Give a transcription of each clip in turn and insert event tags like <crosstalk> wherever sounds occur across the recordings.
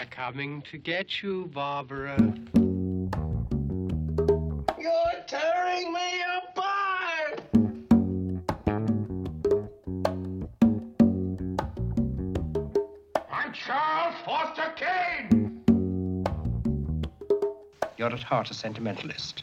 They're coming to get you, Barbara. You're tearing me apart! I'm Charles Foster Kane! You're at heart a sentimentalist.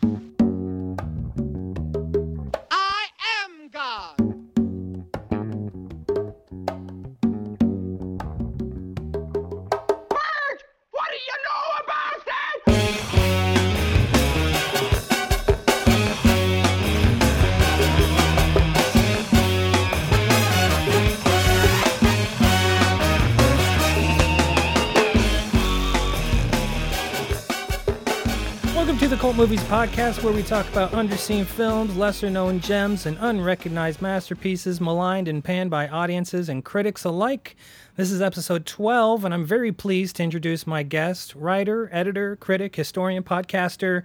Movies Podcast, where we talk about underseen films, lesser known gems, and unrecognized masterpieces maligned and panned by audiences and critics alike. This is episode 12, and I'm very pleased to introduce my guest, writer, editor, critic, historian, podcaster,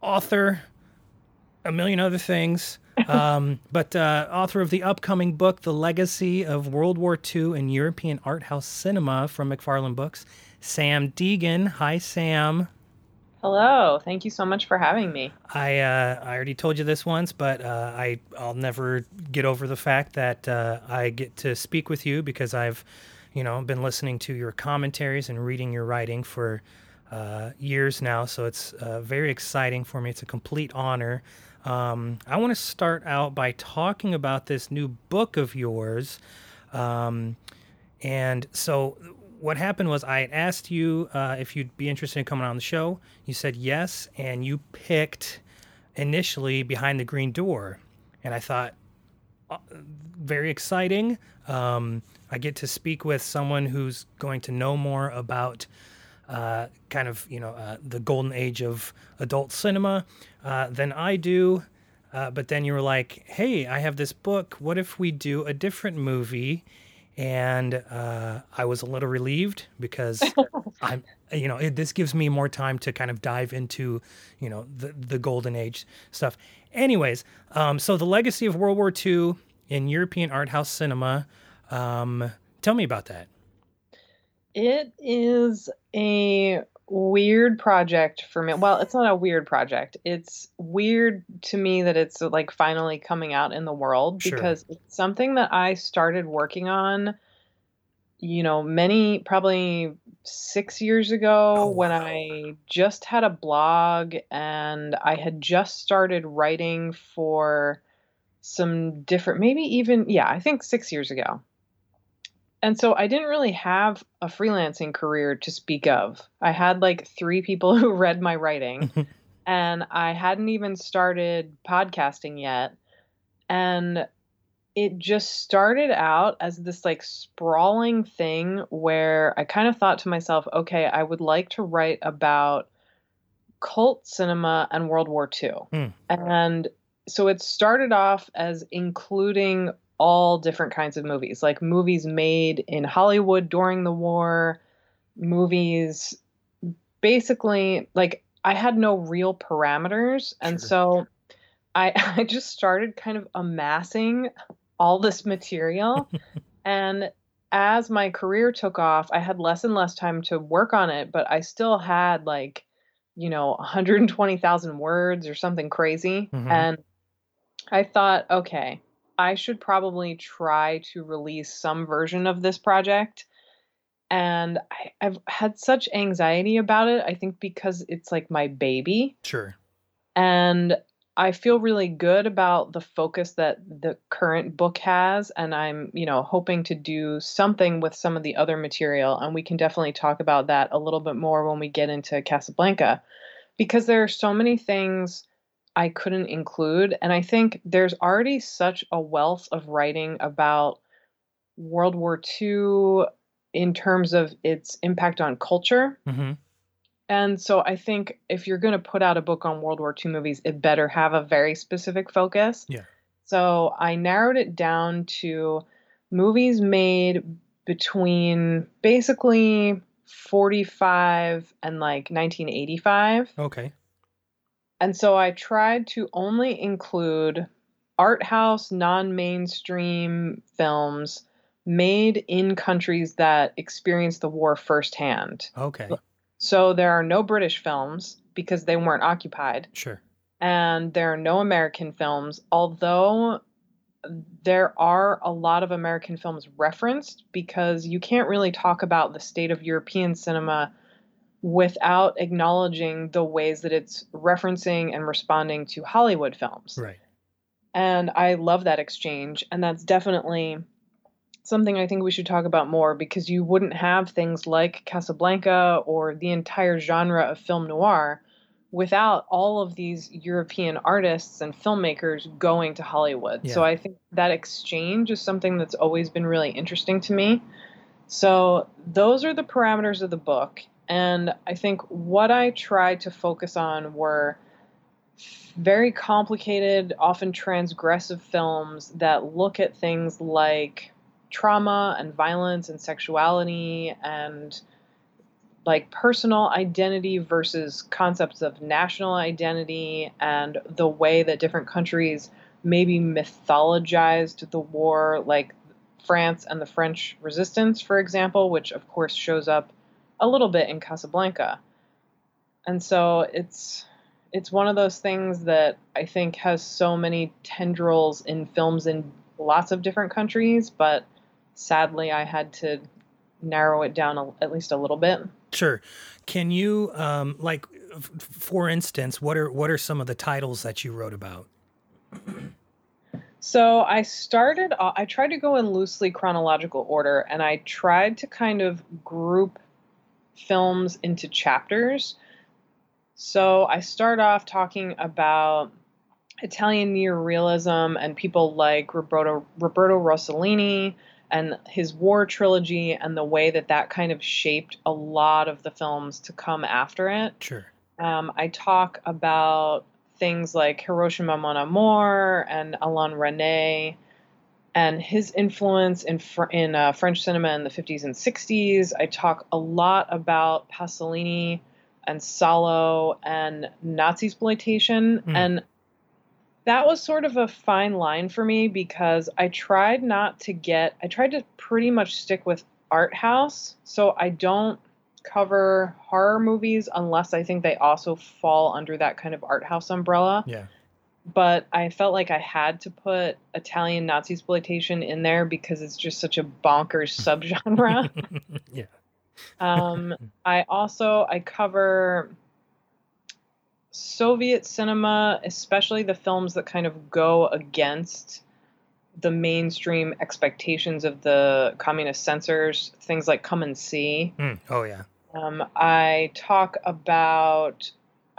author, a million other things. <laughs> Um, but uh, author of the upcoming book, The Legacy of World War II in European Art House Cinema from McFarland Books, Samm Deighan. Hi, Sam. Hello. Thank you so much for having me. I uh, I already told you this once, but uh, I I'll never get over the fact that uh, I get to speak with you because I've, you know, been listening to your commentaries and reading your writing for uh, years now. So it's uh, very exciting for me. It's a complete honor. Um, I want to start out by talking about this new book of yours. Um, and so what happened was I had asked you uh, if you'd be interested in coming on the show. You said yes, and you picked initially Behind the Green Door. And I thought, uh, very exciting. Um, I get to speak with someone who's going to know more about uh, kind of, you know, uh, the golden age of adult cinema uh, than I do. Uh, but then you were like, hey, I have this book. What if we do a different movie? And uh, I was a little relieved because <laughs> I'm, you know, it, this gives me more time to kind of dive into, you know, the the golden age stuff. Anyways, um, so the legacy of World War II in European art house cinema. Um, tell me about that. It is a weird project for me. Well, it's not a weird project. It's weird to me that it's like finally coming out in the world Sure. because it's something that I started working on, you know, many probably six years ago Oh, when wow. I just had a blog and I had just started writing for some different, maybe even, yeah, I think six years ago. And so I didn't really have a freelancing career to speak of. I had like three people <laughs> who read my writing, <laughs> and I hadn't even started podcasting yet. And it just started out as this like sprawling thing where I kind of thought to myself, okay, I would like to write about cult cinema and World War II. Hmm. And so it started off as including all different kinds of movies, like movies made in Hollywood during the war, movies basically like I had no real parameters. And Sure. so I <laughs> I just started kind of amassing all this material <laughs> and as my career took off, I had less and less time to work on it, but I still had like, you know, 120,000 words or something crazy. Mhm. And I thought, okay, I should probably try to release some version of this project. And I, I've had such anxiety about it, I think because it's like my baby. Sure. And I feel really good about the focus that the current book has. And I'm, you know, hoping to do something with some of the other material. And we can definitely talk about that a little bit more when we get into Casablanca, because there are so many things I couldn't include. And I think there's already such a wealth of writing about World War II in terms of its impact on culture. hmm And so I think if you're going to put out a book on World War II movies, it better have a very specific focus. Yeah. So I narrowed it down to movies made between basically 45 and like 1985. Okay. And so I tried to only include art house, non mainstream films made in countries that experienced the war firsthand. Okay. So there are no British films because they weren't occupied, Sure. and there are no American films, although there are a lot of American films referenced because you can't really talk about the state of European cinema without acknowledging the ways that it's referencing and responding to Hollywood films. Right. And I love that exchange. And that's definitely something I think we should talk about more because you wouldn't have things like Casablanca or the entire genre of film noir without all of these European artists and filmmakers going to Hollywood. So I think that exchange is something that's always been really interesting to me. So those are the parameters of the book. And I think what I tried to focus on were very complicated, often transgressive films that look at things like trauma and violence and sexuality and like personal identity versus concepts of national identity and the way that different countries maybe mythologized the war, like France and the French resistance, for example, which of course shows up a little bit in Casablanca. And so it's it's one of those things that I think has so many tendrils in films in lots of different countries, but sadly I had to narrow it down a, at least a little bit. Sure. Can you, um, like, f- for instance, what are what are some of the titles that you wrote about? So I started, I tried to go in loosely chronological order and I tried to kind of group films into chapters. So I start off talking about Italian neorealism and people like Roberto, Roberto Rossellini and his war trilogy and the way that that kind of shaped a lot of the films to come after it. Sure. Um, I talk about things like Hiroshima Mon Amour and Alain Resnais and his influence in fr- in uh, French cinema in the 50s and 60s. I talk a lot about Pasolini and Salo and Nazi exploitation Mm. and that was sort of a fine line for me because I tried not to get I tried to pretty much stick with art house so I don't cover horror movies unless I think they also fall under that kind of art house umbrella Yeah. But I felt like I had to put Italian Nazi exploitation in there because it's just such a bonkers <laughs> subgenre. <laughs> yeah. um, I also I cover Soviet cinema, especially the films that kind of go against the mainstream expectations of the communist censors. Things like Come and See. Mm. Oh yeah. Um, I talk about,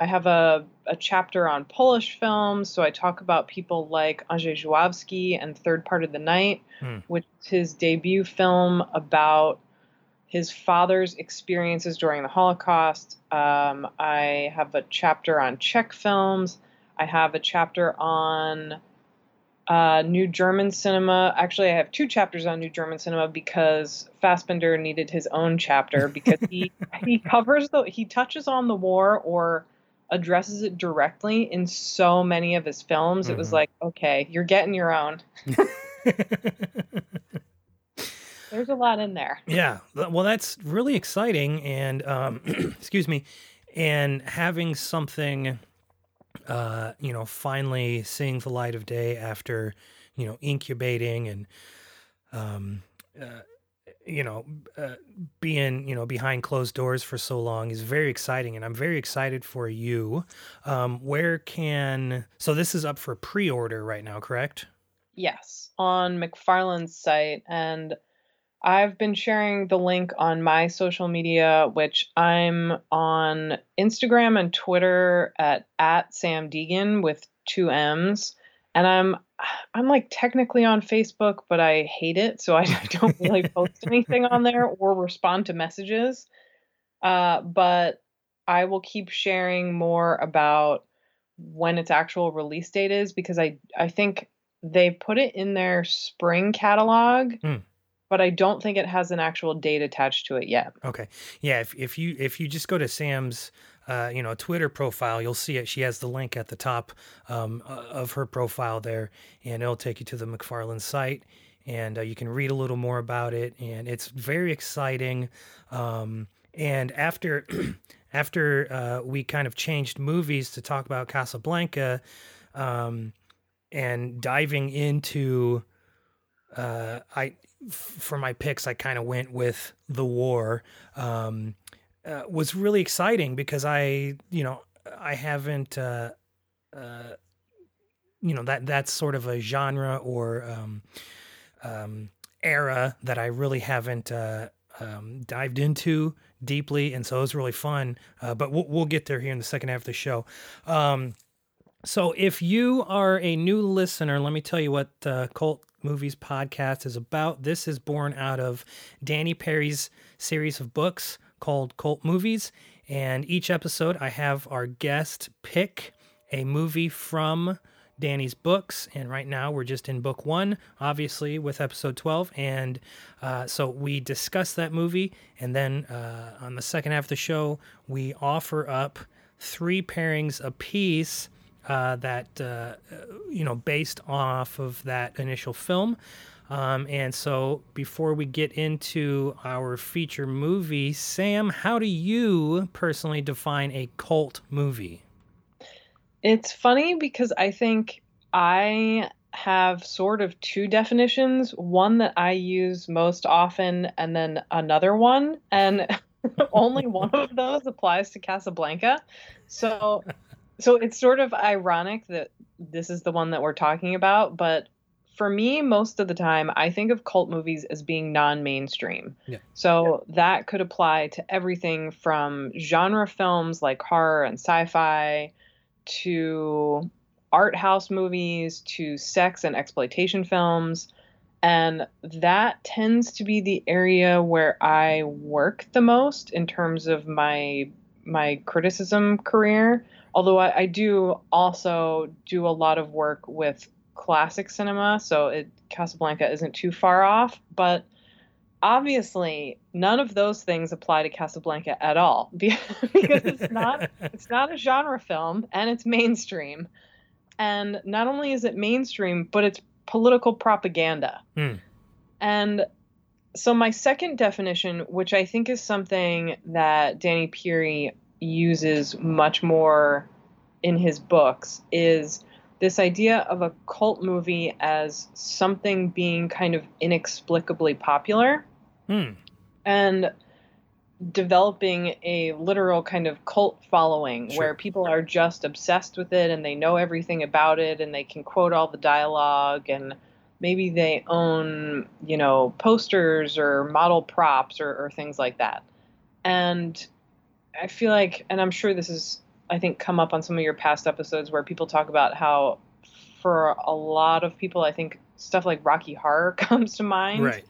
I have a, a chapter on Polish films, so I talk about people like Andrzej Żuławski and Third Part of the Night, Hmm. which is his debut film about his father's experiences during the Holocaust. Um, I have a chapter on Czech films. I have a chapter on uh, New German cinema. Actually, I have two chapters on New German cinema because Fassbinder needed his own chapter because he <laughs> he covers the he touches on the war or addresses it directly in so many of his films. It was Mhm. like, okay, you're getting your own. <laughs> There's a lot in there. yeah. Well, that's really exciting, and um, <clears throat> excuse me, and having something, uh, you know, finally seeing the light of day after, you know, incubating and, um, uh, you know, uh, being you know behind closed doors for so long is very exciting, and I'm very excited for you. Um, where can so this is up for pre-order right now, correct? Yes, on McFarland's site. And I've been sharing the link on my social media, which I'm on Instagram and Twitter at, at Samm Deighan with two M's. And I'm I'm like technically on Facebook, but I hate it, so I, <laughs> don't really <laughs> post anything on there or respond to messages. Uh, but I will keep sharing more about when its actual release date is because I I think they put it in their spring catalog, Hmm. but I don't think it has an actual date attached to it yet. Okay. Yeah, if if you if you just go to Sam's uh, you know, Twitter profile, you'll see it. She has the link at the top um, of her profile there, and it'll take you to the McFarland site. and uh, you can read a little more about it, and it's very exciting. Um, and after <clears throat> after uh, we kind of changed movies to talk about Casablanca, um, and diving into, uh, I for my picks, I kind of went with the war. Um, uh, was really exciting because I, you know, I haven't, uh, uh, you know, that that's sort of a genre or um, um, era that I really haven't uh, um, dived into deeply, and so it was really fun. Uh, but we'll, we'll get there here in the second half of the show. Um, so, if you are a new listener, let me tell you what uh, Cult Movies Podcast is about. This is born out of Danny Peary's series of books called Cult Movies. And each episode, I have our guest pick a movie from Danny's books. And right now, we're just in book one, obviously, with episode 12. And uh, so we discuss that movie. And then uh, on the second half of the show, we offer up three pairings apiece uh, that uh, you know based off of that initial film. Um, and so, before we get into our feature movie, Sam, how do you personally define a cult movie? It's funny because I think I have sort of two definitions one that I use most often, and then another one. And <laughs> only one of those applies to Casablanca. So so it's sort of ironic that this is the one that we're talking about, but for me, most of the time, I think of cult movies as being non mainstream. Yeah. So yeah. that could apply to everything from genre films like horror and sci fi to art house movies to sex and exploitation films. And that tends to be the area where I work the most in terms of my my criticism career although I, I, do also do a lot of work with classic cinema, so it, Casablanca isn't too far off. But obviously, none of those things apply to Casablanca at all <laughs> because it's not <laughs> it's not a genre film and it's mainstream. And not only is it mainstream, but it's political propaganda. Hmm. And so my second definition, which I think is something that Danny Peary uses much more in his books is this idea of a cult movie as something being kind of inexplicably popular hmm. and developing a literal kind of cult following sure. where people are just obsessed with it and they know everything about it and they can quote all the dialogue and maybe they own you know posters or model props or, or things like that and I feel like, and I'm sure this is, I think, come up on some of your past episodes where people talk about how, for a lot of people, I think stuff like Rocky Horror <laughs> comes to mind. Right.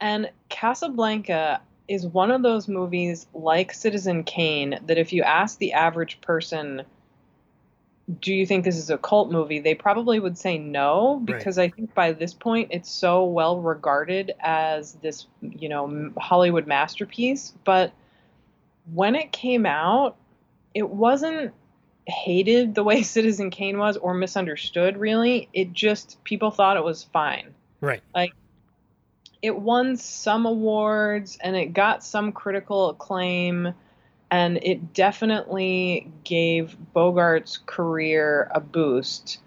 And Casablanca is one of those movies like Citizen Kane that if you ask the average person, do you think this is a cult movie? They probably would say no because right. I think by this point it's so well regarded as this, you know, Hollywood masterpiece. But when it came out, it wasn't hated the way <laughs> Citizen Kane was or misunderstood really. It just people thought it was fine. Right. Like it won some awards and it got some critical acclaim and it definitely gave Bogart's career a boost.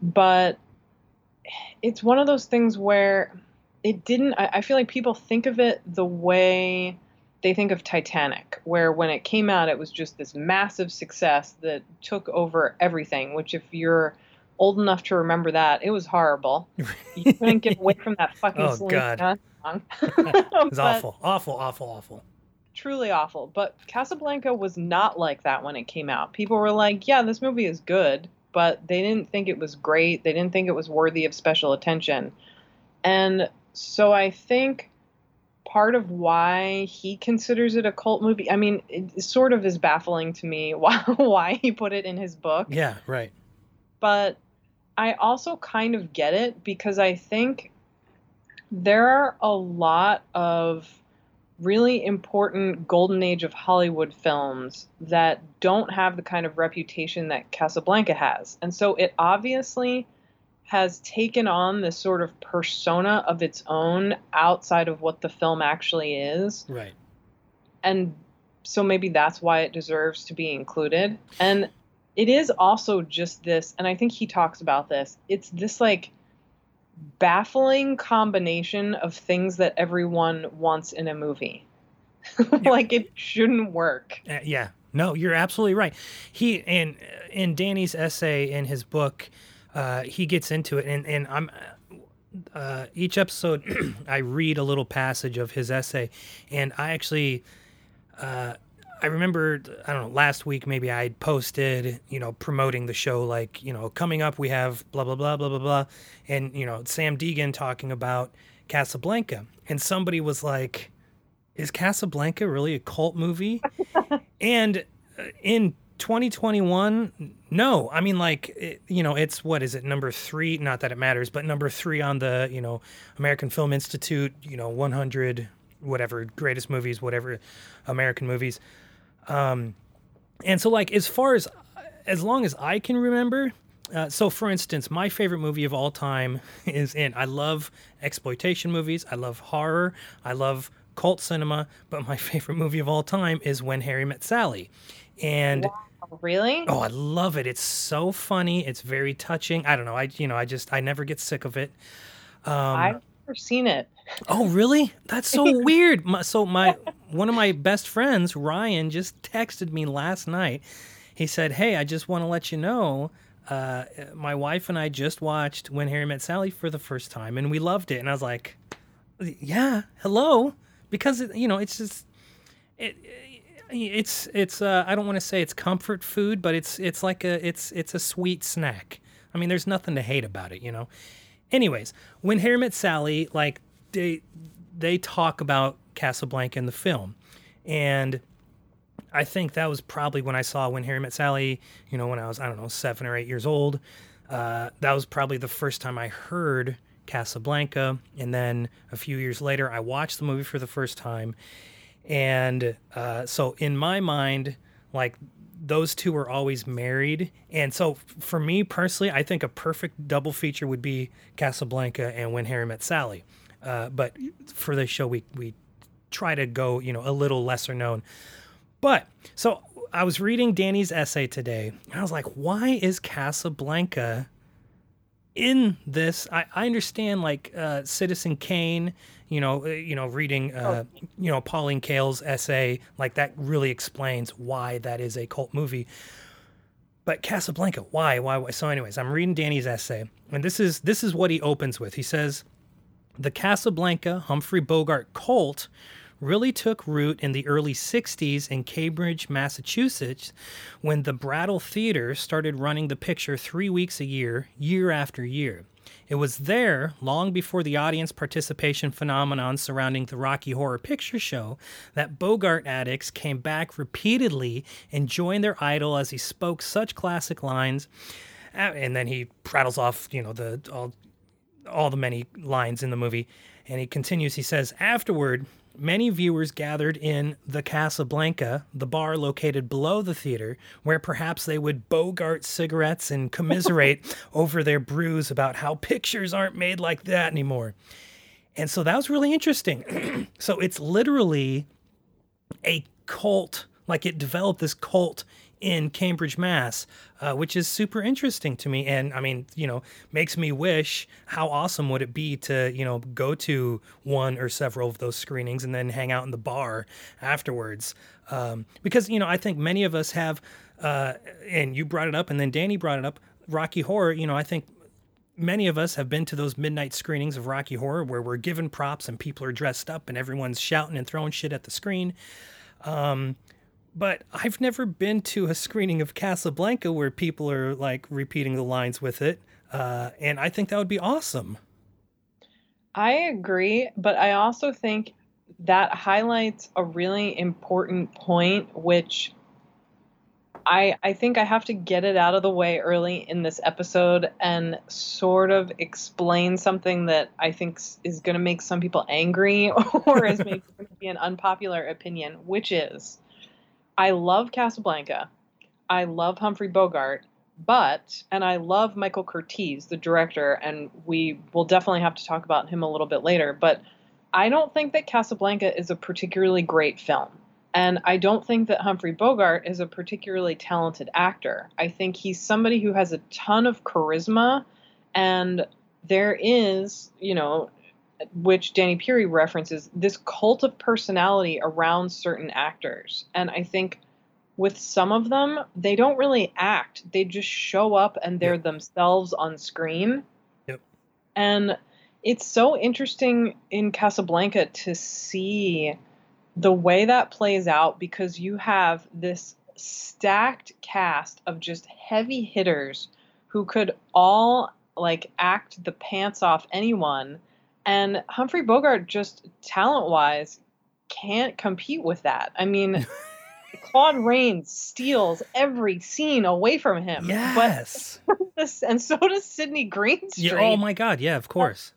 But it's one of those things where it didn't I, I feel like people think of it the way they think of Titanic, where when it came out, it was just this massive success that took over everything. Which, if you're old enough to remember that, it was horrible. You couldn't get away from that fucking <laughs> oh, God. song. <laughs> it was <laughs> awful, awful, awful, awful. Truly awful. But Casablanca was not like that when it came out. People were like, "Yeah, this movie is good," but they didn't think it was great. They didn't think it was worthy of special attention. And so I think part of why he considers it a cult movie. I mean, it sort of is baffling to me <laughs> why why he put it in his book. Yeah, right. But I also kind of get it because I think there are a lot of really important golden age of Hollywood films that don't have the kind of reputation that Casablanca has. And so it obviously has taken on this sort of persona of its own outside of what the film actually is. Right. And so maybe that's why it deserves to be included. And it is also just this, and I think he talks about this. It's this like baffling combination of things that everyone wants in a movie. <laughs> like it shouldn't work. Uh, yeah. No, you're absolutely right. He and in Danny's essay in his book, uh, he gets into it, and and I'm. Uh, each episode, <clears throat> I read a little passage of his essay, and I actually, uh, I remember, I don't know, last week maybe I posted, you know, promoting the show, like, you know, coming up we have blah blah blah blah blah blah, and you know, Samm Deighan talking about Casablanca, and somebody was like, "Is Casablanca really a cult movie?" <laughs> and uh, in 2021 no. I mean like it, you know it's what is it number three? Not that it matters but number three on the you know american film institute you know 100 whatever greatest movies whatever american movies. Um and so like as far as as long as i can remember uh, so for instance my favorite movie of all time <laughs> is in i love exploitation movies i love horror i love cult cinema but my <laughs> favorite movie of all time is when harry met sally. And. Really? Oh, I love it. It's so funny. It's very touching. I don't know. I you know, I just I never get sick of it. Um, I've never seen it. Oh, really? That's so <laughs> weird. My, so my one of my best friends, Ryan, just texted me last night. He said, "Hey, I just want to let you know, uh, my wife and I just watched When Harry Met Sally for the first time, and we loved it." And I was like, "Yeah, hello," because you know, it's just it, it's it's uh, I don't want to say it's comfort food, but it's it's like a it's it's a sweet snack. I mean, there's nothing to hate about it, you know. Anyways, when Harry Met Sally, like they they talk about Casablanca in the film, and I think that was probably when I saw When Harry Met Sally. You know, when I was I don't know seven or eight years old. Uh, that was probably the first time I heard Casablanca, and then a few years later, I watched the movie for the first time and uh, so in my mind, like those two were always married. And so for me personally, I think a perfect double feature would be Casablanca and When Harry Met Sally. Uh, but for this show, we, we try to go, you know, a little lesser known. But so I was reading Danny's essay today, and I was like, why is Casablanca in this? I, I understand like uh, Citizen Kane you know, uh, you know, reading, uh, oh. you know, Pauline Kael's essay, like that really explains why that is a cult movie. But Casablanca, why, why, why? So, anyways, I'm reading Danny's essay, and this is this is what he opens with. He says, "The Casablanca Humphrey Bogart cult." really took root in the early 60s in Cambridge, Massachusetts, when the Brattle Theater started running the picture three weeks a year, year after year. It was there, long before the audience participation phenomenon surrounding the Rocky Horror Picture Show, that Bogart addicts came back repeatedly and joined their idol as he spoke such classic lines. Uh, and then he prattles off, you know, the all, all the many lines in the movie. And he continues, he says, Afterward, many viewers gathered in the Casablanca, the bar located below the theater, where perhaps they would bogart cigarettes and commiserate <laughs> over their brews about how pictures aren't made like that anymore. And so that was really interesting. <clears throat> so it's literally a cult, like it developed this cult in Cambridge, Mass, uh, which is super interesting to me. And I mean, you know, makes me wish how awesome would it be to, you know, go to one or several of those screenings and then hang out in the bar afterwards. Um, because, you know, I think many of us have, uh, and you brought it up, and then Danny brought it up, Rocky Horror, you know, I think many of us have been to those midnight screenings of Rocky Horror where we're given props and people are dressed up and everyone's shouting and throwing shit at the screen. Um, but I've never been to a screening of Casablanca where people are like repeating the lines with it. Uh, and I think that would be awesome. I agree, but I also think that highlights a really important point, which I, I think I have to get it out of the way early in this episode and sort of explain something that I think is going to make some people angry <laughs> or is <laughs> maybe going to be an unpopular opinion, which is I love Casablanca. I love Humphrey Bogart, But, and I love Michael Curtiz, the director, and we will definitely have to talk about him a little bit later. But I don't think that Casablanca is a particularly great film. And I don't think that Humphrey Bogart is a particularly talented actor. I think he's somebody who has a ton of charisma, and there is, you know, which Danny Peary references, this cult of personality around certain actors. And I think with some of them, they don't really act, they just show up and they're Yep. themselves on screen. Yep. And it's so interesting in Casablanca to see the way that plays out because you have this stacked cast of just heavy hitters who could all like act the pants off anyone and Humphrey Bogart just talent wise can't compete with that. I mean <laughs> Claude Rains steals every scene away from him. Yes. <laughs> But and so does Sidney Greenstreet yeah, oh my God. Yeah, of course.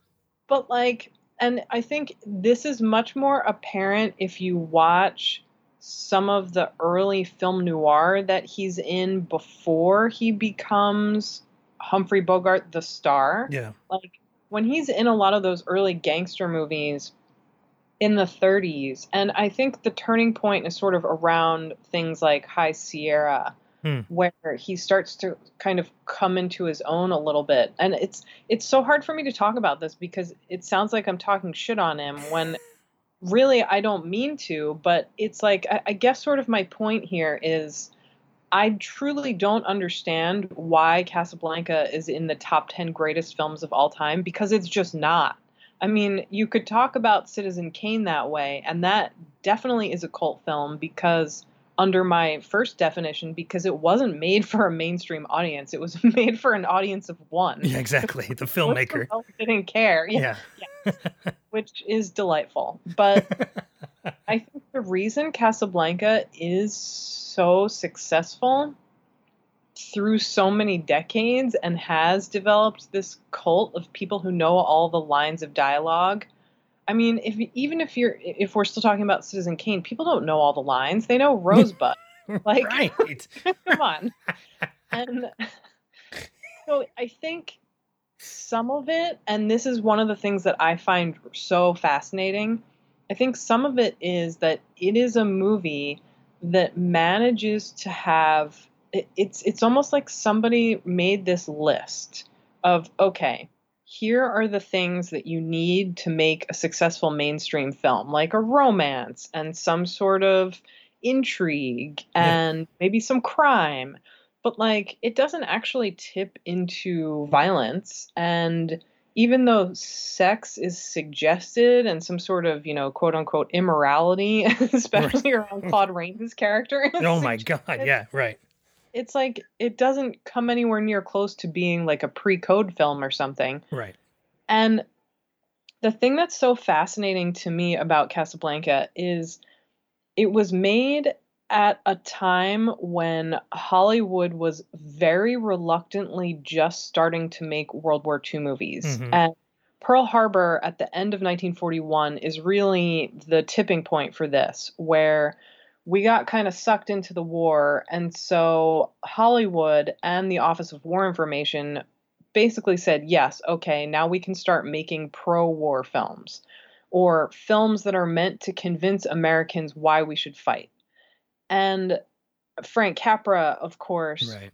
but like and i think this is much more apparent if you watch some of the early film noir that he's in before he becomes humphrey bogart the star Yeah. like when he's in a lot of those early gangster movies in the 30s and i think the turning point is sort of around things like high sierra Hmm. where he starts to kind of come into his own a little bit and it's it's so hard for me to talk about this because it sounds like i'm talking shit on him when really i don't mean to but it's like I, I guess sort of my point here is I truly don't understand why Casablanca is in the top 10 greatest films of all time because it's just not. I mean, you could talk about Citizen Kane that way, and that definitely is a cult film because, under my first definition, because it wasn't made <laughs> for a mainstream audience. It was <laughs> made for an audience of one. Yeah, exactly. The <laughs> filmmaker. didn't care. Yeah, Yeah. which is delightful. But I think the reason Casablanca is so successful through so many decades and has developed this cult of people who know all the lines of dialogue. I mean, if even if you're if we're still talking about Citizen Kane, people don't know all the lines. They know <laughs> Rosebud. Like- right. <laughs> Come on. And <laughs> so I think some of it, and this is one of the things that I find so fascinating. I think some of it is that it is a movie that manages to have it's it's almost like somebody made this list of okay here are the things that you need to make a successful mainstream film like a romance and some sort of intrigue Yeah. and maybe some crime but like it doesn't actually tip into violence and even though sex is suggested and some sort of you know quote unquote immorality <laughs> especially around claude rains character <laughs> Oh my God. Yeah, right. It's like it doesn't come anywhere near close to being like a pre-code film or something Right. and the thing that's so fascinating to me about Casablanca is it was made at a time when Hollywood was very reluctantly just starting to make World War II movies. Mhm. And Pearl Harbor at the end of 1941 is really the tipping point for this, where we got kind of sucked into the war. And so Hollywood and the Office of War Information basically said, yes, okay, now we can start making pro war films or films that are meant to convince Americans why we should fight. And Frank Capra, of course, Right.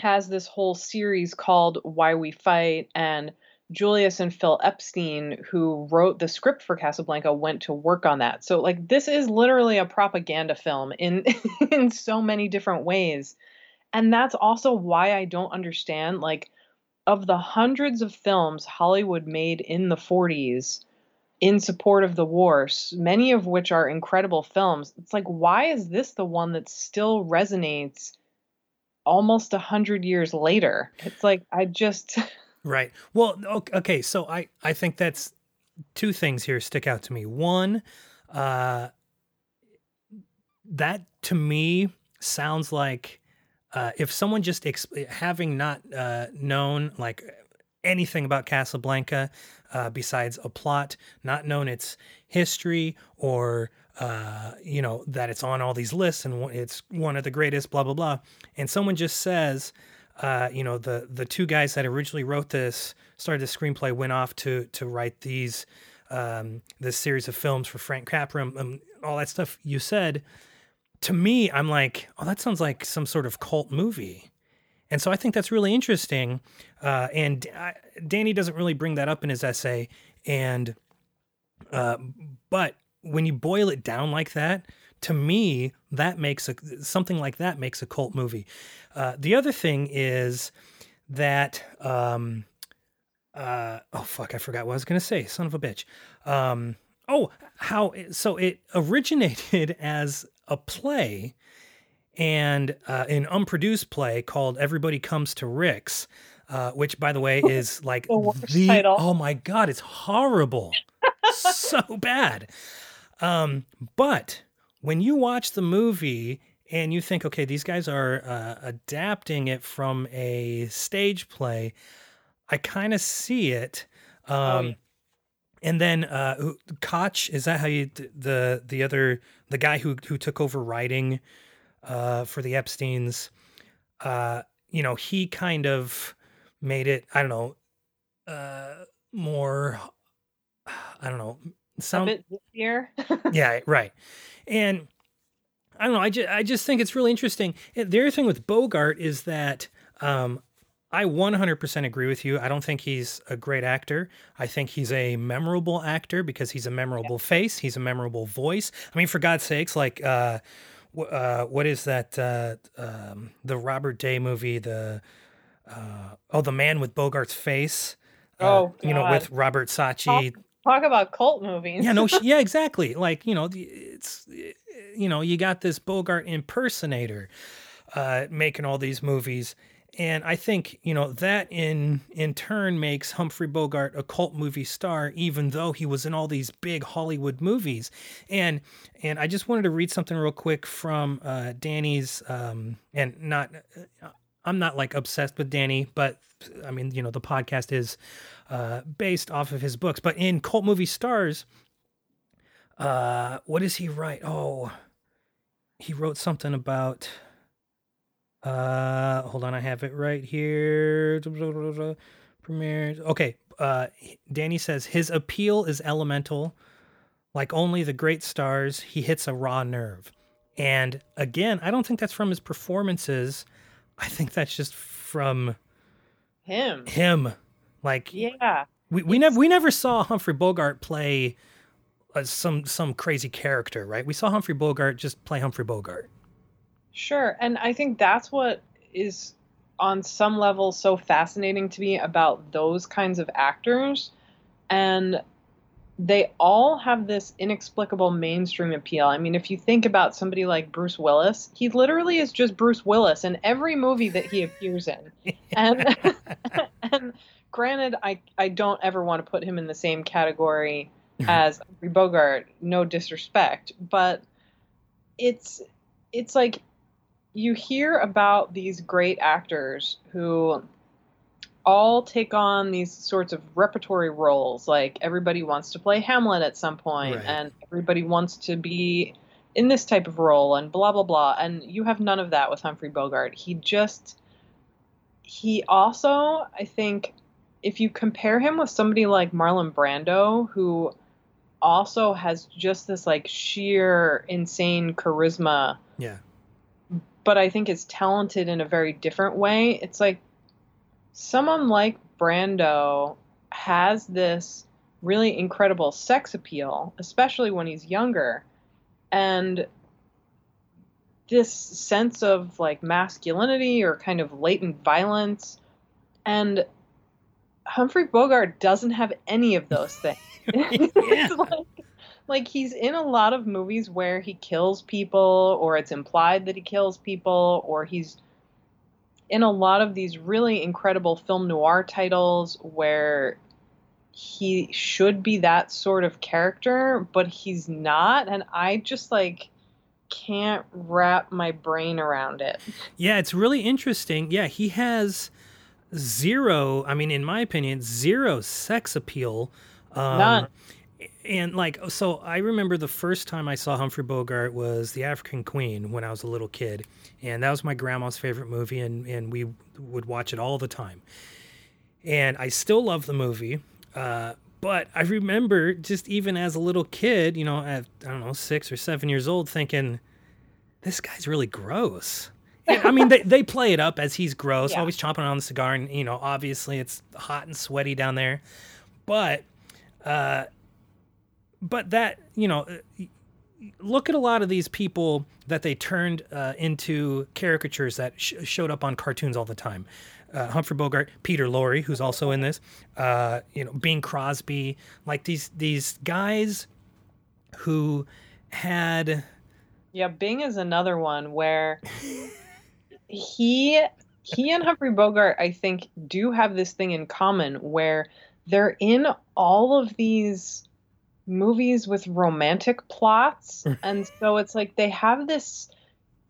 has this whole series called Why We Fight and Julius and Phil Epstein, who wrote the script for Casablanca, went to work on that. So like this is literally a propaganda film in <laughs> in so many different ways. And that's also why I don't understand like of the hundreds of films Hollywood made in the 40s in support of the war, many of which are incredible films. It's like why is this the one that still resonates almost a hundred years later. It's like I just <laughs> Right. Well, okay. So I I think that's two things here stick out to me. One, uh, that to me sounds like uh, if someone just ex- having not uh, known like anything about Casablanca uh, besides a plot, not known its history or uh, you know that it's on all these lists and it's one of the greatest, blah blah blah, and someone just says uh, you know, the the two guys that originally wrote this, started the screenplay, went off to to write these um, this series of films for Frank Capra, and all that stuff you said. To me, I'm like, oh, that sounds like some sort of cult movie. And so I think that's really interesting. Uh, and I, Danny doesn't really bring that up in his essay. And, uh, but when you boil it down like that, to me, that makes a something like that makes a cult movie. Uh, the other thing is that, um, uh, oh fuck, I forgot what I was gonna say. Son of a bitch. Um, oh, how so? It originated <laughs> as a play and uh, an unproduced play called Everybody Comes to Rick's, uh, which, by the way, is <laughs> like The the title. oh my god, it's horrible, so bad. Um, but when you watch the movie and you think, okay, these guys are uh, adapting it from a stage play, I kind of see it. Um, Oh, yeah. And then uh, Koch is that how you the the other the guy who who took over writing uh, for the Epstein's? Uh, you know, he kind of made it. I don't know, uh, more. I don't know. Sound bit this <laughs> year. yeah, right. And I don't know. I just I just think it's really interesting. Uh, The other thing with Bogart is that um, I 100% agree with you. I don't think he's a great actor. I think he's a memorable actor because he's a memorable face. He's a memorable voice. I mean, for God's sakes, like uh, wh- uh, what is that? Uh, um, the Robert Day movie, the uh, oh, the Man with Bogart's face. Uh, Oh, you know, with Robert Sacchi. Talk about cult movies. Yeah, no, yeah, <laughs> exactly. Like you know, it's you know, you got this Bogart impersonator uh, making all these movies, and I think you know that in in turn makes Humphrey Bogart a cult movie star, even though he was in all these big Hollywood movies. And and I just wanted to read something real quick from uh, Danny's, um, and not. I'm not like obsessed with Danny, but I mean, you know, the podcast is uh, based off of his books. But in Cult Movie Stars, uh, what does he write? Oh, he wrote something about. Uh, hold on, I have it right here. Premiered. Okay, uh, Danny says his appeal is elemental, like only the great stars. He hits a raw nerve, and again, I don't think that's from his performances. I think that's just from Him. him. Like Yeah. we, we never we never saw Humphrey Bogart play uh, some some crazy character, right? We saw Humphrey Bogart just play Humphrey Bogart. Sure. And I think that's what is on some level so fascinating to me about those kinds of actors. And they all have this inexplicable mainstream appeal. I mean, if you think about somebody like Bruce Willis, he literally is just Bruce Willis in every movie that he appears in. <laughs> And <laughs> and granted, I I don't ever want to put him in the same category <laughs> as Humphrey Bogart. No disrespect, but it's it's like you hear about these great actors who all take on these sorts of repertory roles like everybody wants to play hamlet at some point Right. and everybody wants to be in this type of role and blah blah blah and you have none of that with humphrey bogart he just he also i think if you compare him with somebody like marlon brando who also has just this like sheer insane charisma Yeah. but I think is talented in a very different way. It's like someone like Brando has this really incredible sex appeal, especially when he's younger. And this sense of like masculinity or kind of latent violence. And Humphrey Bogart doesn't have any of those <laughs> things. <laughs> It's like, like he's in a lot of movies where he kills people or it's implied that he kills people or he's in a lot of these really incredible film noir titles where he should be that sort of character but he's not and i just like can't wrap my brain around it Yeah, it's really interesting. Yeah, he has zero, I mean, in my opinion, zero sex appeal. Um, None. And like so i remember the first time i saw humphrey bogart was the african queen when i was a little kid and that was my grandma's favorite movie and, and we would watch it all the time and i still love the movie uh, but i remember just even as a little kid you know at i don't know six or seven years old thinking this guy's really gross and, I mean, they, they play it up as he's gross, Yeah. always chomping on the cigar, and you know, obviously it's hot and sweaty down there. But, uh, but that you know, uh, look at a lot of these people that they turned uh, into caricatures that sh- showed up on cartoons all the time. Uh, Humphrey Bogart, Peter Lorre, who's also in this, uh, you know, Bing Crosby, like these these guys who had Yeah, Bing is another one where he he and Humphrey Bogart, I think, do have this thing in common where they're in all of these movies with romantic plots, <laughs> and so it's like they have this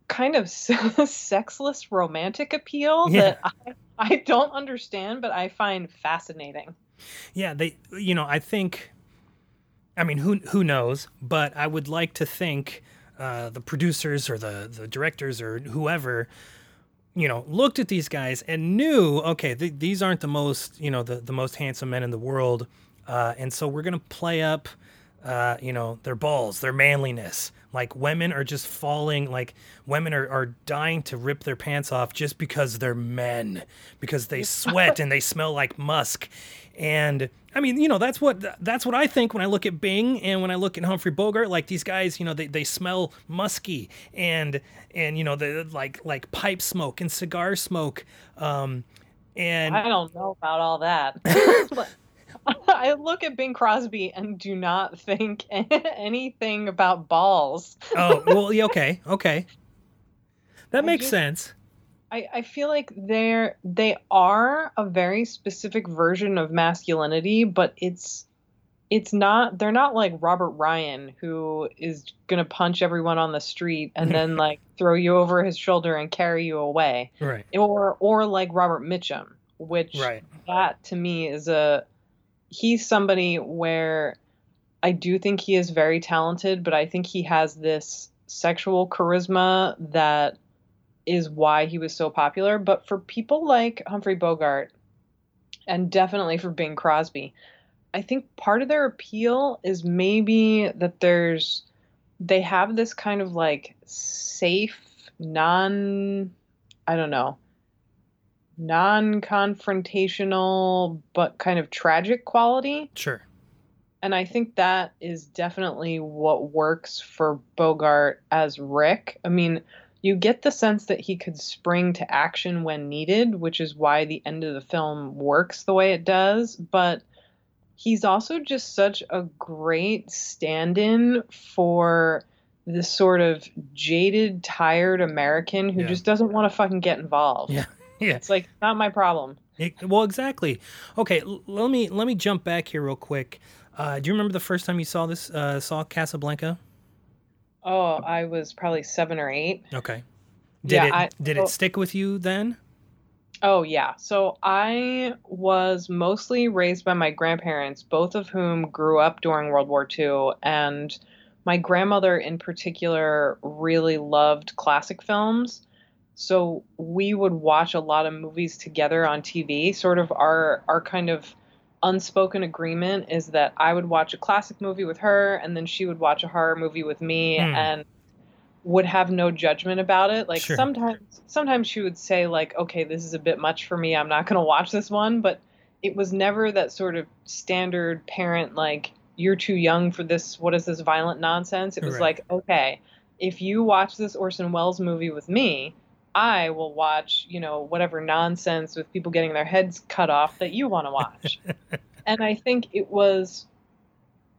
kind of <laughs> sexless romantic appeal Yeah. that I, I don't understand, but I find fascinating. Yeah, they you know, I think I mean, who who knows, but I would like to think uh, the producers or the the directors or whoever you know looked at these guys and knew okay th- these aren't the most you know the, the most handsome men in the world uh, and so we're gonna play up uh, you know their balls their manliness. Like women are just falling like women are, are dying to rip their pants off just because they're men because they <laughs> sweat and they smell like musk. And i mean you know that's what that's what i think when i look at bing and when i look at humphrey bogart. Like these guys you know they, they smell musky and and you know the like like pipe smoke and cigar smoke. Um and I don't know about all that. <laughs> <laughs> I look at Bing Crosby and do not think <laughs> anything about balls. oh well okay okay that I makes just- sense I, I feel like they're they are a very specific version of masculinity, but it's it's not they're not like Robert Ryan who is gonna punch everyone on the street and then <laughs> like throw you over his shoulder and carry you away. right Or or like Robert Mitchum, which right that to me is a he's somebody where I do think he is very talented, but I think he has this sexual charisma that is why he was so popular. But for people like Humphrey Bogart, and definitely for Bing Crosby, I think part of their appeal is maybe that there's they have this kind of like safe, non I don't know, non-confrontational but kind of tragic quality sure and I think that is definitely what works for Bogart as Rick. I mean, you get the sense that he could spring to action when needed, which is why the end of the film works the way it does, but he's also just such a great stand-in for this sort of jaded, tired American who Yeah. just doesn't want to fucking get involved. Yeah. Yeah It's like not my problem. It- well, exactly. Okay, l- let me let me jump back here real quick. Uh, do you remember the first time you saw this? Uh, saw Casablanca? Oh, I was probably 7 or 8. Okay. Did Yeah, it I- did it stick with you then? Oh, yeah. So I was mostly raised by my grandparents, both of whom grew up during World War II. And my grandmother, in particular, really loved classic films. So we would watch a lot of movies together on TV. Sort of our, our kind of unspoken agreement is that I would watch a classic movie with her, and then she would watch a horror movie with me. Hmm. And would have no judgment about it. Like Sure. sometimes sometimes she would say like, "Okay, this is a bit much for me. I'm not going to watch this one." But it was never that sort of standard parent like, "You're too young for this. What is this violent nonsense?" It was Right. like, "Okay, if you watch this Orson Welles movie with me, I will watch, you know, whatever nonsense with people getting their heads cut off that you want to watch." <laughs> and I think it was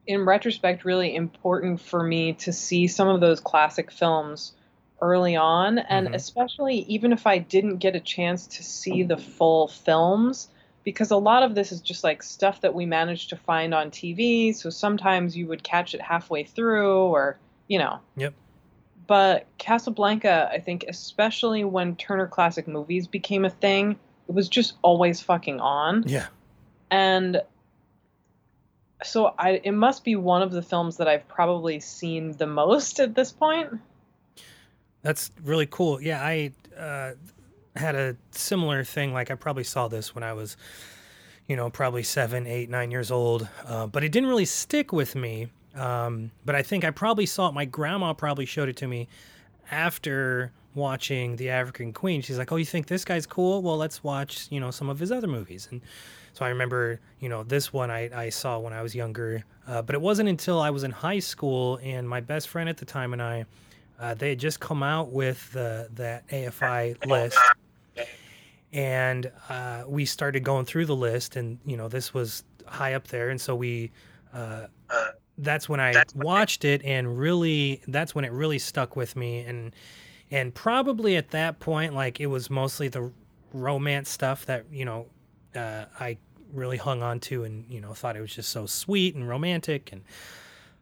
in retrospect really important for me to see some of those classic films early on and Mhm. especially even if I didn't get a chance to see the full films because a lot of this is just like stuff that we managed to find on TV so sometimes you would catch it halfway through or you know Yep. But Casablanca I think especially when Turner Classic Movies became a thing it was just always fucking on Yeah. and so I it must be one of the films that I've probably seen the most at this point. That's really cool. Yeah, I uh, had a similar thing. Like I probably saw this when I was, you know, probably seven, eight, nine years old, uh, but it didn't really stick with me. Um, but I think I probably saw it. My grandma probably showed it to me after watching The African Queen. She's like, "Oh, you think this guy's cool? Well, let's watch, you know, some of his other movies." And so I remember, you know, this one I, I saw when I was younger, uh, but it wasn't until I was in high school and my best friend at the time and I, uh, they had just come out with the that AFI list, and uh, we started going through the list, and you know, this was high up there, and so we. That's when I watched it, and really, that's when it really stuck with me, and and probably at that point, like it was mostly the romance stuff that you know uh, I really hung on to, and you know thought it was just so sweet and romantic, and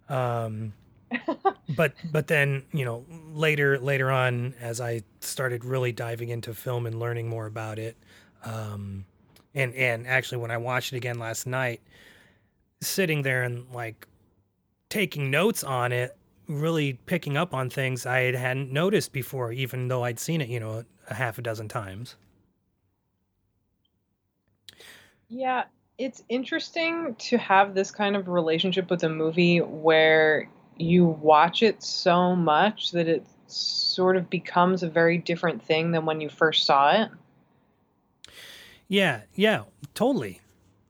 um, <laughs> but but then you know later later on as I started really diving into film and learning more about it, um, and and actually when I watched it again last night, sitting there and like taking notes on it, really picking up on things I hadn't noticed before, even though I'd seen it, you know, a half a dozen times. Yeah, it's interesting to have this kind of relationship with a movie where you watch it so much that it sort of becomes a very different thing than when you first saw it. Yeah, yeah, totally.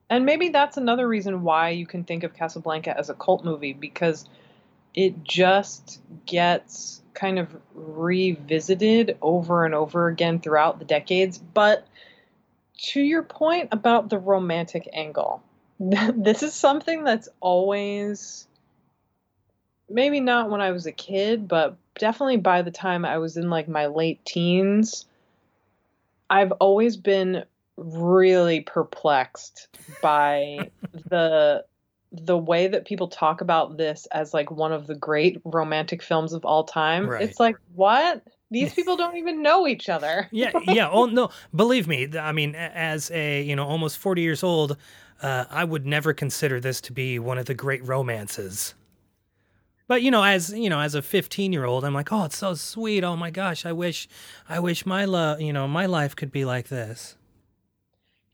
And maybe that's another reason why you can think of Casablanca as a cult movie because it just gets kind of revisited over and over again throughout the decades. But to your point about the romantic angle, <laughs> this is something that's always maybe not when I was a kid, but definitely by the time I was in like my late teens. I've always been really perplexed by <laughs> the the way that people talk about this as like one of the great romantic films of all time. Right. It's like, what? These people don't even know each other. yeah, yeah. <laughs> Oh no, believe me. I mean, as a you know almost forty years old, uh, I would never consider this to be one of the great romances. But you know, as you know, as a fifteen-year-old, I'm like, oh, it's so sweet. Oh my gosh, I wish, I wish my love, you know, my life could be like this.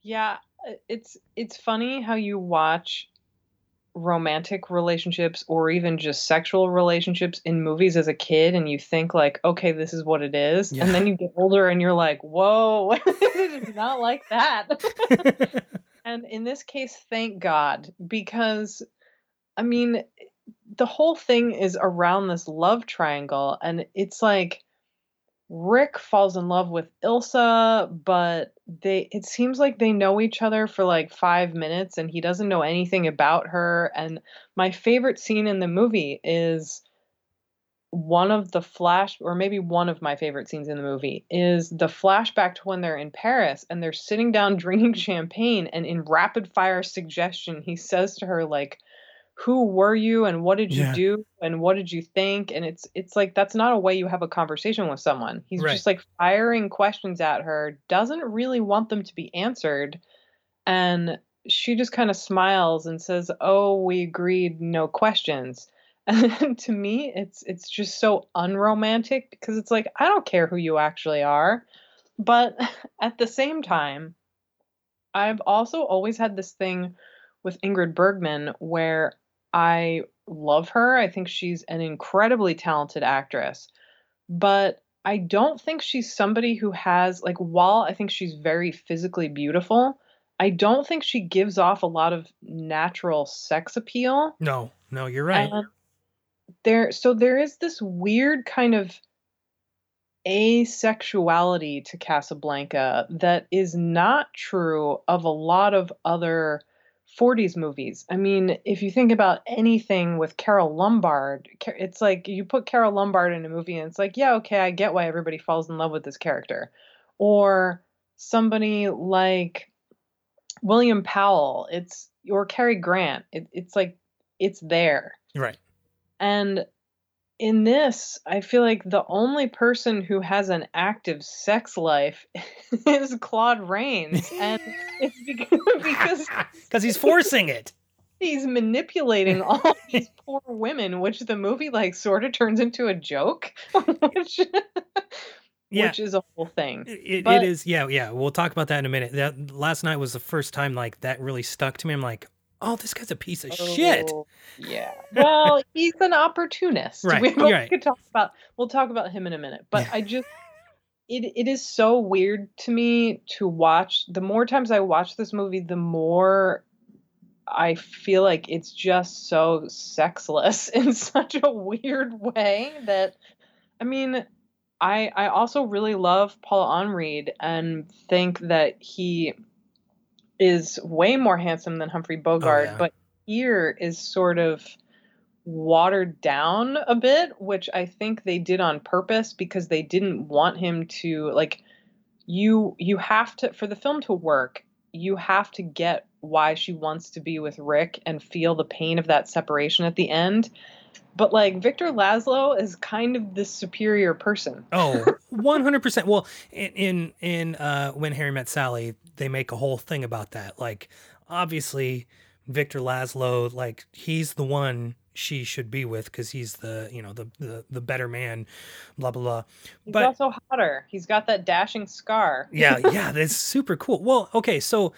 Yeah, it's it's funny how you watch romantic relationships or even just sexual relationships in movies as a kid and you think like okay this is what it is Yeah. and then you get older and you're like whoa <laughs> it is not like that <laughs> <laughs> and in this case thank god because i mean the whole thing is around this love triangle and it's like rick falls in love with ilsa but they it seems like they know each other for like 5 minutes and he doesn't know anything about her. And my favorite scene in the movie is one of the flash or maybe one of my favorite scenes in the movie is the flashback to when they're in Paris and they're sitting down <laughs> drinking champagne and in rapid fire suggestion he says to her like who were you and what did you Yeah. do and what did you think? And it's it's like that's not a way you have a conversation with someone. He's Right. just like firing questions at her doesn't really want them to be answered. And she just kind of smiles and says oh we agreed no questions. <laughs> And to me it's it's just so unromantic because it's like i don't care who you actually are. But <laughs> at the same time i've also always had this thing with ingrid bergman where i love her i think she's an incredibly talented actress but i don't think she's somebody who has like while i think she's very physically beautiful i don't think she gives off a lot of natural sex appeal no, no, you're right. and there so there is this weird kind of asexuality to Casablanca that is not true of a lot of other 40s movies. I mean, if you think about anything with Carole Lombard, it's like you put Carole Lombard in a movie and it's like, yeah, okay, I get why everybody falls in love with this character. Or somebody like William Powell, it's or Cary Grant. It, it's like it's there. right. And in this, I feel like the only person who has an active sex life <laughs> is Claude Rains. And it's <laughs> because, <laughs> because he's forcing it. he's manipulating all these poor women, which the movie like sort of turns into a joke, which Yeah. which is a whole thing. It, But- it is, yeah, yeah. We'll talk about that in a minute. That last night was the first time like that really stuck to me. I'm like, oh, this guy's a piece of shit. Oh, Yeah. <laughs> Well, he's an opportunist. Right, We, you're we right. could talk about we'll talk about him in a minute. But Yeah. I just it it is so weird to me to watch. The more times I watch this movie, the more I feel like it's just so sexless <laughs> in such a weird way that I mean I I also really love Paul Henreid and think that he is way more handsome than Humphrey Bogart, yeah. but here is sort of watered down a bit, which I think they did on purpose because they didn't want him to like you you have to for the film to work, you have to get why she wants to be with Rick and feel the pain of that separation at the end. But like Victor Laszlo is kind of the superior person. Oh, <laughs> 100%. Well, in in, in uh, when Harry met Sally, they make a whole thing about that. Like, obviously, Victor Laszlo, like he's the one she should be with because he's the you know the, the the better man, blah blah blah. He's But also hotter. He's got that dashing scar. yeah, <laughs> yeah, that's super cool. Well, okay, so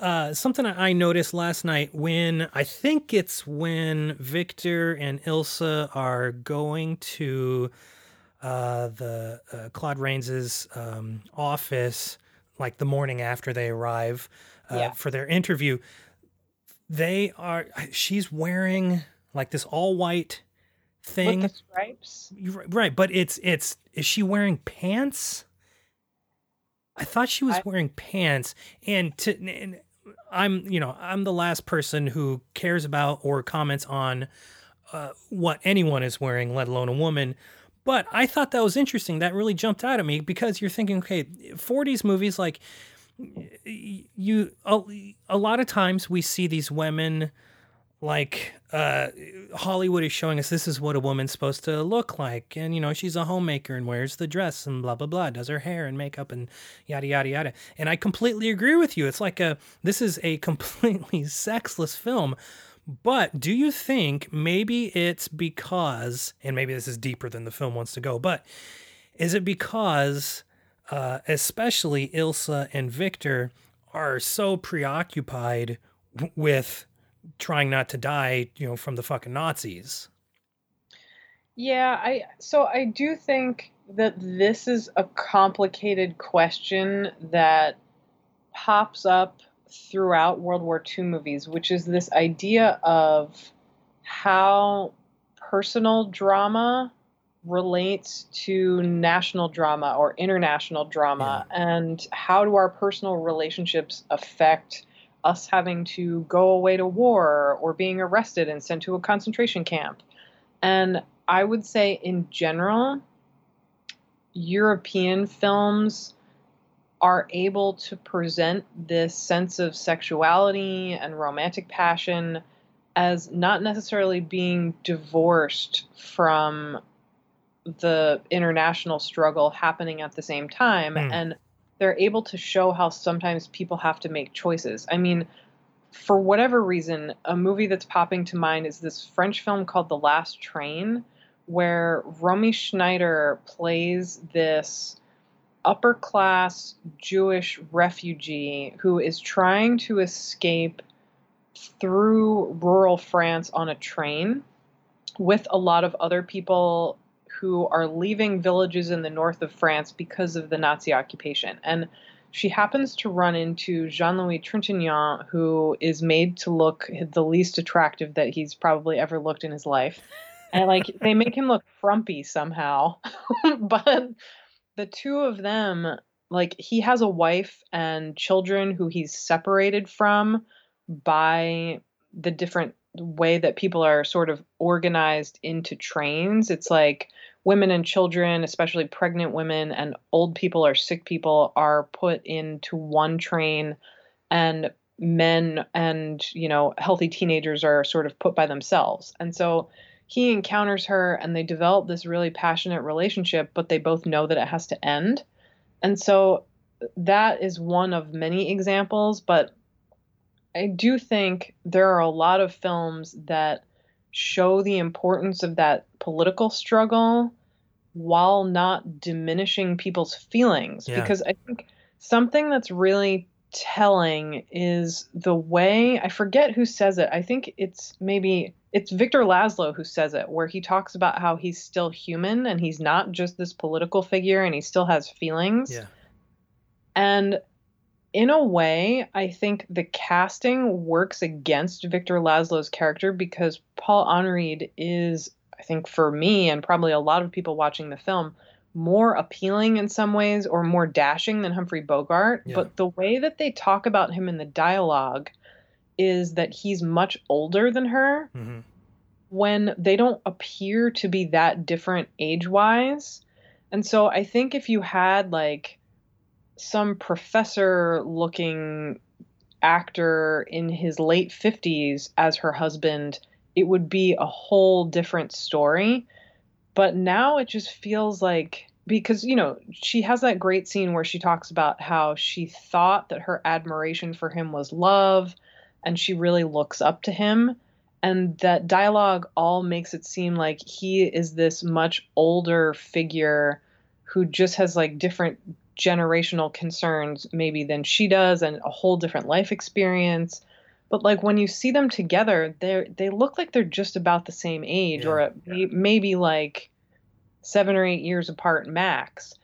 uh, something I noticed last night when I think it's when Victor and Ilsa are going to uh, the uh, Claude Rains's um, office, like the morning after they arrive uh, Yeah. for their interview. They are. She's wearing like this all white thing. With the stripes. Right, but it's it's is she wearing pants? I thought she was I- wearing pants, and to and I'm you know I'm the last person who cares about or comments on uh, what anyone is wearing, let alone a woman. But I thought that was interesting. That really jumped out at me because you're thinking, okay, 40s movies like you a, a lot of times we see these women like uh Hollywood is showing us this is what a woman's supposed to look like. And you know she's a homemaker and wears the dress and blah blah blah does her hair and makeup and yada yada yada. And I completely agree with you. It's like a this is a <laughs> completely sexless film. But do you think maybe it's because and maybe this is deeper than the film wants to go but is it because uh, especially Ilsa and Victor are so preoccupied w- with trying not to die, you know, from the fucking Nazis. Yeah, I so I do think that this is a complicated question that pops up throughout World War II movies, which is this idea of how personal drama relates to national drama or international drama and how do our personal relationships affect us having to go away to war or being arrested and sent to a concentration camp. And I would say, in general, European films are able to present this sense of sexuality and romantic passion as not necessarily being divorced from the international struggle happening at the same time. Mm. And they're able to show how sometimes people have to make choices. I mean, for whatever reason, a movie that's popping to mind is this French film called The Last Train, where Romy Schneider plays this upper class Jewish refugee who is trying to escape through rural France on a train with a lot of other people who are leaving villages in the north of France because of the Nazi occupation. And she happens to run into Jean Louis Trintignant, who is made to look the least attractive that he's probably ever looked in his life. And like they make him look frumpy somehow. <laughs> but the two of them, like he has a wife and children who he's separated from by the different way that people are sort of organized into trains. It's like women and children, especially pregnant women and old people or sick people, are put into one train, and men and you know healthy teenagers are sort of put by themselves. And so he encounters her, and they develop this really passionate relationship, but they both know that it has to end. And so that is one of many examples, but I do think there are a lot of films that show the importance of that political struggle while not diminishing people's feelings. Yeah. Because I think something that's really telling is the way I forget who says it. I think it's maybe it's Victor Laszlo who says it, where he talks about how he's still human and he's not just this political figure and he still has feelings. Yeah. And in a way, I think the casting works against Victor Laszlo's character because Paul Henreid is, I think, for me and probably a lot of people watching the film, more appealing in some ways or more dashing than Humphrey Bogart. Yeah. But the way that they talk about him in the dialogue is that he's much older than her hmm when they don't appear to be that different age wise. And so I think if you had like some professor looking actor in his late 50s as her husband, it would be a whole different story. But now it just feels like because you know she has that great scene where she talks about how she thought that her admiration for him was love and she really looks up to him and that dialogue all makes it seem like he is this much older figure who just has like different generational concerns maybe than she does and a whole different life experience but like when you see them together they they look like they're just about the same age Yeah. or may- maybe like 7 or 8 years apart max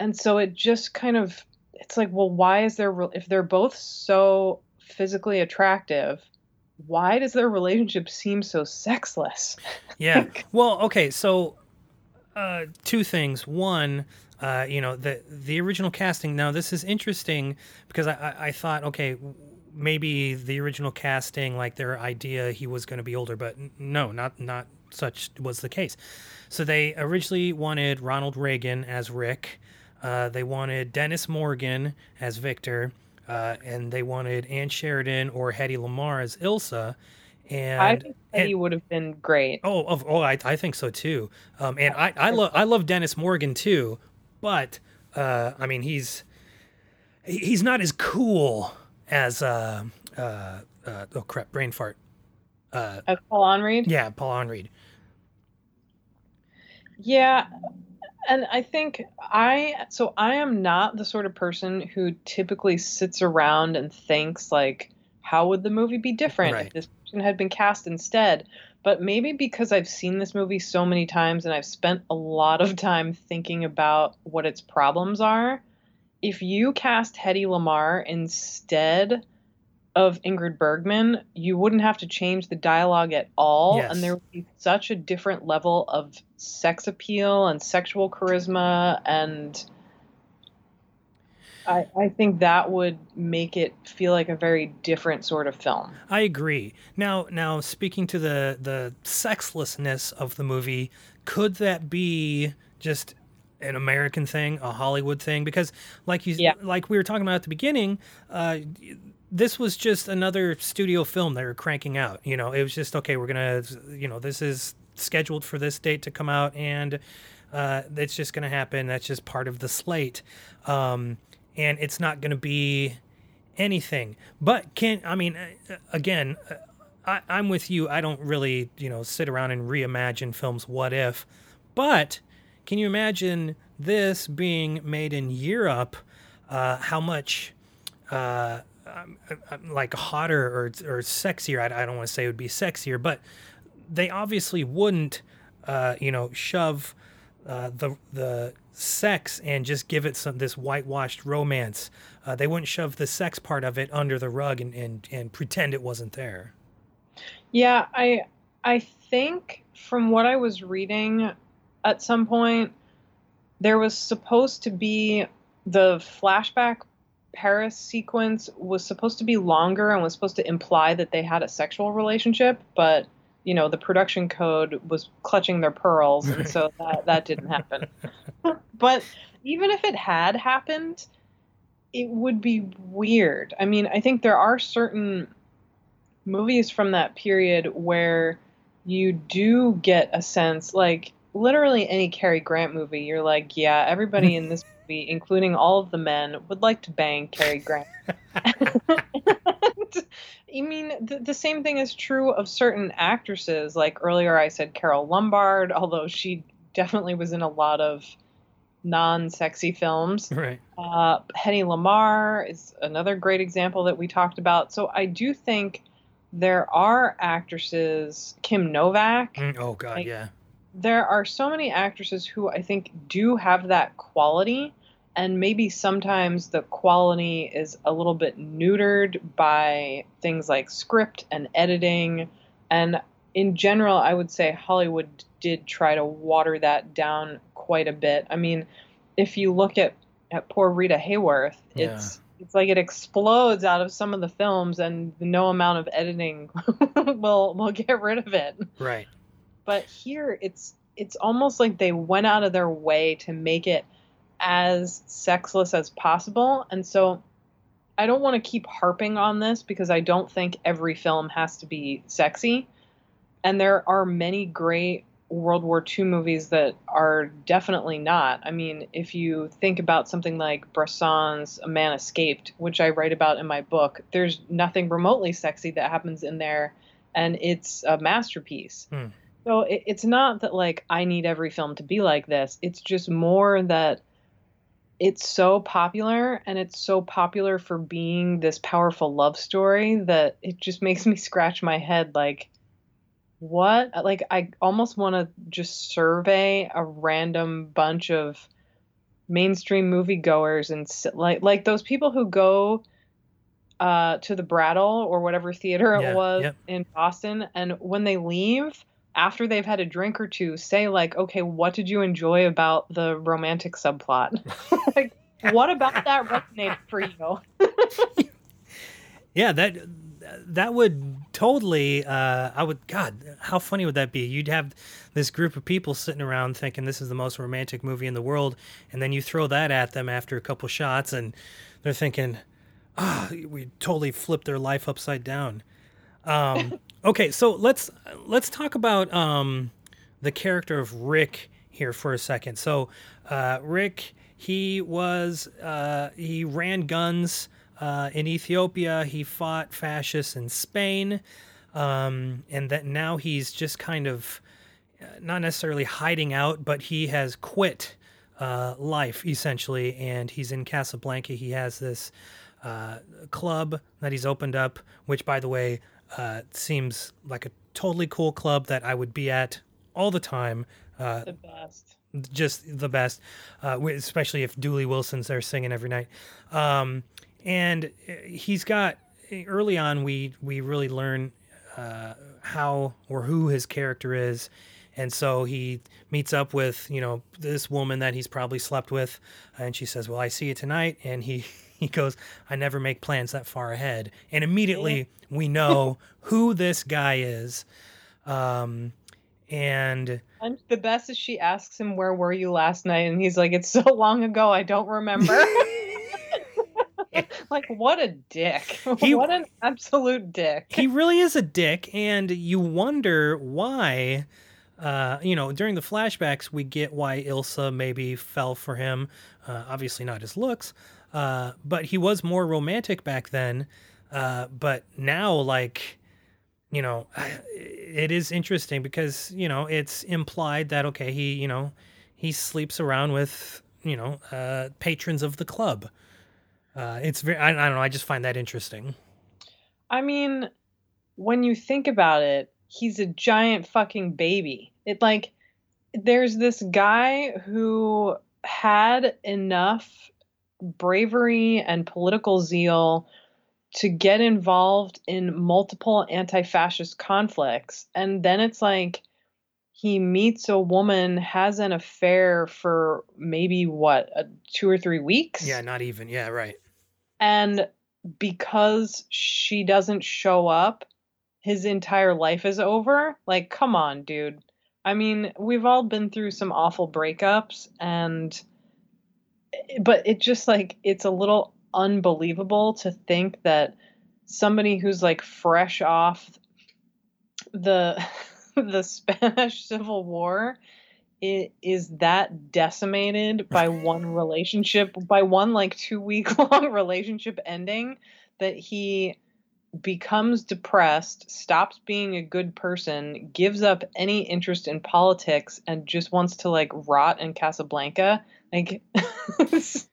and so it just kind of it's like well why is there if they're both so physically attractive why does their relationship seem so sexless Yeah. <laughs> Well, okay. So, uh, two things. One, uh, you know, the the original casting. Now, this is interesting because I, I, I thought, okay, maybe the original casting, like their idea, he was going to be older, but no, not not such was the case. So they originally wanted Ronald Reagan as Rick. Uh, they wanted Dennis Morgan as Victor. Uh, and they wanted Ann Sheridan or Hedy Lamarr as Ilsa. And i think Hedy would have been great Oh, of, oh, I, I think so too. Um, and I, I love, I love Dennis Morgan too, but uh, I mean, he's he's not as cool as, uh, uh, uh, oh crap, brain fart. Uh, as paul Henreid. yeah, Paul Henreid. Yeah. And I think I, so I am not the sort of person who typically sits around and thinks, like, how would the movie be different Right. if this person had been cast instead? But maybe because I've seen this movie so many times and I've spent a lot of time thinking about what its problems are, if you cast Hedy Lamarr instead of Ingrid Bergman, you wouldn't have to change the dialogue at all, Yes. and there would be such a different level of sex appeal and sexual charisma, and I, I think that would make it feel like a very different sort of film. I agree. Now, now speaking to the the sexlessness of the movie, could that be just an American thing, a Hollywood thing? Because, like you, Yeah. like we were talking about at the beginning, uh, this was just another studio film they were cranking out. You know, it was just okay. We're gonna, you know, this is scheduled for this date to come out, and uh, it's just gonna happen. That's just part of the slate, um, and it's not gonna be anything. But can I mean, uh, again, uh, I, I'm with you. I don't really, you know, sit around and reimagine films. What if? But can you imagine this being made in Europe? Uh, how much? Uh, um, um, like hotter or or sexier. I, I don't want to say it would be sexier, but they obviously wouldn't, uh, you know, shove uh, the the sex and just give it some this whitewashed romance. Uh, they wouldn't shove the sex part of it under the rug and, and, and pretend it wasn't there. Yeah, I I think from what I was reading at some point there was supposed to be the flashback Paris sequence was supposed to be longer and was supposed to imply that they had a sexual relationship, but you know, the production code was clutching their pearls and so <laughs> that that didn't happen. but even if it had happened, it would be weird. I mean, I think there are certain movies from that period where you do get a sense like literally any Cary Grant movie you're like yeah everybody in this <laughs> movie including all of the men would like to bang Cary Grant <laughs> <laughs> I mean, the, the same thing is true of certain actresses. Like earlier, I said Carole Lombard, although she definitely was in a lot of non-sexy films. <laughs> Right. Uh, Hedy Lamarr is another great example that we talked about. So I do think there are actresses, Kim Novak. Mm, oh God, Like- yeah. There are so many actresses who I think do have that quality, and maybe sometimes the quality is a little bit neutered by things like script and editing. And in general, I would say Hollywood did try to water that down quite a bit. I mean, if you look at, at poor Rita Hayworth, Yeah. it's it's like it explodes out of some of the films, and no amount of editing <laughs> will will get rid of it Right. but here it's it's almost like they went out of their way to make it as sexless as possible and so i don't want to keep harping on this because i don't think every film has to be sexy and there are many great world war ii movies that are definitely not i mean if you think about something like bresson's a man escaped which i write about in my book there's nothing remotely sexy that happens in there and it's a masterpiece Hmm. so it, it's not that like I need every film to be like this. It's just more that it's so popular and it's so popular for being this powerful love story that it just makes <laughs> me scratch my head like what like I almost want to just survey a random bunch of mainstream moviegoers and like like those people who go uh, to the Brattle or whatever theater it was yep. in Boston, and when they leave after they've had a drink or two, say like, "Okay, what did you enjoy about the romantic subplot? <laughs> like, what about that resonated for you?" <laughs> Yeah, that that would totally. Uh, I would. God, how funny would that be? You'd have this group of people sitting around thinking this is the most romantic movie in the world, and then you throw that at them after a couple shots, and they're thinking, "Ah, we totally flipped their life upside down." Um, okay, so let's let's talk about um, the character of Rick here for a second. So, uh, Rick, he was uh, he ran guns uh, in Ethiopia. He fought fascists in Spain, um, and that now he's just kind of uh, not necessarily hiding out, but he has quit uh, life essentially, and he's in Casablanca. He has this uh, club that he's opened up, which, by the way, uh, seems like a totally cool club that I would be at all the time. Uh, the best. just the best, uh, especially if Dooley Wilson's there singing every night. Um, and uh, he's got early on we we really learn uh, how or who his character is, and so he meets up with you know this woman that he's probably slept with, and she says, "Well, I see you tonight," and he. <laughs> <laughs> He goes, I never make plans that far ahead. And immediately <laughs> we know who this guy is. Um, and And the best is she asks him, "Where were you last night?" And he's like, "It's so long ago, I don't remember." <laughs> like, what a dick! He- what an absolute dick! he really is a dick and you wonder why uh, you know during the flashbacks we get why ilsa maybe fell for him uh, obviously not his looks uh, but he was more romantic back then. Uh, but now like you know <sighs> it is interesting because you know it's implied that okay he you know he sleeps around with you know uh, patrons of the club. Uh, it's very I, I don't know i just find that interesting. I mean, when you think about it, he's a giant fucking baby. It like there's this guy who had enough bravery and political zeal to get involved in multiple anti-fascist conflicts and then it's like he meets a woman has an affair for maybe what uh, 2 or 3 weeks yeah not even yeah right and because she doesn't show up, his entire life is over. Like, come on, dude. I mean, we've all been through some awful breakups, and but it just like it's a little unbelievable to think that somebody who's like fresh off the <laughs> the Spanish Civil War i- is that decimated by <laughs> one relationship by one like two week <laughs> long relationship ending that he becomes depressed, stops being a good person, gives up any interest in politics, and just wants to like rot in Casablanca. Like, <laughs>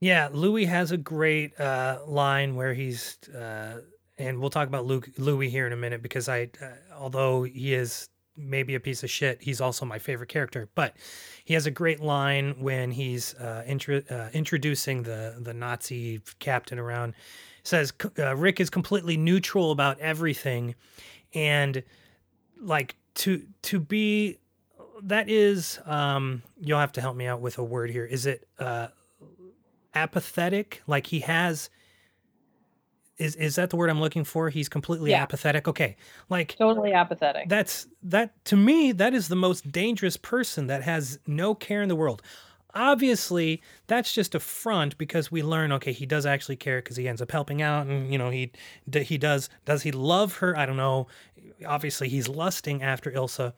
Yeah, Louis has a great uh, line where he's, uh, and we'll talk about Luke, Louis here in a minute because I, uh, although he is maybe a piece of shit, he's also my favorite character. But he has a great line when he's uh, intro, uh, introducing the the Nazi captain around. Says uh, Rick is completely neutral about everything, and like to to be that is um you'll have to help me out with a word here. Is it uh apathetic? Like he has is is that the word i'm looking for? He's completely Yeah. apathetic? Okay. Like totally apathetic. that's that to me that is the most dangerous person that has no care in the world. Obviously that's just a front because we learn okay he does actually care because he ends up helping out and you know he he does does he love her? I don't know. Obviously he's lusting after ilsa.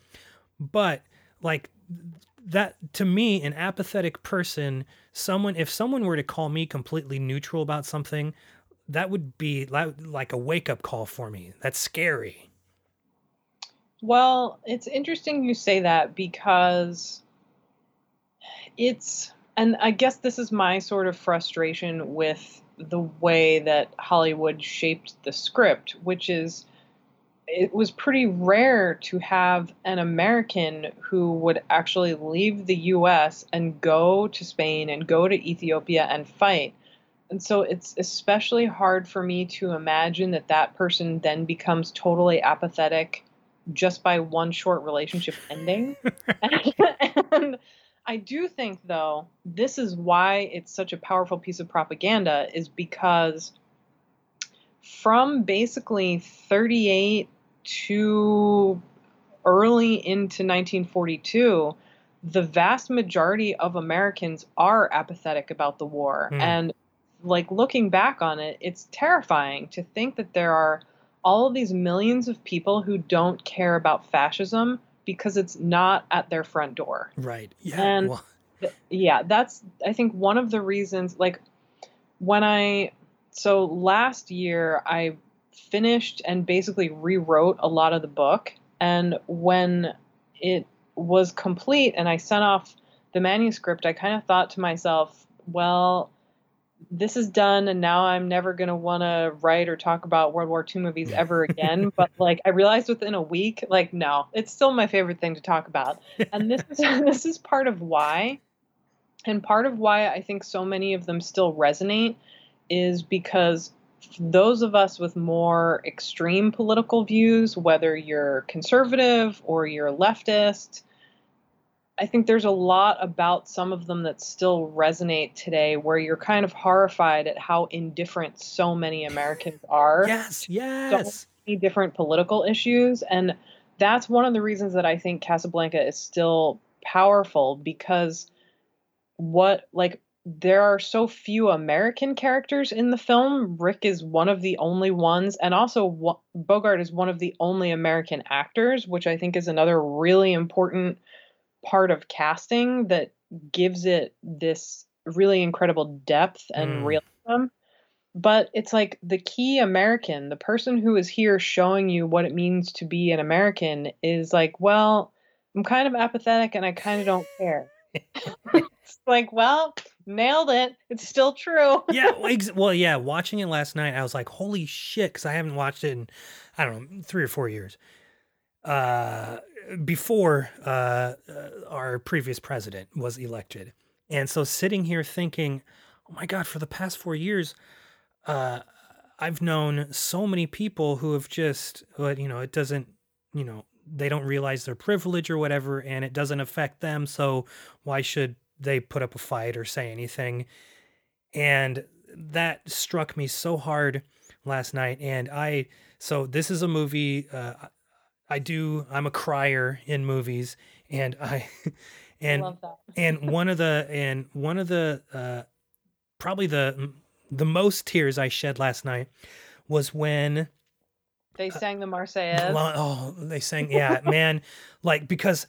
But like that to me an apathetic person someone if someone were to call me completely neutral about something that would be like a wake up call for me. That's scary. Well, it's interesting you say that because it's, and I guess this is my sort of frustration with the way that Hollywood shaped the script, which is it was pretty rare to have an American who would actually leave the US and go to Spain and go to Ethiopia and fight. And so it's especially hard for me to imagine that that person then becomes totally apathetic just by one short relationship ending. <laughs> <laughs> and I do think though this is why it's such a powerful piece of propaganda is because from basically 38 to early into 1942 the vast majority of Americans are apathetic about the war. Hmm. and like looking back on it it's terrifying to think that there are all of these millions of people who don't care about fascism because it's not at their front door. Right. Yeah. And- well, Th- yeah that's i think one of the reasons like when i so last year i finished and basically rewrote a lot of the book. And when it was complete and i sent off the manuscript i kind of thought to myself well this is done and now i'm never going to want to write or talk about world war ii movies ever again. <laughs> But like i realized within a week like no it's still my favorite thing to talk about. <laughs> And this is <laughs> this is part of why. And part of why i think so many of them still resonate is because those of us with more extreme political views whether you're conservative or you're leftist i think there's a lot about some of them that still resonate today where you're kind of horrified at how indifferent so many americans are yes yes. many different political issues. And that's one of the reasons that I think Casablanca is still powerful because what like there are so few American characters in the film. Rick is one of the only ones and also Bogart is one of the only American actors, which I think is another really important part of casting that gives it this really incredible depth and Mm. realism but it's like the key American, the person who is here showing you what it means to be an American is like, well, I'm kind of apathetic and I kind of don't care. <laughs> <laughs> it's like, well, nailed it. It's still true. yeah well, <laughs> ex- well yeah watching it last night i was like holy shit because i haven't watched it in i don't know three or four years uh before uh, uh our previous president was elected and so sitting here thinking oh my god for the past four years uh i've known so many people who have just but you know it doesn't you know they don't realize their privilege or whatever and it doesn't affect them so why should they put up a fight or say anything and that struck me so hard last night and i so this is a movie uh, i do i'm a crier in movies and i I <laughs> and that. <laughs> and one of the and one of the uh probably the the most tears i shed last night was when They sang the Marseillaise. Lo- Oh, they sang, yeah, man. Like because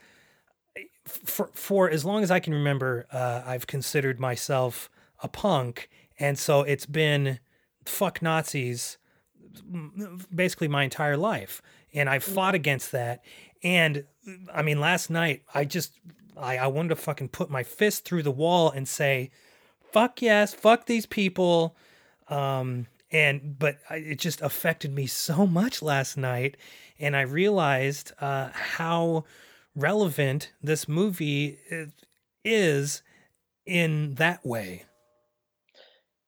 for for as long as I can remember, uh, I've considered myself a punk, and so it's been fuck Nazis basically my entire life, and I've fought against that. And I mean, last night I just I, I wanted to fucking put my fist through the wall and say, "Fuck yes, fuck these people." Um, and but it just affected me so much last night, and I realized uh, how relevant this movie is in that way.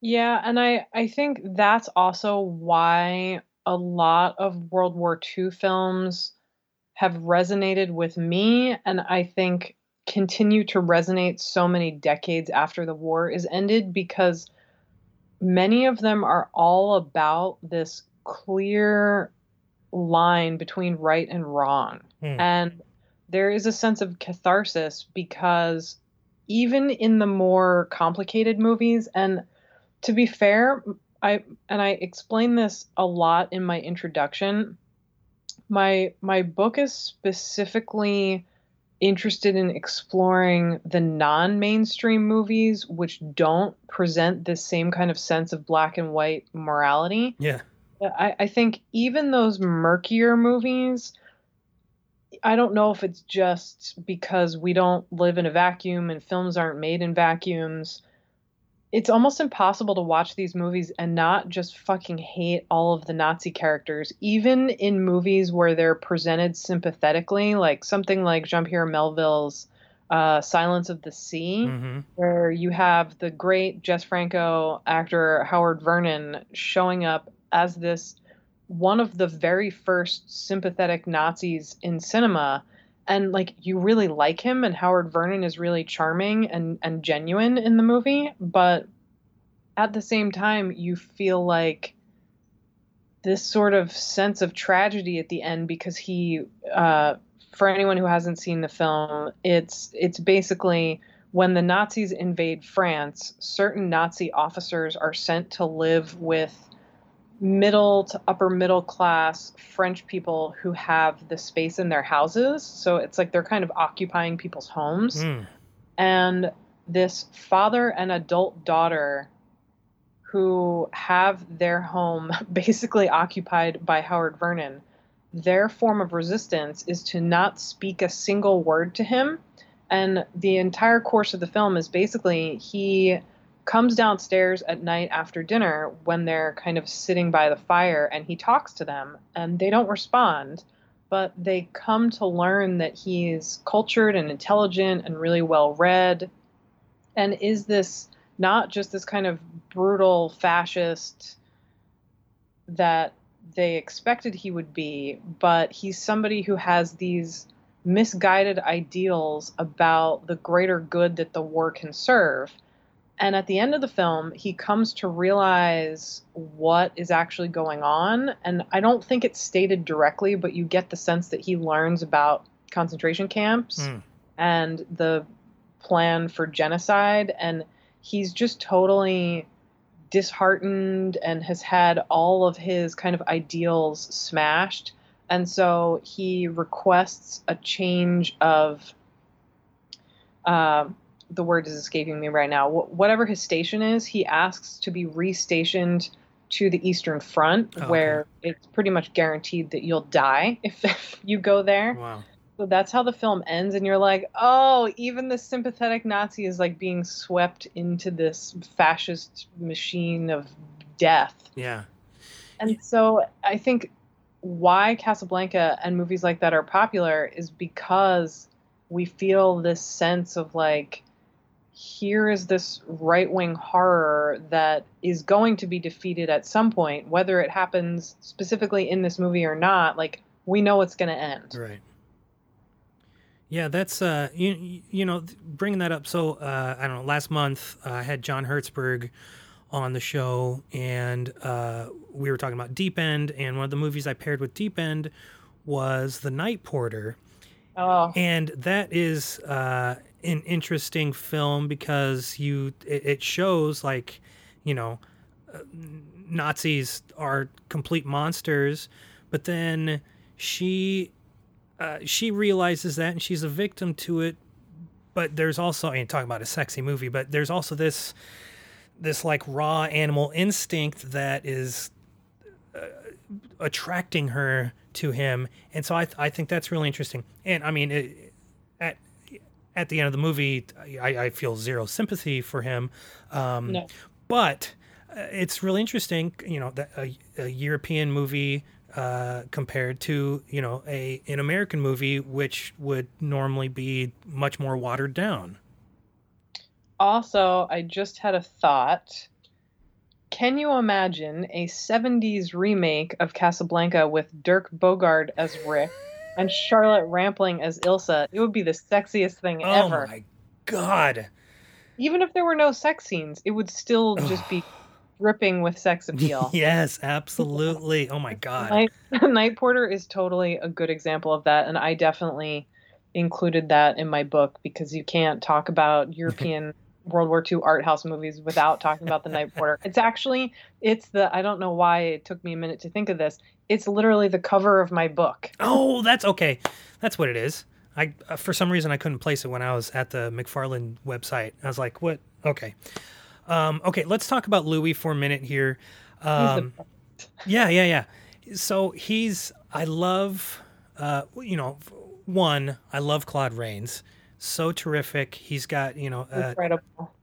Yeah, and I I think that's also why a lot of World War II films have resonated with me and I think continue to resonate so many decades after the war is ended because many of them are all about this clear line between right and wrong. Hmm. And there is a sense of catharsis because even in the more complicated movies and to be fair, I and I explain this a lot in my introduction. My my book is specifically interested in exploring the non-mainstream movies which don't present this same kind of sense of black and white morality. Yeah. I, I think even those murkier movies, I don't know if it's just because we don't live in a vacuum and films aren't made in vacuums it's almost impossible to watch these movies and not just fucking hate all of the Nazi characters, even in movies where they're presented sympathetically, like something like Jean Pierre Melville's uh, Silence of the Sea, Mm-hmm. where you have the great Jess Franco actor Howard Vernon showing up as this one of the very first sympathetic Nazis in cinema. And like you really like him and Howard Vernon is really charming and and genuine in the movie but at the same time you feel like this sort of sense of tragedy at the end because he uh, for anyone who hasn't seen the film it's it's basically when the Nazis invade France certain Nazi officers are sent to live with middle to upper middle class French people who have the space in their houses. So it's like they're kind of occupying people's homes. Mm. And this father and adult daughter who have their home <laughs> basically occupied by Howard Vernon, their form of resistance is to not speak a single word to him. And the entire course of the film is basically he comes downstairs at night after dinner when they're kind of sitting by the fire and he talks to them and they don't respond but they come to learn that he's cultured and intelligent and really well read and is this not just this kind of brutal fascist that they expected he would be but he's somebody who has these misguided ideals about the greater good that the war can serve and at the end of the film, he comes to realize what is actually going on. And I don't think it's stated directly, but you get the sense that he learns about concentration camps Mm. and the plan for genocide. And he's just totally disheartened and has had all of his kind of ideals smashed. And so he requests a change of. Uh, the word is escaping me right now. Wh- whatever his station is, he asks to be restationed to the Eastern Front, Oh, okay. where it's pretty much guaranteed that you'll die <laughs> if, if you go there. Wow. So that's how the film ends, and you're like, oh, even the sympathetic Nazi is like being swept into this fascist machine of death. Yeah. And so I think why Casablanca and movies like that are popular is because we feel this sense of like, here is this right wing horror that is going to be defeated at some point, whether it happens specifically in this movie or not. Like, we know it's going to end. Right. Yeah, that's uh, you you know bringing that up. So uh, I don't know. Last month uh, I had John Hertzberg on the show, and uh, we were talking about Deep End, and one of the movies I paired with Deep End was The Night Porter, Oh, and that is uh, an interesting film because you it, it shows like you know uh, Nazis are complete monsters, but then she uh, she realizes that and she's a victim to it. But there's also I ain't talking about a sexy movie, but there's also this this like raw animal instinct that is uh, attracting her to him, and so I th- I think that's really interesting. And I mean, it, at at the end of the movie, I, I feel zero sympathy for him, um, No. but uh, it's really interesting. You know, that a, a European movie uh, compared to you know a an American movie, which would normally be much more watered down. Also, I just had a thought. Can you imagine a 70s remake of Casablanca with Dirk Bogarde as Rick and Charlotte Rampling as Ilsa? It would be the sexiest thing Oh ever. Oh my god! Even if there were no sex scenes, it would still just be dripping with sex appeal. <laughs> yes, absolutely. Oh my god! Night, <laughs> Night Porter is totally a good example of that, and I definitely included that in my book because you can't talk about <laughs> European World War II art house movies without talking about the Night <laughs> Porter. It's actually it's the I don't know why it took me a minute to think of this. It's literally the cover of my book. Oh, that's okay. That's what it is. I uh, for some reason I couldn't place it when I was at the McFarland website. I was like, "What? Okay, um, okay. Let's talk about Louis for a minute here." Um, yeah, yeah, yeah. So he's I love, uh, you know, one I love Claude Rains. So terrific. He's got you know a,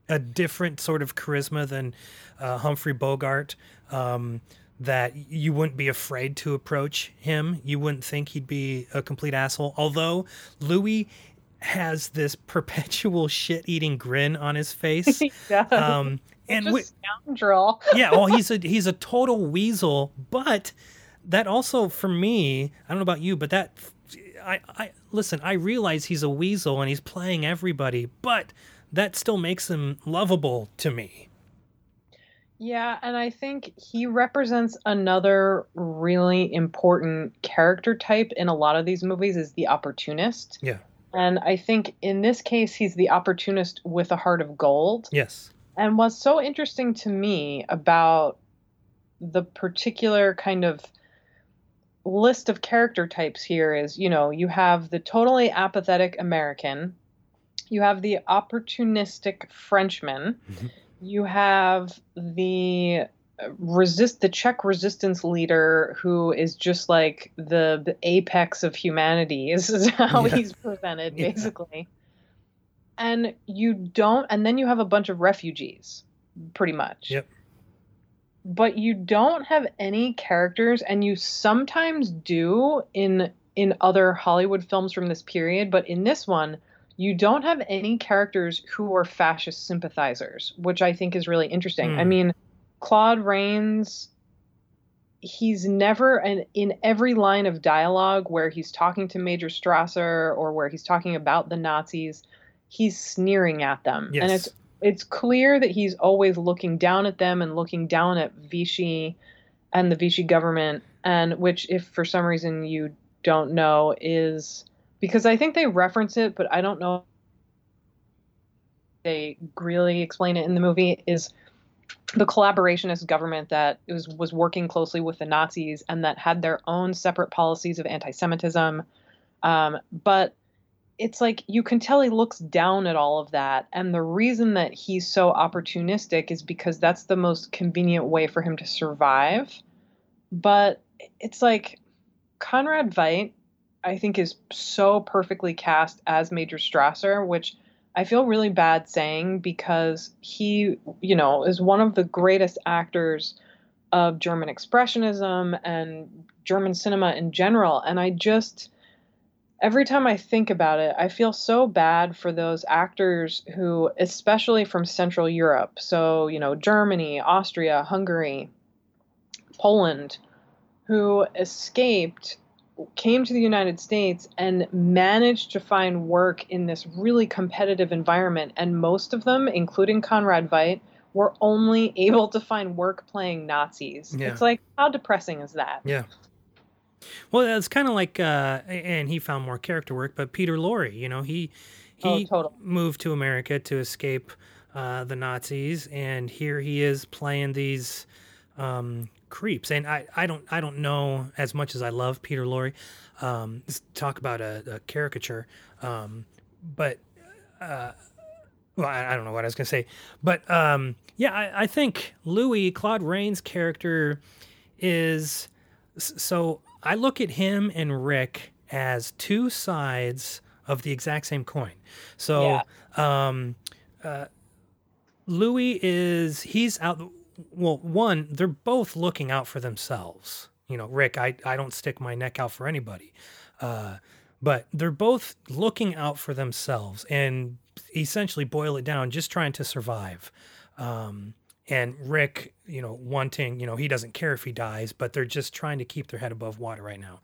a different sort of charisma than uh, Humphrey Bogart. Um, that you wouldn't be afraid to approach him. You wouldn't think he'd be a complete asshole. Although Louis has this <laughs> perpetual shit-eating grin on his face. <laughs> Does. Um, and Just wi- scoundrel. <laughs> yeah, well, he's a he's a total weasel, but that also for me, I don't know about you, but that I I listen, I realize he's a weasel and he's playing everybody, but that still makes him lovable to me. Yeah, and I think he represents another really important character type in a lot of these movies is the opportunist. Yeah. And I think in this case he's the opportunist with a heart of gold. Yes. And what's so interesting to me about the particular kind of list of character types here is, you know, you have the totally apathetic American, you have the opportunistic Frenchman, Mhm. you have the uh, resist the Czech resistance leader who is just like the, the apex of humanity is <laughs> is how Yeah. he's presented Yeah. basically and you don't and then you have a bunch of refugees pretty much Yep. But you don't have any characters and you sometimes do in in other hollywood films from this period but in this one you don't have any characters who are fascist sympathizers which i think is really interesting i Hmm. mean claude rains he's never and in every line of dialogue where he's talking to major strasser or where he's talking about the nazis he's sneering at them Yes. and it's it's clear that he's always looking down at them and looking down at Vichy and the Vichy government and which if for some reason you don't know is because I think they reference it but I don't know they really explain it in the movie is the collaborationist government that was was working closely with the Nazis and that had their own separate policies of anti-Semitism. Um, but it's like you can tell he looks down at all of that, and the reason that he's so opportunistic is because that's the most convenient way for him to survive. But it's like Conrad Veidt, I think, is so perfectly cast as Major Strasser, which I feel really bad saying because he, you know, is one of the greatest actors of German expressionism and German cinema in general. And I just, every time I think about it, I feel so bad for those actors who, especially from Central Europe, so, you know, Germany, Austria, Hungary, Poland, who escaped came to the United States and managed to find work in this really competitive environment. And most of them, including Conrad Veidt, were only <laughs> able to find work playing Nazis. Yeah. It's like, how depressing is that? Yeah. Well, it's kind of like, uh, and he found more character work, but Peter Lorre, you know, he he Oh, totally. moved to America to escape uh, the Nazis, and here he is playing these um, creeps. And I, I don't I don't know as much as I love Peter Lorre. Um, let's talk about a, a caricature, um, but uh, well, I, I don't know what I was gonna say, but um, yeah, I, I think Louis Claude Rains' character is So I look at him and Rick as two sides of the exact same coin. So, um, uh, Louis is he's out. Well, one, they're both looking out for themselves. You know, Rick, I I don't stick my neck out for anybody, uh, but they're both looking out for themselves and essentially boil it down, just trying to survive. Um, and Rick, you know, wanting, you know, he doesn't care if he dies, but they're just trying to keep their head above water right now.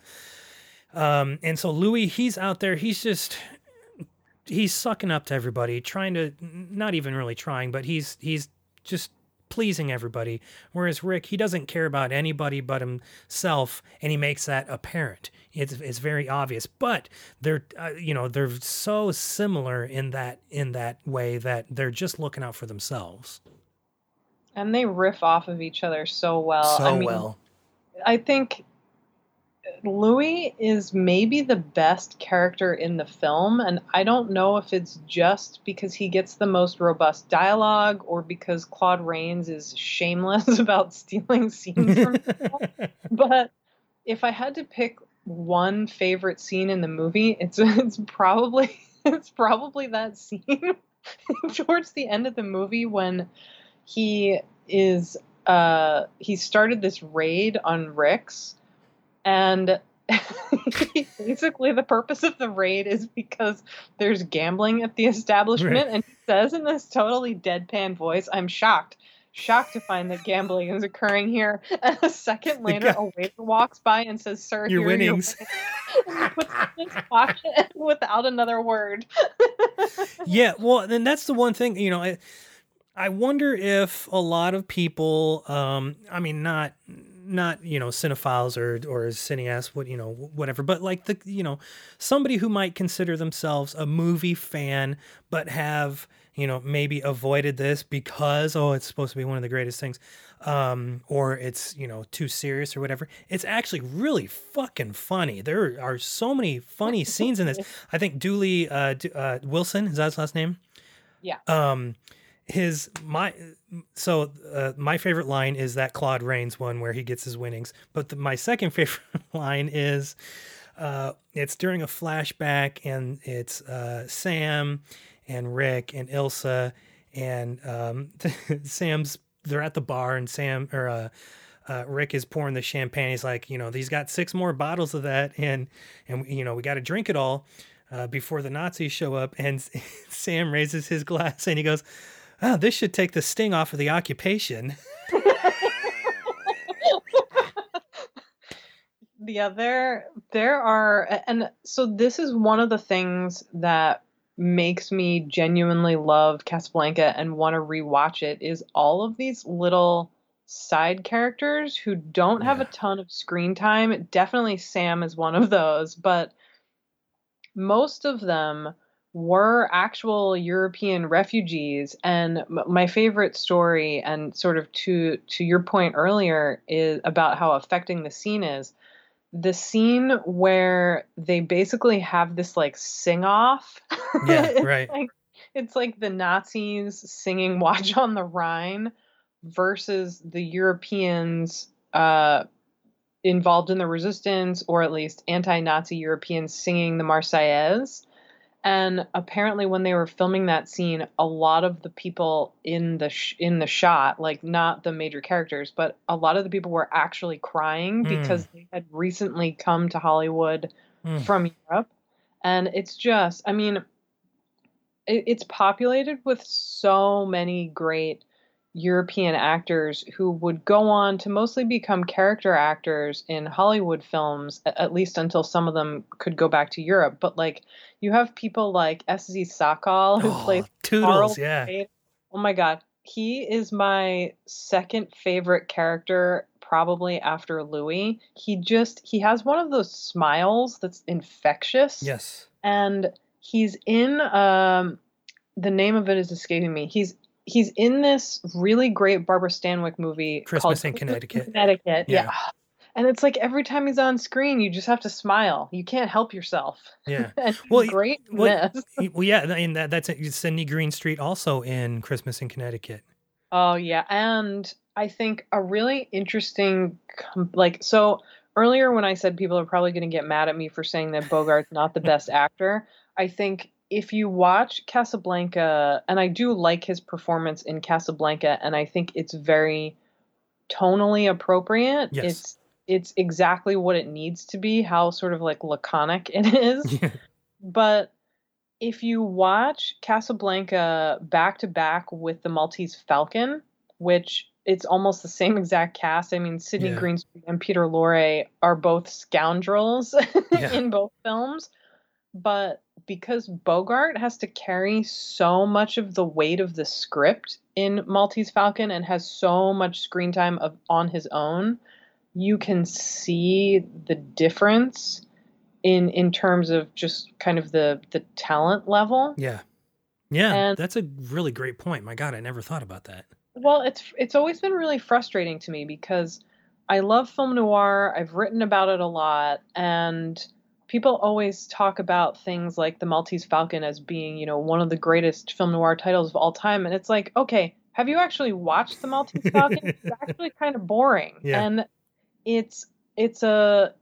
Um, and so Louis, he's out there, he's just he's sucking up to everybody, trying to not even really trying, but he's he's just pleasing everybody. Whereas Rick, he doesn't care about anybody but himself, and he makes that apparent. It's it's very obvious, but they're uh, you know they're so similar in that in that way that they're just looking out for themselves And they riff off of each other so well. so I mean, well. I think Louis is maybe the best character in the film, and I don't know if it's just because he gets the most robust dialogue or because Claude Rains is shameless <laughs> about stealing scenes from <laughs> people. but if I had to pick one favorite scene in the movie, it's <laughs> it's probably it's probably that scene towards the end of the movie when he is uh he started this raid on Rick's and <laughs> basically the purpose of the raid is because there's gambling at the establishment and he says in this totally deadpan voice i'm shocked shocked to find that gambling is occurring here and a second later a waiter walks by and says sir Your winnings." winnings." And he puts in his pocket <laughs> without another word <laughs> yeah, well, then that's the one thing, you know, I, I wonder if a lot of people, um, I mean, not, not, you know, cinephiles or, or cineasts, what, you know, whatever, but like the, you know, somebody who might consider themselves a movie fan, but have, you know, maybe avoided this because, oh, it's supposed to be one of the greatest things, um, or it's, you know, too serious or whatever. It's actually really fucking funny. There are so many funny scenes in this. <laughs> I think Dooley uh, uh, Wilson, is that his last name? Yeah. Um, his my so uh, my favorite line is that Claude Rains one where he gets his winnings. But the, my second <laughs> favorite line is uh, it's during a flashback and it's uh, Sam and Rick and Ilsa and um, <laughs> Sam's they're at the bar and Sam or uh, uh, Rick is pouring the champagne. He's like, you know, he's got six more bottles of that, and and you know we got to drink it all uh, before the Nazis show up. And <laughs> Sam raises his glass and he goes, "Oh, this should take the sting off of the occupation." <laughs> Yeah, there there are and so this is one of the things that makes me genuinely love Casablanca and want to rewatch it is all of these little side characters who don't have a ton of screen time. Definitely Sam is one of those, but most of them were actual European refugees. And m- my favorite story, and sort of to to your point earlier, is about how affecting the scene is the scene where they basically have this like sing off. Yeah, <laughs> right. Like, it's like the Nazis singing <laughs> "Watch on the Rhine" versus the Europeans uh, involved in the resistance, or at least anti-Nazi Europeans singing the Marseillaise. And apparently, when they were filming that scene, a lot of the people in the sh- in the shot, like not the major characters, but a lot of the people were actually crying Hmm. because they had recently come to Hollywood Hmm. from Europe, and it's just, I mean, it, it's populated with so many great European actors who would go on to mostly become character actors in Hollywood films, at least until some of them could go back to Europe. But like, you have people like S.Z. Sakall who Oh, plays Cuddles, Carl yeah. Wade. Oh my god, he is my second favorite character, probably after Louis. He just he has one of those smiles that's infectious Yes. and he's in um the name of it is escaping me. He's he's in this really great Barbara Stanwyck movie Christmas called in Connecticut. Connecticut. Yeah. Yeah. And it's like every time he's on screen, you just have to smile. You can't help yourself. Yeah. <laughs> Well, great well, Well, yeah, and that, that's it. Sidney Greenstreet also in Christmas in Connecticut. Oh yeah, and I think a really interesting like so earlier when I said people are probably going to get mad at me for saying that Bogart's not the best actor, I think if you watch Casablanca, and I do like his performance in Casablanca, and I think it's very tonally appropriate. Yes. It's it's exactly what it needs to be, how sort of like laconic it is. <laughs> but if you watch Casablanca back to back with the Maltese Falcon, which it's almost the same exact cast. I mean, Sidney Yeah. Greenstreet and Peter Lorre are both scoundrels <laughs> Yeah. in both films, but because Bogart has to carry so much of the weight of the script in Maltese Falcon and has so much screen time of on his own, you can see the difference in in terms of just kind of the the talent level. Yeah. Yeah, And- that's a really great point. My God, I never thought about that. Well, it's it's always been really frustrating to me because I love film noir. I've written about it a lot, and people always talk about things like The Maltese Falcon as being, you know, one of the greatest film noir titles of all time. And it's like, okay, have you actually watched The Maltese <laughs> Falcon? it's actually kind of boring, Yeah. and it's it's a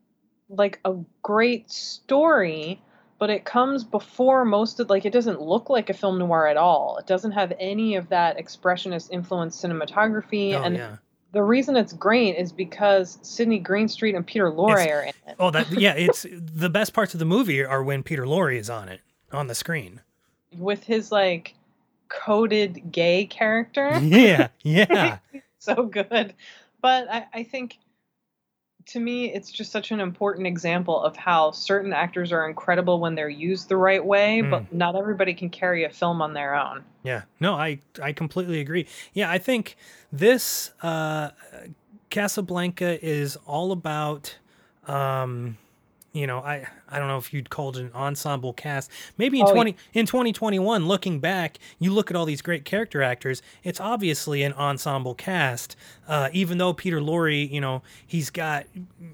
like a great story but it comes before most of like it doesn't look like a film noir at all it doesn't have any of that expressionist influence cinematography Oh, and yeah. The reason it's great is because sidney greenstreet and peter lorre are in it Oh, that yeah. It's <laughs> the best parts of the movie are when Peter Lorre is on it on the screen. with his like coded gay character Yeah, <laughs> yeah, so good but I, I think to me it's just such an important example of how certain actors are incredible when they're used the right way Mm. but not everybody can carry a film on their own yeah. No, I I completely agree. Yeah, I think this uh, Casablanca is all about. Um, you know, I I don't know if you'd call it an ensemble cast. Maybe in Oh, yeah. twenty in twenty twenty one, looking back, you look at all these great character actors. It's obviously an ensemble cast. Uh, even though Peter Lorre, you know, he's got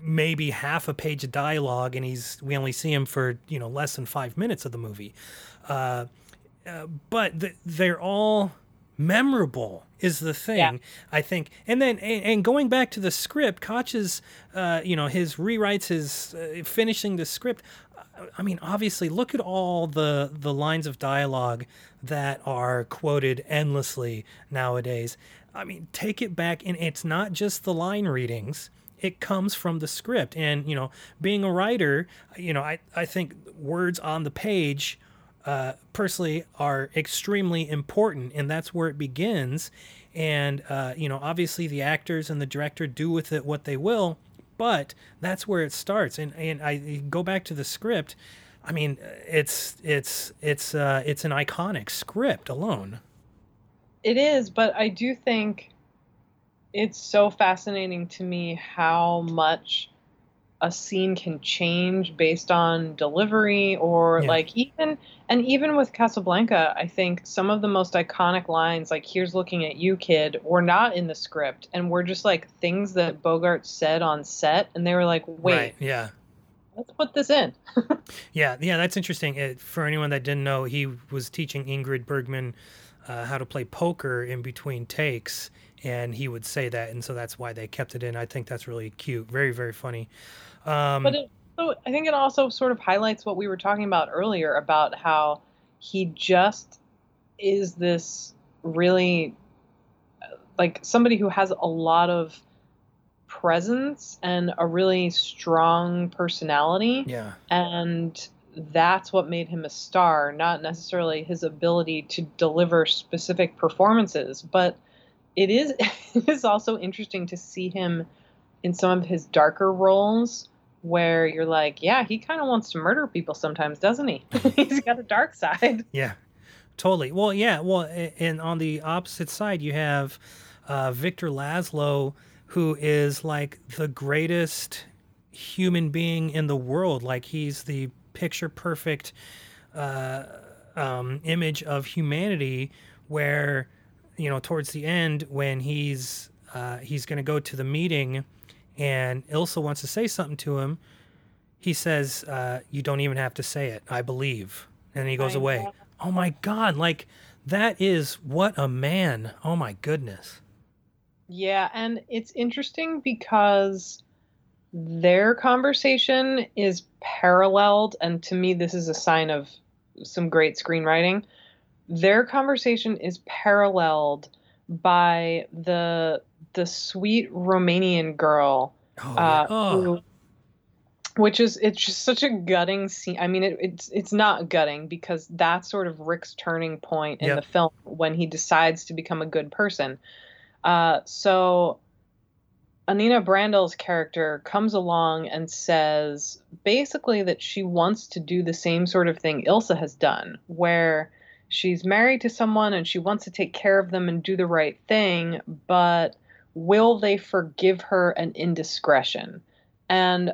maybe half a page of dialogue, and he's we only see him for you know less than five minutes of the movie. Uh, uh, but th- they're all memorable is the thing Yeah. i think. And then and, and going back to the script koch's uh, you know his rewrites his uh, finishing the script uh, i mean obviously look at all the the lines of dialogue that are quoted endlessly nowadays. I mean take it back and it's not just the line readings. It comes from the script. And you know being a writer you know i, I think words on the page uh, personally are extremely important and that's where it begins. And uh, you know obviously the actors and the director do with it what they will but that's where it starts. And and i go back to the script. I mean it's it's it's uh, it's an iconic script alone. It is, but I do think it's so fascinating to me how much a scene can change based on delivery or Yeah. like even and even with Casablanca, I think some of the most iconic lines like here's looking at you kid were not in the script and were just like things that Bogart said on set and they were like, "Wait, right yeah let's put this in." <laughs> Yeah, yeah, that's interesting. It, for anyone that didn't know, he was teaching Ingrid Bergman uh, how to play poker in between takes, and he would say that, and so that's why they kept it in. I think that's really cute, very, very funny. Um, But it, so I think it also sort of highlights what we were talking about earlier about how he just is this really like somebody who has a lot of presence and a really strong personality. Yeah, and that's what made him a star not necessarily his ability to deliver specific performances but it is <laughs> it is also interesting to see him in some of his darker roles where you're like yeah he kind of wants to murder people sometimes doesn't he <laughs> he's got a dark side <laughs> yeah, totally. Well, yeah, well, and on the opposite side, you have uh, Victor Laszlo, who is like the greatest human being in the world. Like he's the picture perfect uh, um, image of humanity, where you know towards the end when he's uh, he's going to go to the meeting, and Ilsa wants to say something to him. He says, uh, "You don't even have to say it. I believe," and he goes I away. know. Oh my God! Like that is what a man. Oh my goodness. Yeah, and it's interesting because their conversation is paralleled, and to me, this is a sign of some great screenwriting. Their conversation is paralleled by the the sweet Romanian girl, Oh, uh. Oh. who, which is it's just such a gutting scene. I mean, it, it's it's not gutting because that's sort of Rick's turning point in Yep. the film when he decides to become a good person. Uh, so Annina Brandel's character comes along and says basically that she wants to do the same sort of thing Ilsa has done, where she's married to someone and she wants to take care of them and do the right thing, but will they forgive her an indiscretion? And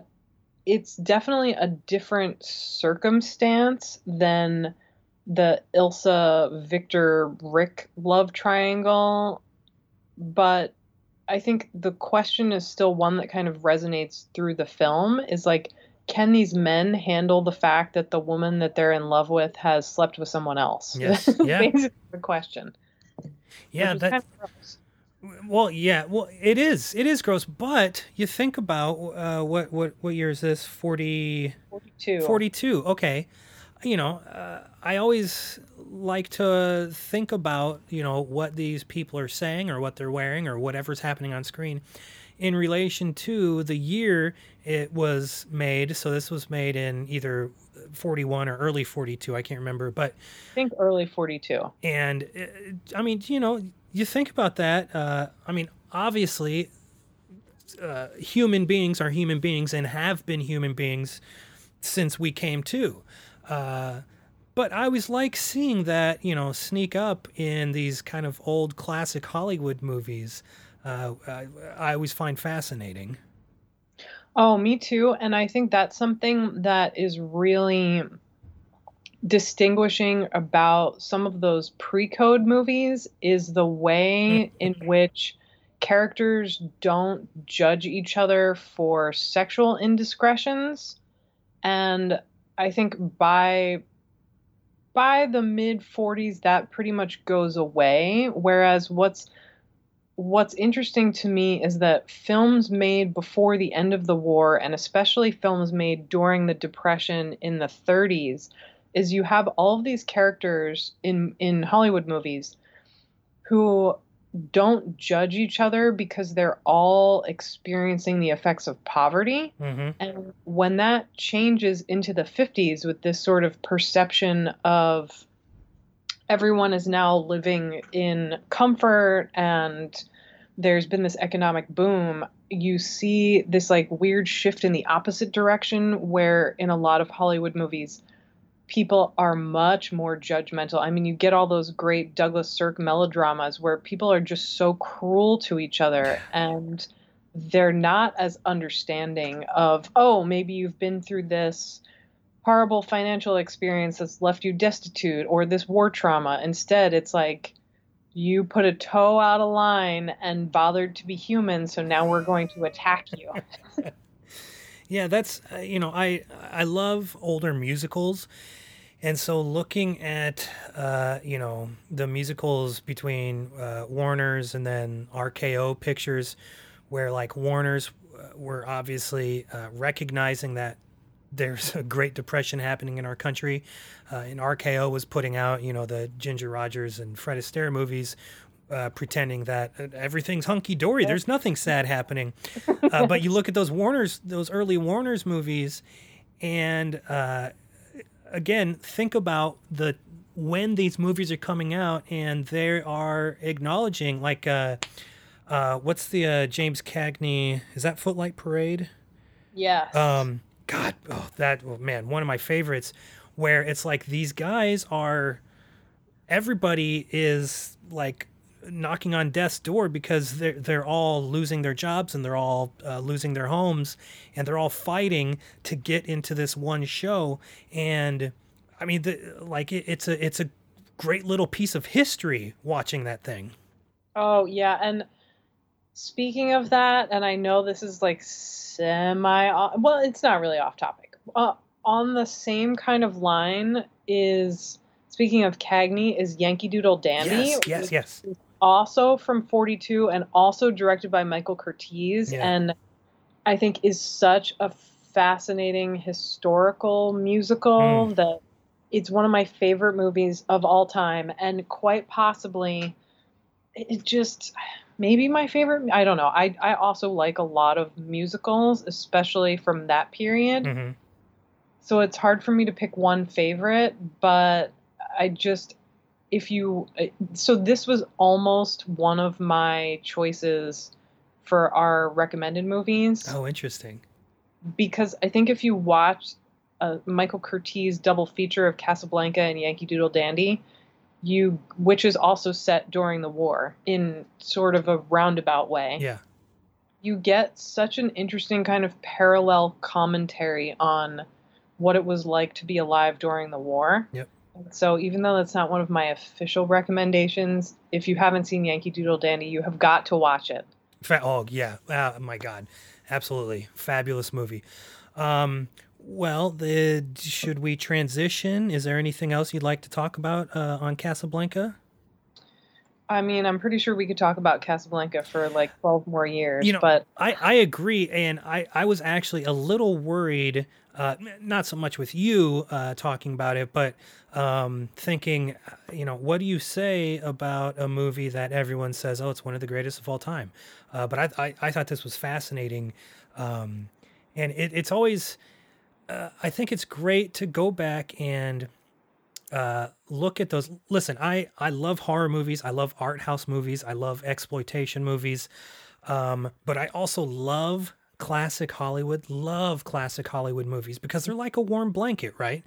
it's definitely a different circumstance than the Ilsa Victor Rick love triangle, but I think the question is still one that kind of resonates through the film is like can these men handle the fact that the woman that they're in love with has slept with someone else? Yes, <laughs> yeah. The question. yeah, that kind of. Well, yeah, well, it is. It is gross, but you think about uh, what what what year is this? 40, 42. 42. Okay, you know, uh, I always like to think about you know what these people are saying or what they're wearing or whatever's happening on screen in relation to the year it was made. So this was made in either 41 or early 42. I can't remember, but I think early 42. and uh, I mean, you know, you think about that. Uh, I mean, obviously, uh, human beings are human beings and have been human beings since we came to. Uh, but I always like seeing that, you know, sneak up in these kind of old classic Hollywood movies. Uh, I, I always find fascinating. Oh, me too. And I think that's something that is really distinguishing about some of those pre-code movies is the way in which characters don't judge each other for sexual indiscretions and i think by by the mid 40s that pretty much goes away whereas what's what's interesting to me is that films made before the end of the war and especially films made during the depression in the 30s is you have all of these characters in in Hollywood movies who don't judge each other because they're all experiencing the effects of poverty. Hmm and when that changes into the 50s with this sort of perception of everyone is now living in comfort and there's been this economic boom, you see this like weird shift in the opposite direction where in a lot of Hollywood movies, people are much more judgmental. I mean, you get all those great Douglas Sirk melodramas where people are just so cruel to each other <laughs> and they're not as understanding of, oh, maybe you've been through this horrible financial experience that's left you destitute or this war trauma. Instead, it's like you put a toe out of line and bothered to be human, so now we're going to attack you. <laughs> Yeah, that's uh, you know I I love older musicals, and so looking at uh, you know the musicals between uh, Warner's and then RKO Pictures, where like Warner's uh, were obviously uh, recognizing that there's a Great Depression happening in our country, uh, and RKO was putting out you know the Ginger Rogers and Fred Astaire movies. Uh, pretending that uh, everything's hunky dory, there's nothing sad <laughs> happening. Uh, but you look at those Warner's, those early Warner's movies, and uh, again, think about the when these movies are coming out, and they are acknowledging like, uh, uh, what's the uh, James Cagney? Is that Footlight Parade? Yes. Um, God, oh, that oh, man, one of my favorites, where it's like these guys are, everybody is like knocking on death's door because they're they're all losing their jobs and they're all uh, losing their homes and they're all fighting to get into this one show and I mean the, like it, it's a it's a great little piece of history watching that thing. Oh yeah, and speaking of that, and I know this is like semi. Well, it's not really off topic. Uh, on the same kind of line is speaking of Cagney is Yankee Doodle Dandy. Yes, yes, yes. Also from 42 and also directed by Michael Curtiz Yeah. and I think is such a fascinating historical musical Mm. that it's one of my favorite movies of all time and quite possibly it it just maybe my favorite I don't know. I I also like a lot of musicals especially from that period. hmm So it's hard for me to pick one favorite, but I just if you so this was almost one of my choices for our recommended movies Oh, interesting. because I think if you watch uh, Michael Curtiz double feature of Casablanca and Yankee Doodle Dandy, you which is also set during the war in sort of a roundabout way Yeah. you get such an interesting kind of parallel commentary on what it was like to be alive during the war. Yep. So even though that's not one of my official recommendations, if you haven't seen Yankee Doodle Dandy, you have got to watch it. Fa- oh yeah, oh my god, absolutely fabulous movie. Um, well, the, should we transition? Is there anything else you'd like to talk about uh, on Casablanca? I mean, I'm pretty sure we could talk about Casablanca for like 12 more years, You know, but I, I agree, and I, I was actually a little worried, uh, not so much with you uh, talking about it, but um, thinking, you know, what do you say about a movie that everyone says, oh, it's one of the greatest of all time? Uh, but I, I, I thought this was fascinating, um, and it, it's always, uh, I think it's great to go back and uh, look at those. Listen, I I love horror movies. I love art house movies. I love exploitation movies. Um, but I also love classic Hollywood. Love classic Hollywood movies because they're like a warm blanket, right?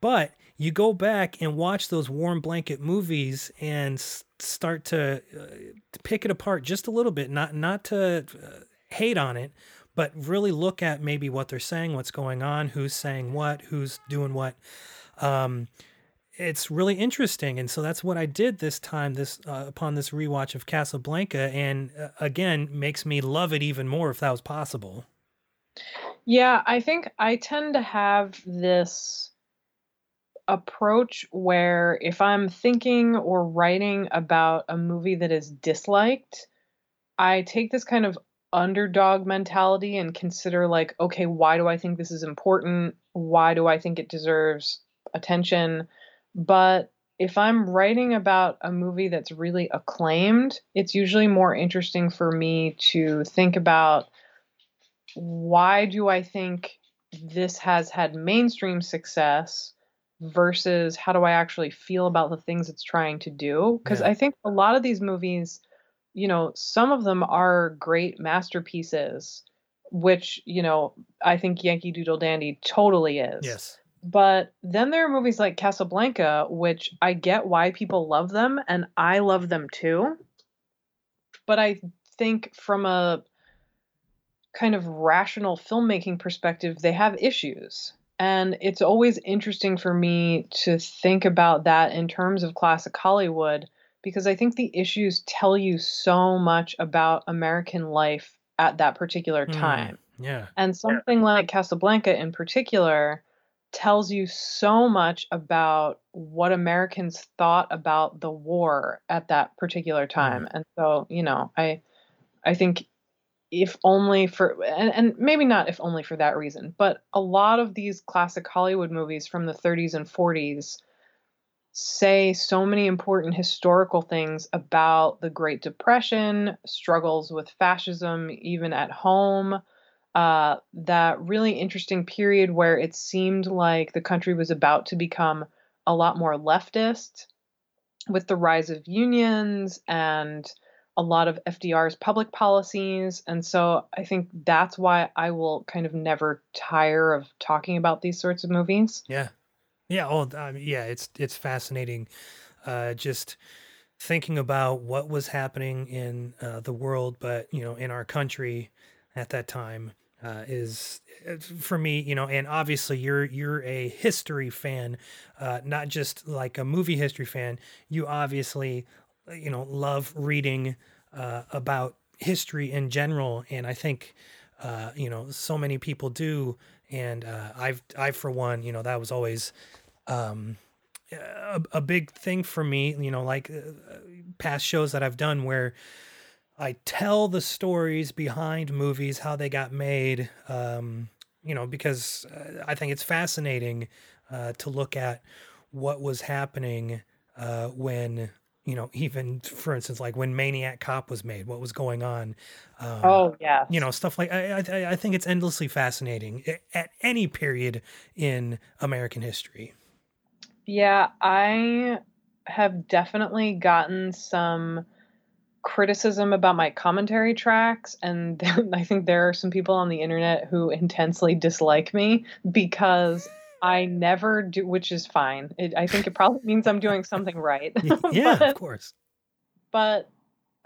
But you go back and watch those warm blanket movies and s- start to, uh, to pick it apart just a little bit. Not not to uh, hate on it, but really look at maybe what they're saying, what's going on, who's saying what, who's doing what. Um, it's really interesting and so that's what i did this time this uh, upon this rewatch of casablanca and uh, again makes me love it even more if that was possible Yeah, I think I tend to have this approach where if I'm thinking or writing about a movie that is disliked, I take this kind of underdog mentality and consider, like, okay, why do I think this is important? Why do I think it deserves attention? But if I'm writing about a movie that's really acclaimed, it's usually more interesting for me to think about why do I think this has had mainstream success versus how do I actually feel about the things it's trying to do? Because Yeah. I think a lot of these movies, you know, some of them are great masterpieces, which, you know, I think Yankee Doodle Dandy totally is. yes But then there are movies like Casablanca, which I get why people love them, and I love them too. But I think from a kind of rational filmmaking perspective, they have issues. And it's always interesting for me to think about that in terms of classic Hollywood, because I think the issues tell you so much about American life at that particular Mm. time. yeah And something like Casablanca in particular tells you so much about what Americans thought about the war at that particular time. And so, you know, I I think if only for and, and maybe not if only for that reason, but a lot of these classic Hollywood movies from the 30s and 40s say so many important historical things about the Great Depression, struggles with fascism even at home, uh, that really interesting period where it seemed like the country was about to become a lot more leftist with the rise of unions and a lot of FDR's public policies. And so I think that's why I will kind of never tire of talking about these sorts of movies. yeah yeah oh um, yeah it's it's fascinating uh just thinking about what was happening in uh, the world but you know in our country at that time uh, is for me you know and obviously you're you're a history fan uh, not just like a movie history fan. You obviously uh, you know love reading uh, about history in general and i think uh, you know so many people do and uh, i've i for one you know that was always um, a, a big thing for me you know like uh, past shows that i've done where I tell the stories behind movies, how they got made. Um, you know, because uh, I think it's fascinating uh, to look at what was happening uh, when you know, even for instance, like when Maniac Cop was made, what was going on? Um, oh yeah, you know, stuff like I, I, I think it's endlessly fascinating at any period in American history. Yeah, I have definitely gotten some criticism about my commentary tracks and <laughs> I think there are some people on the internet who intensely dislike me because I never do, which is fine. It, I think it probably means I'm doing something right. <laughs> <laughs> yeah, but, of course. But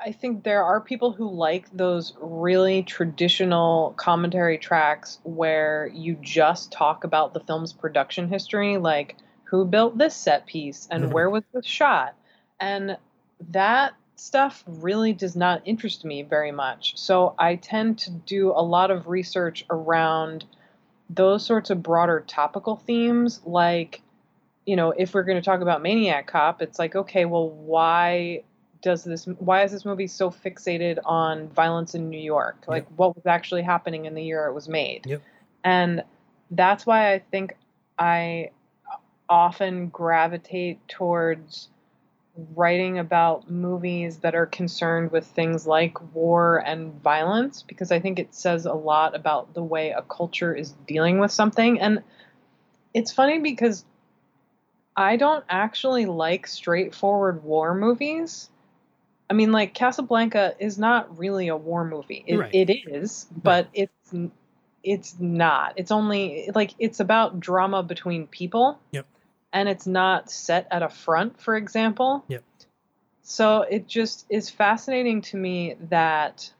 I think there are people who like those really traditional commentary tracks where you just talk about the film's production history, like who built this set piece and mm-hmm. where was this shot. And that stuff really does not interest me very much. So I tend to do a lot of research around those sorts of broader topical themes like you know if we're going to talk about maniac cop it's like okay well why does this why is this movie so fixated on violence in new york like yep. what was actually happening in the year it was made yep. and that's why i think i often gravitate towards writing about movies that are concerned with things like war and violence because I think it says a lot about the way a culture is dealing with something. And it's funny because I don't actually like straightforward war movies. I mean, like Casablanca is not really a war movie. It, right. it is, but right. it's it's not. It's only like it's about drama between people. Yep and it's not set at a front, for example. Yep. So it just is fascinating to me that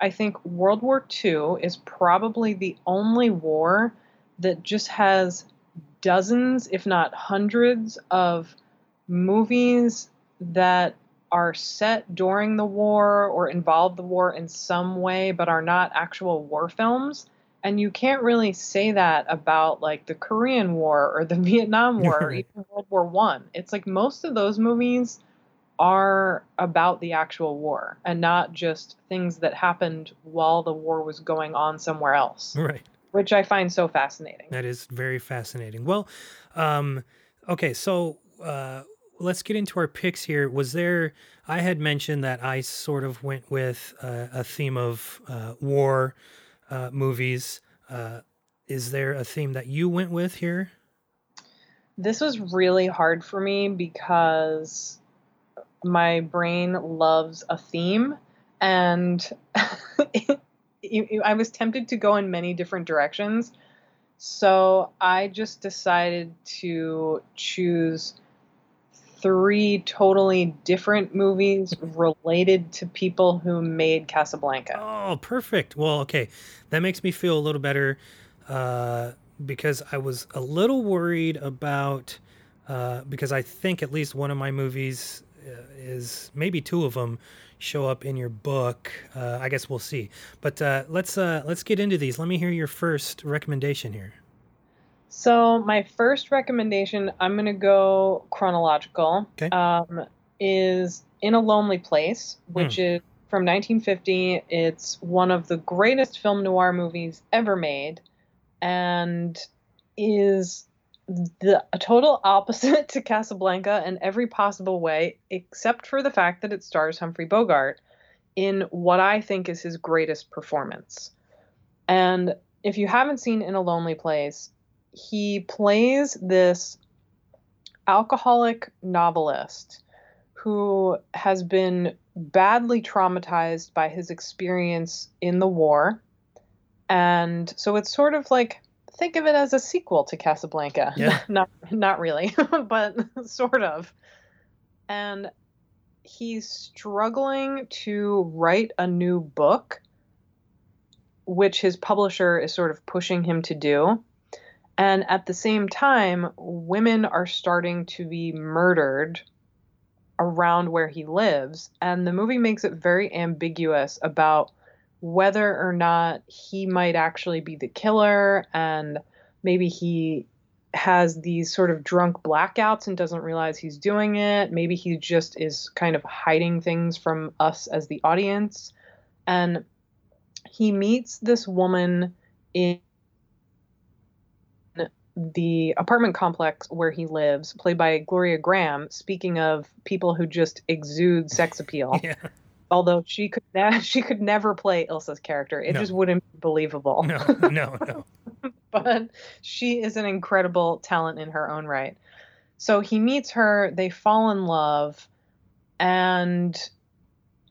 I think World War II is probably the only war that just has dozens, if not hundreds, of movies that are set during the war or involve the war in some way but are not actual war films and you can't really say that about like the Korean War or the <laughs> Vietnam War or even World War One. It's like most of those movies are about the actual war and not just things that happened while the war was going on somewhere else. Right. Which I find so fascinating. That is very fascinating. Well, um, okay, so uh, let's get into our picks here. Was there? I had mentioned that I sort of went with uh, a theme of uh, war uh, movies. Uh, is there a theme that you went with here? This was really hard for me because my brain loves a theme and <laughs> I was tempted to go in many different directions. So I just decided to choose three totally different movies <laughs> related to people who made Casablanca. Oh, perfect. Well, okay. That makes me feel a little better uh, because I was a little worried about, uh, because I think at least one of my movies uh, is maybe two of them show up in your book. Uh, I guess we'll see. But uh, let's uh, let's get into these. Let me hear your first recommendation here. So my first recommendation, I'm gonna go chronological. Okay. Um, is in a lonely place, which mm. is from 1950. It's one of the greatest film noir movies ever made, and is the a total opposite <laughs> to Casablanca in every possible way, except for the fact that it stars Humphrey Bogart in what I think is his greatest performance. And if you haven't seen In a Lonely Place, he plays this alcoholic novelist who has been badly traumatized by his experience in the war. And so it's sort of like think of it as a sequel to Casablanca. Yeah. <laughs> not not really, <laughs> but sort of. And he's struggling to write a new book which his publisher is sort of pushing him to do. And at the same time, women are starting to be murdered around where he lives. And the movie makes it very ambiguous about whether or not he might actually be the killer and maybe he has these sort of drunk blackouts and doesn't realize he's doing it. Maybe he just is kind of hiding things from us as the audience. And he meets this woman in the apartment complex where he lives, played by Gloria Grahame. Speaking of people who just exude sex <laughs> appeal, Yeah. although she could ne- <laughs> she could never play Ilsa's character, it No. just wouldn't be believable. No, <laughs> no, no. but she is an incredible talent in her own right. So he meets her, they fall in love, and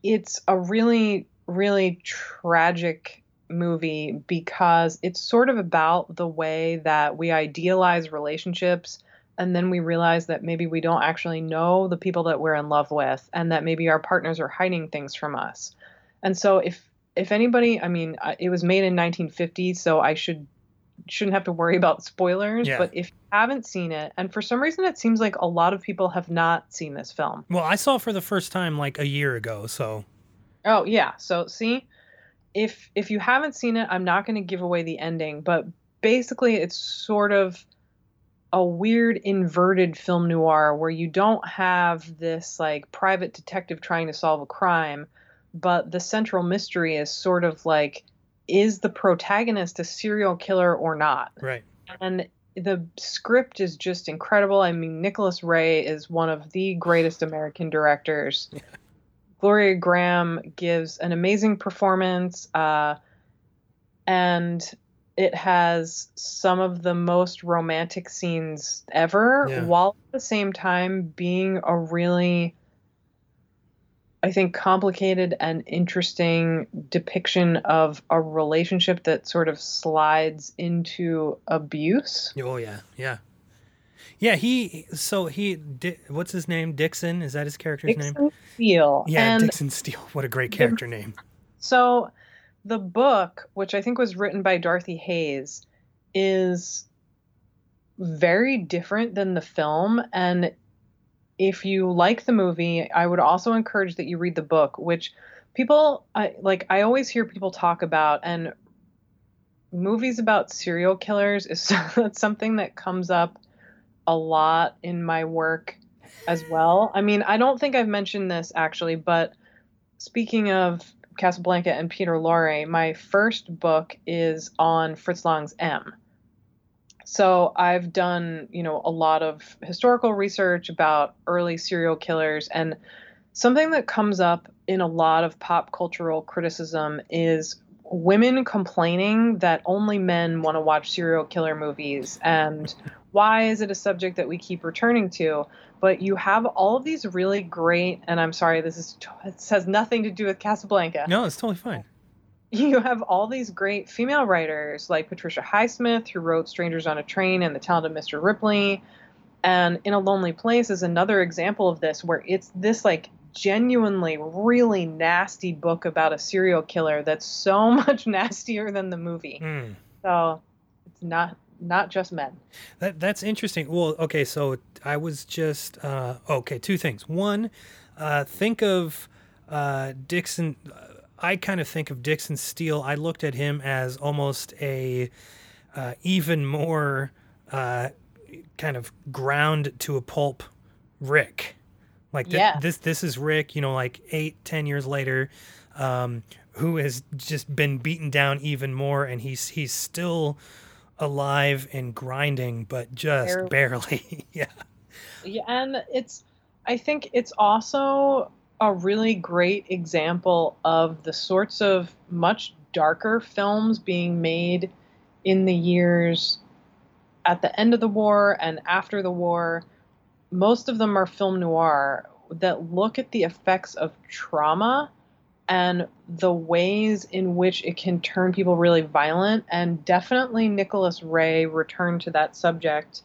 it's a really, really tragic movie because it's sort of about the way that we idealize relationships and then we realize that maybe we don't actually know the people that we're in love with and that maybe our partners are hiding things from us. And so if if anybody, I mean, it was made in 1950, so I should shouldn't have to worry about spoilers, Yeah. but if you haven't seen it and for some reason it seems like a lot of people have not seen this film. Well, I saw it for the first time like a year ago, so Oh yeah. So see, if if you haven't seen it, I'm not going to give away the ending, but basically it's sort of a weird inverted film noir where you don't have this like private detective trying to solve a crime, but the central mystery is sort of like is the protagonist a serial killer or not? right. and the script is just incredible. I mean, Nicholas Ray is one of the greatest American directors. Gloria Grahame gives an amazing performance, uh, and it has some of the most romantic scenes ever, Yeah. while at the same time being a really I think complicated and interesting depiction of a relationship that sort of slides into abuse. Oh yeah, yeah, yeah. He so he Di- what's his name? Dixon is that his character's name? Dixon Steele. Yeah, and Dixon Steele. What a great character name. so the book, which I think was written by Dorothy Hughes, is very different than the film and if you like the movie, I would also encourage that you read the book, which people I like I always hear people talk about and movies about serial killers is that's <laughs> something that comes up a lot in my work as well. I mean, I don't think I've mentioned this actually, but speaking of Casablanca and Peter Lorre, my first book is on Fritz Lang's M. So I've done, you know, a lot of historical research about early serial killers and something that comes up in a lot of pop cultural criticism is women complaining that only men want to watch serial killer movies and why is it a subject that we keep returning to but you have all of these really great and i'm sorry this is this has nothing to do with casablanca No, it's totally fine. you have all these great female writers like Patricia Highsmith, who wrote Strangers on a Train and The Talented Mr. Ripley. And In a Lonely Place is another example of this, where it's this like genuinely really nasty book about a serial killer that's so <laughs> much nastier than the movie. Hmm. So it's not not just men. That that's interesting. Well, okay, so I was just uh, okay. Two things. One, uh, think of uh, Dixon. I kind of think of Dixon Steele. I looked at him as almost a uh, even more uh, kind of ground to a pulp Rick. Like th- Yeah. this, this is Rick. You know, like eight, ten years later, um, who has just been beaten down even more, and he's he's still alive and grinding, but just Barely. barely. <laughs> yeah. Yeah, and it's I think it's also a really great example of the sorts of much darker films being made in the years at the end of the war and after the war. Most of them are film noir that look at the effects of trauma and the ways in which it can turn people really violent. And definitely Nicholas Ray returned to that subject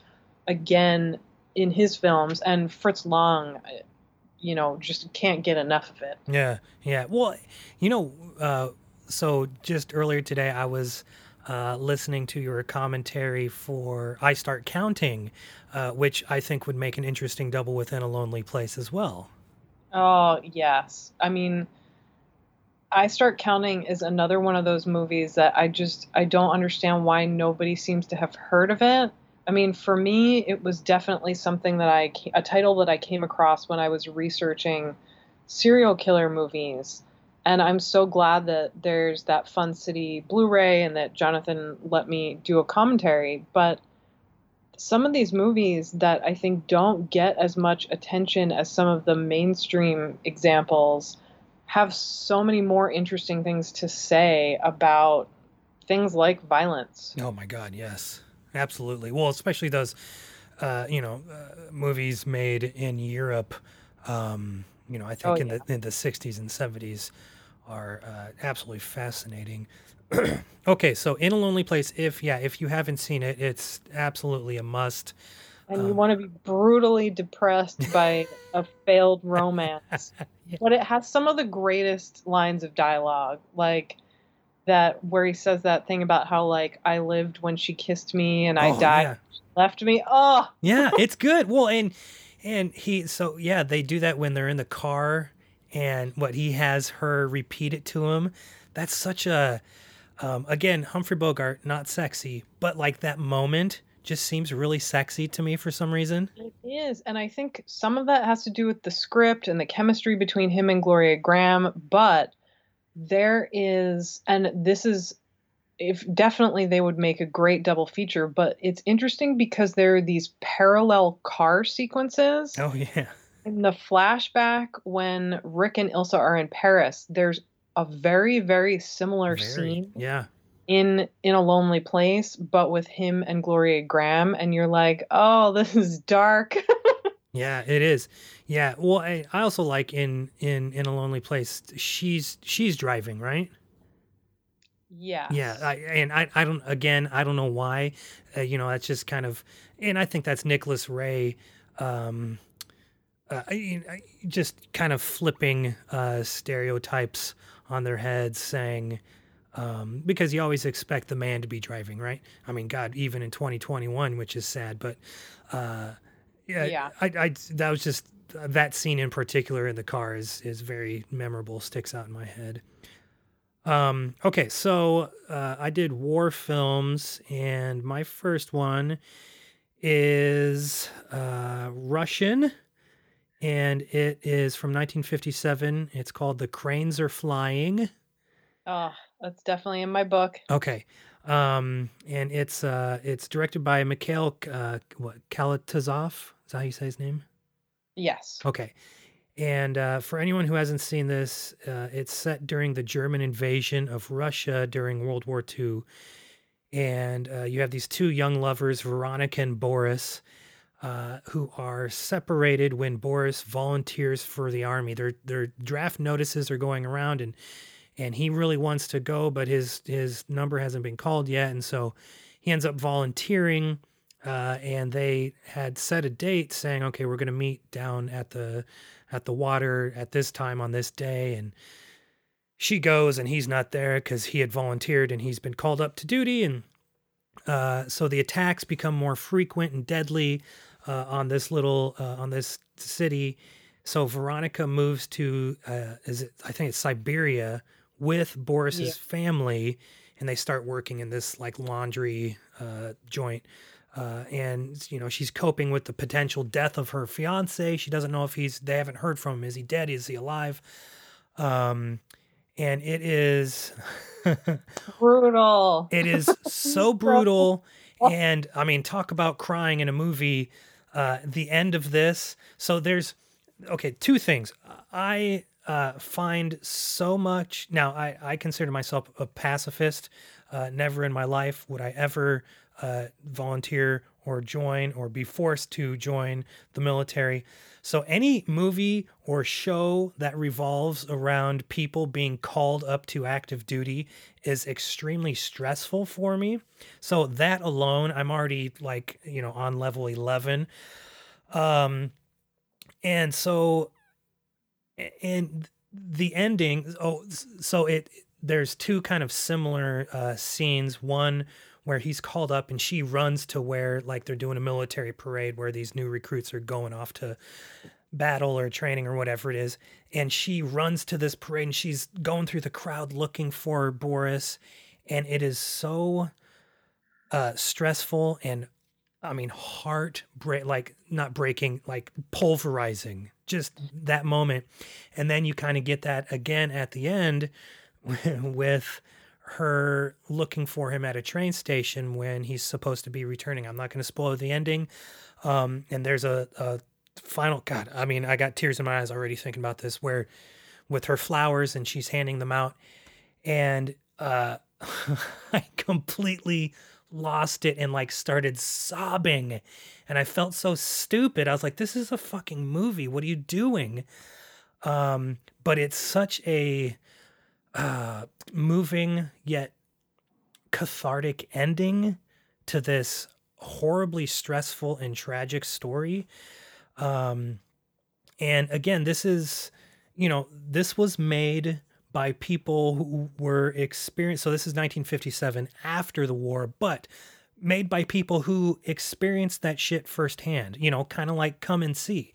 again in his films, and Fritz Lang, you know, just can't get enough of it. Yeah, yeah. Well, you know, uh, so just earlier today, I was uh, listening to your commentary for I Start Counting, uh, which I think would make an interesting double within a lonely place as well. Oh, yes. I mean, I Start Counting is another one of those movies that I just I don't understand why nobody seems to have heard of it. I mean, for me, it was definitely something that I a title that I came across when I was researching serial killer movies. And I'm so glad that there's that Fun City Blu-ray and that Jonathan let me do a commentary. But some of these movies that I think don't get as much attention as some of the mainstream examples have so many more interesting things to say about things like violence. Oh my God, yes, absolutely. Well, especially those, uh, you know, uh, movies made in Europe. Um, you know, I think Oh, in yeah. the in the '60s and '70s are uh, absolutely fascinating. <clears throat> okay, so in a lonely place, if yeah, if you haven't seen it, it's absolutely a must. And you Um, want to be brutally depressed by a failed romance. <laughs> Yeah. But it has some of the greatest lines of dialogue, like that where he says that thing about how like I lived when she kissed me and I Oh, died, yeah. left me. Oh, yeah, it's good. Well, and and he so yeah, they do that when they're in the car, and what he has her repeat it to him. That's such a um, again Humphrey Bogart, not sexy, but like that moment just seems really sexy to me for some reason. It is. And I think some of that has to do with the script and the chemistry between him and Gloria Grahame. But there is, and this is, if definitely they would make a great double feature, but it's interesting because there are these parallel car sequences. Oh yeah, In the flashback, when Rick and Ilsa are in Paris, there's a very, very similar Very. scene Yeah, in in a lonely place but with him and Gloria Grahame and you're like oh <laughs> this is dark <laughs> yeah, it is. Yeah, well, I, I also like in in in a lonely place. She's she's driving, right? yeah Yeah, I, and I, I don't. Again, I don't know why. Uh, you know, that's just kind of, and I think that's Nicholas Ray, um, uh, I- I- just kind of flipping uh, stereotypes on their heads, saying, um, because you always expect the man to be driving, right? I mean, God, even in 2021, which is sad, but uh, yeah, Yeah. I, I, that was just that scene in particular in the car is is very memorable, sticks out in my head. Um, okay, so uh, I did war films, and my first one is uh, Russian, and it is from 1957. It's called The Cranes Are Flying. oh that's definitely in my book Okay. Um, and it's uh, it's directed by Mikhail uh, what Kalatozov. Is that how you say his name? yes Okay. And uh, for anyone who hasn't seen this, uh, it's set during the German invasion of Russia during World War II. And uh, you have these two young lovers, Veronica and Boris, uh, who are separated when Boris volunteers for the army. Their their draft notices are going around, and and he really wants to go, but his his number hasn't been called yet, and so he ends up volunteering. Uh, and they had set a date, saying, "Okay, we're going to meet down at the at the water at this time on this day." And she goes, and he's not there because he had volunteered and he's been called up to duty. And uh, so the attacks become more frequent and deadly uh, on this little uh, on this city. So Veronica moves to uh, is it I think it's Siberia with Boris's Yeah. family, and they start working in this like laundry uh, joint. Uh, and you know she's coping with the potential death of her fiance. She doesn't know if he's. They haven't heard from him. Is he dead? Is he alive? Um, and it is. <laughs> brutal It is so <laughs> brutal. And I mean, talk about crying in a movie. Uh, the end of this. So there's, okay, two things. I uh, find so much. Now, I, I consider myself a pacifist. Uh, never in my life would I ever uh, volunteer or join or be forced to join the military. So, any movie or show that revolves around people being called up to active duty is extremely stressful for me. So, that alone, I'm already like, you know, on level 11. Um, and so, and the ending, oh, so it, there's two kind of similar uh, scenes. One where he's called up and she runs to where like they're doing a military parade where these new recruits are going off to battle or training or whatever it is. And she runs to this parade and she's going through the crowd looking for Boris. And it is so uh stressful and I mean, heart break, like not breaking, like pulverizing, just that moment. And then you kind of get that again at the end <laughs> with her looking for him at a train station when he's supposed to be returning. I'm not going to spoil the ending. Um, and there's a, a final, God, I mean, I got tears in my eyes already thinking about this, where with her flowers and she's handing them out. And uh, <laughs> I completely lost it and like started sobbing. And I felt so stupid. I was like, this is a fucking movie. What are you doing? Um, but it's such a uh, moving yet cathartic ending to this horribly stressful and tragic story. Um, and again, this is, you know, this was made by people who were experienced. So this is 1957 after the war, but made by people who experienced that shit firsthand, you know, kind of like come and see,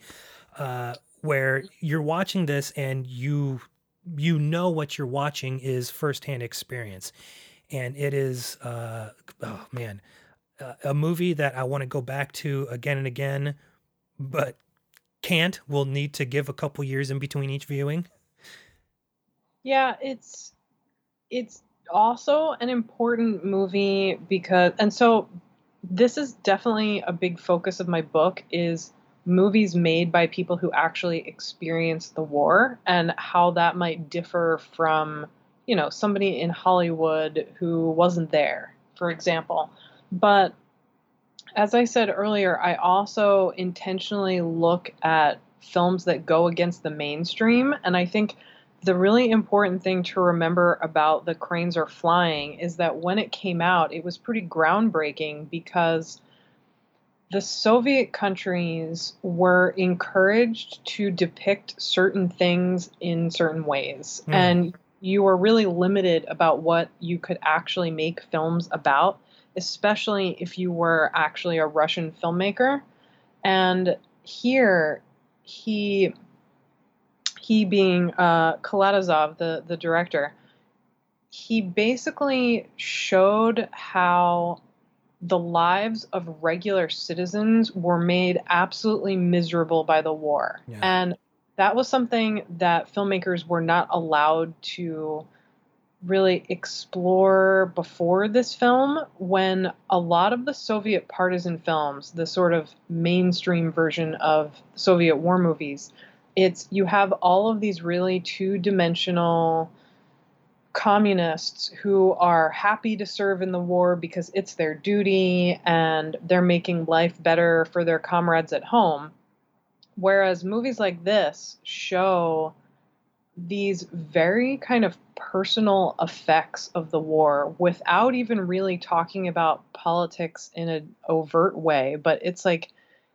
uh, where you're watching this and you you know what you're watching is firsthand experience, and it is uh, oh man, uh, a movie that I want to go back to again and again, but can't. Will need to give a couple years in between each viewing. Yeah, it's it's also an important movie because and so this is definitely a big focus of my book is movies made by people who actually experienced the war and how that might differ from, you know, somebody in Hollywood who wasn't there, for example. But as I said earlier, I also intentionally look at films that go against the mainstream. And I think the really important thing to remember about The Cranes Are Flying is that when it came out, it was pretty groundbreaking because the Soviet countries were encouraged to depict certain things in certain ways. Mm. And you were really limited about what you could actually make films about, especially if you were actually a Russian filmmaker. And here, he, he being uh, Kalatozov, the, the director, he basically showed how the lives of regular citizens were made absolutely miserable by the war. Yeah. And that was something that filmmakers were not allowed to really explore before this film when a lot of the Soviet partisan films, the sort of mainstream version of Soviet war movies, it's you have all of these really two-dimensional communists who are happy to serve in the war because it's their duty and they're making life better for their comrades at home. Whereas movies like this show these very kind of personal effects of the war without even really talking about politics in an overt way. But it's like,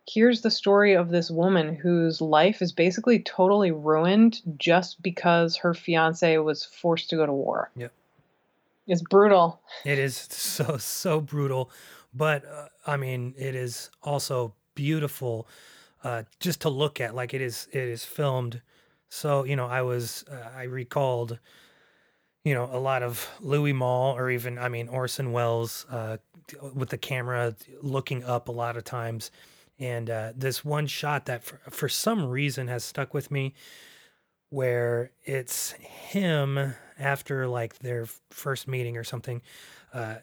here's the story of this woman whose life is basically totally ruined just because her fiance was forced to go to war. Yep. It's brutal. It is so so brutal, but uh, I mean, it is also beautiful uh, just to look at. Like it is, it is filmed. So you know, I was uh, I recalled, you know, a lot of Louis Malle or even I mean Orson Welles uh, with the camera looking up a lot of times and uh, this one shot that for, for some reason has stuck with me where it's him after like their first meeting or something. Uh,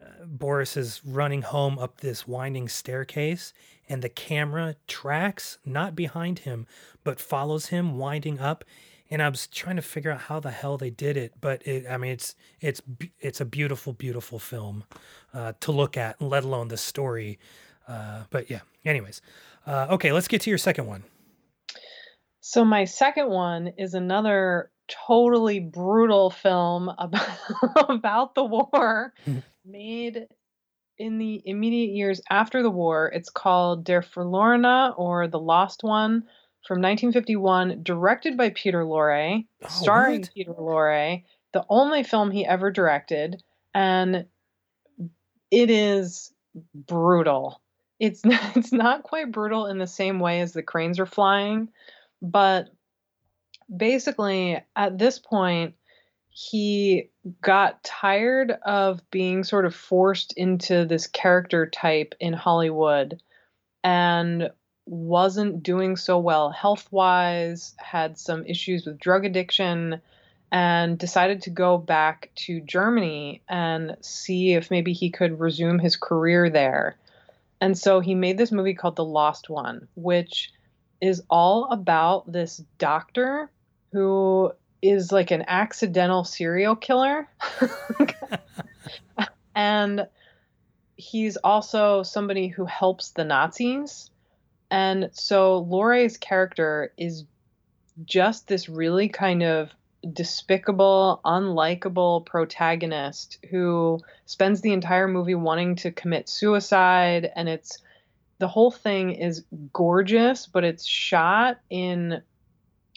uh, Boris is running home up this winding staircase, and the camera tracks not behind him, but follows him winding up. And I was trying to figure out how the hell they did it, but it, I mean, it's it's it's a beautiful, beautiful film uh, to look at, let alone the story. Uh, but yeah, anyways. Uh, okay, let's get to your second one. So my second one is another totally brutal film <laughs> about about the war made in the immediate years after the war. It's called Der Verlorene or The Lost One from 1951, directed by Peter Lorre, oh, starring what? Peter Lorre, the only film he ever directed, and it is brutal it's <laughs> it's not quite brutal in the same way as the cranes are flying, but basically at this point he got tired of being sort of forced into this character type in Hollywood and wasn't doing so well health wise, had some issues with drug addiction, and decided to go back to Germany and see if maybe he could resume his career there. And so he made this movie called The Lost One, which is all about this doctor who is like an accidental serial killer. <laughs> and he's also somebody who helps the Nazis. And so Lorre's character is just this really kind of despicable, unlikable protagonist who spends the entire movie wanting to commit suicide. And it's the whole thing is gorgeous, but it's shot in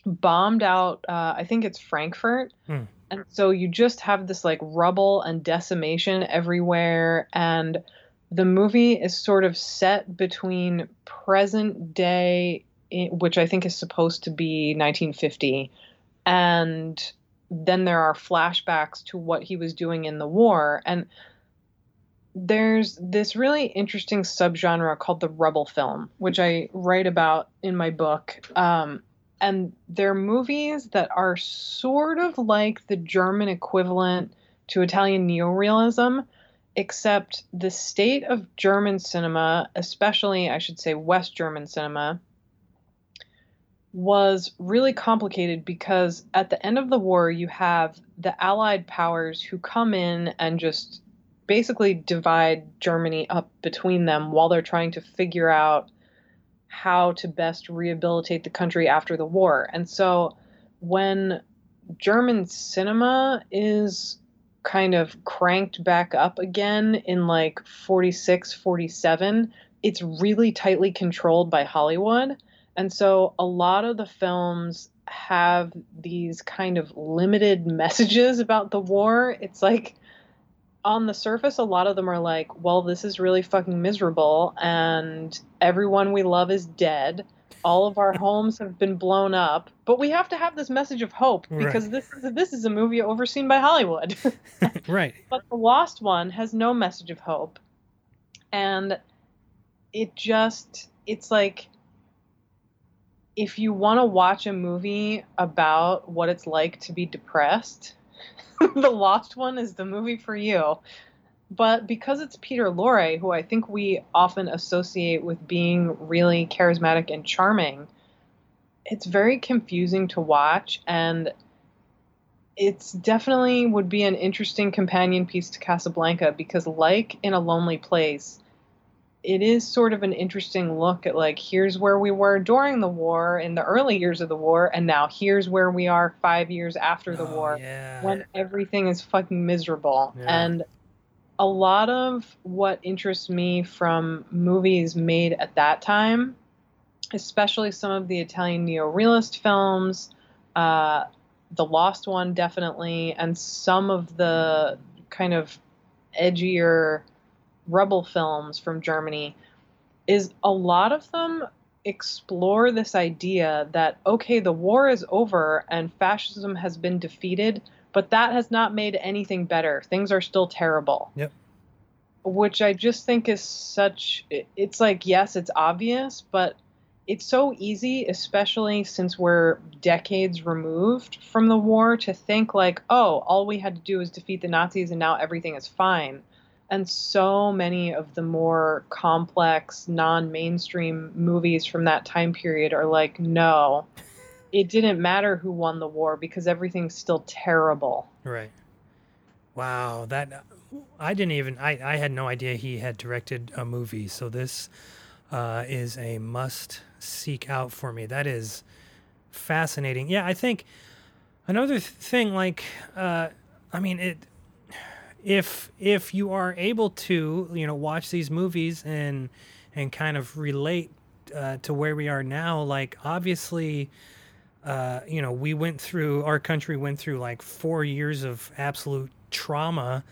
bombed out, uh, I think it's Frankfurt. Hmm. And so you just have this like rubble and decimation everywhere. And the movie is sort of set between present day, which I think is supposed to be 1950, and then there are flashbacks to what he was doing in the war. And there's this really interesting subgenre called the rubble film, which I write about in my book. Um, and they're movies that are sort of like the German equivalent to Italian neorealism, except the state of German cinema, especially I should say West German cinema, was really complicated because at the end of the war, you have the Allied powers who come in and just basically divide Germany up between them while they're trying to figure out how to best rehabilitate the country after the war. And so when German cinema is kind of cranked back up again in like 46, 47, it's really tightly controlled by Hollywood. And so a lot of the films have these kind of limited <laughs> messages about the war. It's like on the surface, a lot of them are like, well, this is really fucking miserable, and everyone we love is dead. All of our homes have been blown up, but we have to have this message of hope because right. this is this is a movie overseen by Hollywood. <laughs> right. But the Lost One has no message of hope, and it just it's like if you want to watch a movie about what it's like to be depressed <laughs> the Lost One is the movie for you. But because it's Peter Lorre, who I think we often associate with being really charismatic and charming, it's very confusing to watch and it's definitely would be an interesting companion piece to Casablanca because like in a lonely place it is sort of an interesting look at like here's where we were during the war in the early years of the war and now here's where we are 5 years after the oh, war yeah. when everything is fucking miserable Yeah. and a lot of what interests me from movies made at that time especially some of the Italian neorealist films uh, the lost one definitely and some of the kind of edgier rubble films from Germany is a lot of them explore this idea that okay the war is over and fascism has been defeated but that has not made anything better. Things are still terrible. Yep. which i just think is such it's like yes it's obvious but it's so easy especially since we're decades removed from the war to think like oh all we had to do was defeat the nazis and now everything is fine and so many of the more complex non-mainstream movies from that time period are like no it didn't matter who won the war because everything's still terrible Right. Wow, that I didn't even I, I had no idea he had directed a movie. So this uh, is a must seek out for me. That is fascinating. Yeah, I think another th- thing like uh, I mean it if if you are able to you know watch these movies and and kind of relate uh, to where we are now like obviously uh, you know we went through our country went through like four years of absolute trauma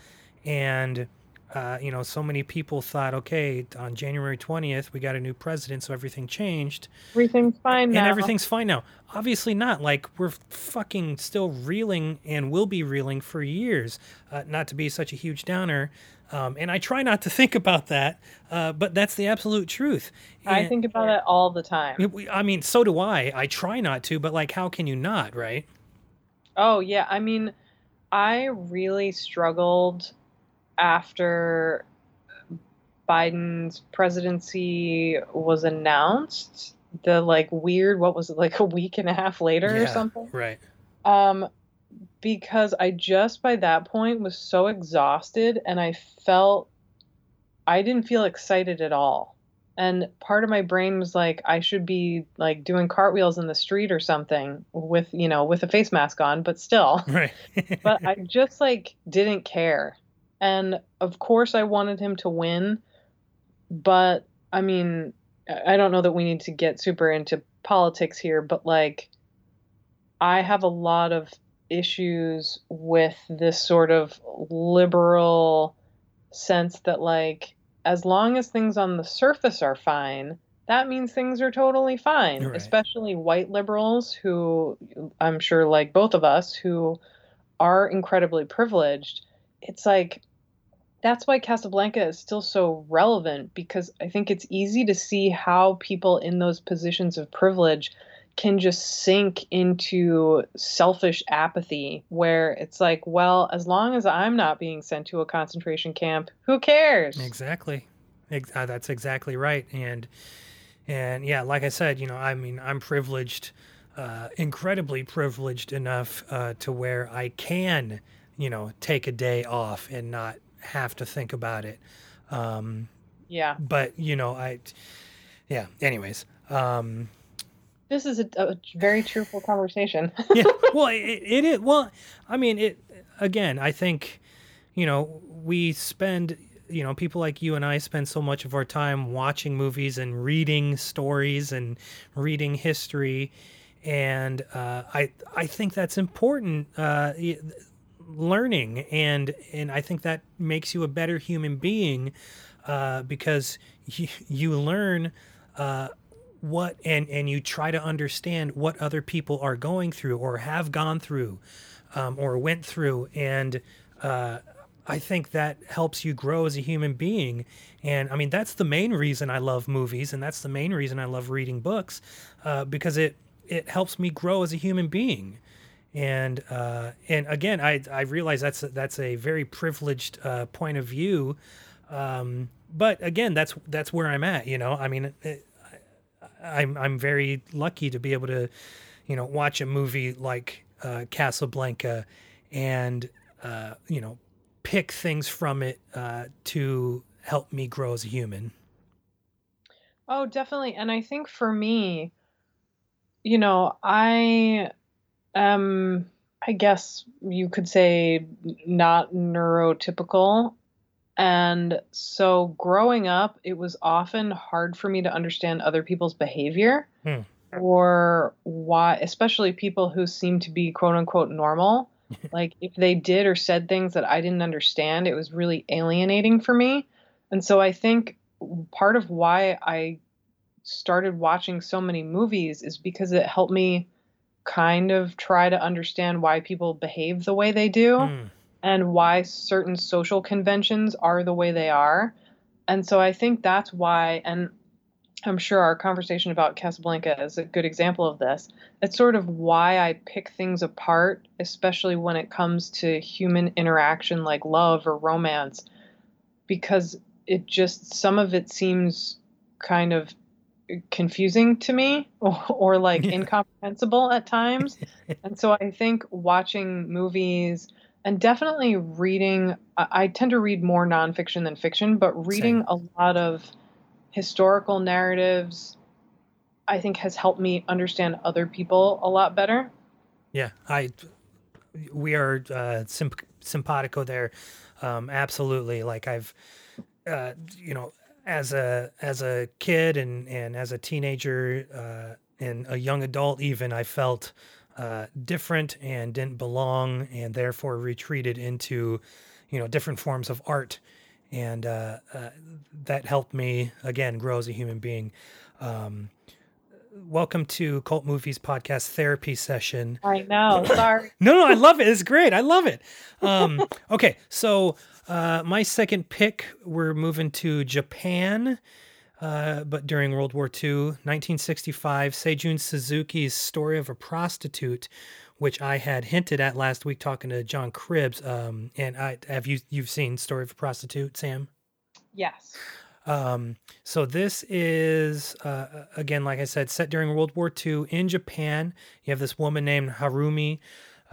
and uh, you know, so many people thought, okay, on January 20th, we got a new president, so everything changed. Everything's fine now. And everything's fine now. Obviously not. Like, we're fucking still reeling and will be reeling for years. Uh, not to be such a huge downer. Um, and I try not to <laughs> think about that, uh, but that's the absolute truth. I think about it all the time. I mean, so do I. I try not to, but like, how can you not, right? Oh, yeah. I mean, I really struggled after Biden's presidency was announced. The like weird, what was it, like a week and a half later or something? Right. Um, because I just by that point was so exhausted and I felt I didn't feel excited at all. And part of my brain was like, I should be like doing cartwheels in the street or something with, you know, with a face mask on, but still. <laughs> Right. but I just like didn't care. And of course I wanted him to win, but I mean, I don't know that we need to get super into politics here, but like I have a lot of issues with this sort of liberal sense that like as long as things on the surface are fine, that means things are totally fine, Right. especially white liberals who I'm sure like both of us who are incredibly privileged. It's like that's why Casablanca is still so relevant because I think it's easy to see how people in those positions of privilege can just sink into selfish apathy where it's like, well, as long as I'm not being sent to a concentration camp, who cares? Exactly. Uh, that's exactly right. And and yeah, like I said, you know, I mean, I'm privileged, uh, incredibly privileged enough uh, to where I can, you know, take a day off and not have to think about it. Um, Yeah. but you know, I, yeah. Anyways, um, This is a, a very truthful conversation. <laughs> yeah. Well, it, it is. Well, I mean, it again. I think, you know, we spend, you know, people like you and I spend so much of our time watching movies and reading stories and reading history, and uh, I I think that's important. Uh, learning and and I think that makes you a better human being uh, because you, you learn uh, what and and you try to understand what other people are going through or have gone through um, or went through and uh, I think that helps you grow as a human being. And I mean that's the main reason I love movies and that's the main reason I love reading books uh, because it it helps me grow as a human being and uh, and again, I I realize that's a, that's a very privileged uh, point of view, um, but again, that's that's where I'm at. You know, I mean, it, I'm I'm very lucky to be able to, you know, watch a movie like uh, Casablanca, and uh, you know, pick things from it uh, to help me grow as a human. Oh, definitely. And I think for me, you know, I am, I guess you could say, not neurotypical. And so growing up, it was often hard for me to understand other people's behavior Hmm. or why, especially people who seem to be quote unquote normal. <laughs> like if they did or said things that I didn't understand, it was really alienating for me. And so I think part of why I started watching so many movies is because it helped me kind of try to understand why people behave the way they do Mm, and why certain social conventions are the way they are. And so I think that's why, and I'm sure our conversation about Casablanca is a good example of this. It's sort of why I pick things apart, especially when it comes to human interaction like love or romance, because it just, some of it seems kind of confusing to me <laughs> or, or like Yeah. incomprehensible at times. <laughs> and so I think watching movies and definitely reading, I, I tend to read more nonfiction than fiction, but reading Same. a lot of historical narratives, I think has helped me understand other people a lot better. Yeah, I we are uh, simp- simpatico there, um, absolutely. Like I've, uh, you know, as a as a kid and and as a teenager uh, and a young adult, even I felt uh, different and didn't belong, and therefore retreated into, you know, different forms of art. and uh, uh, that helped me again grow as a human being. Um, welcome to Cult Movies Podcast Therapy Session. I know. Sorry. <laughs> No, no, I love it. It's great. I love it. Um, okay, so uh, my second pick, we're moving to Japan. Uh, but during World War II, 1965, Seijun Suzuki's Story of a Prostitute, which I had hinted at last week talking to John Cribbs. Um, and I have you you've seen Story of a Prostitute, Samm? Yes. Um, so this is uh, again, like I said, set during World War II in Japan. You have this woman named Harumi.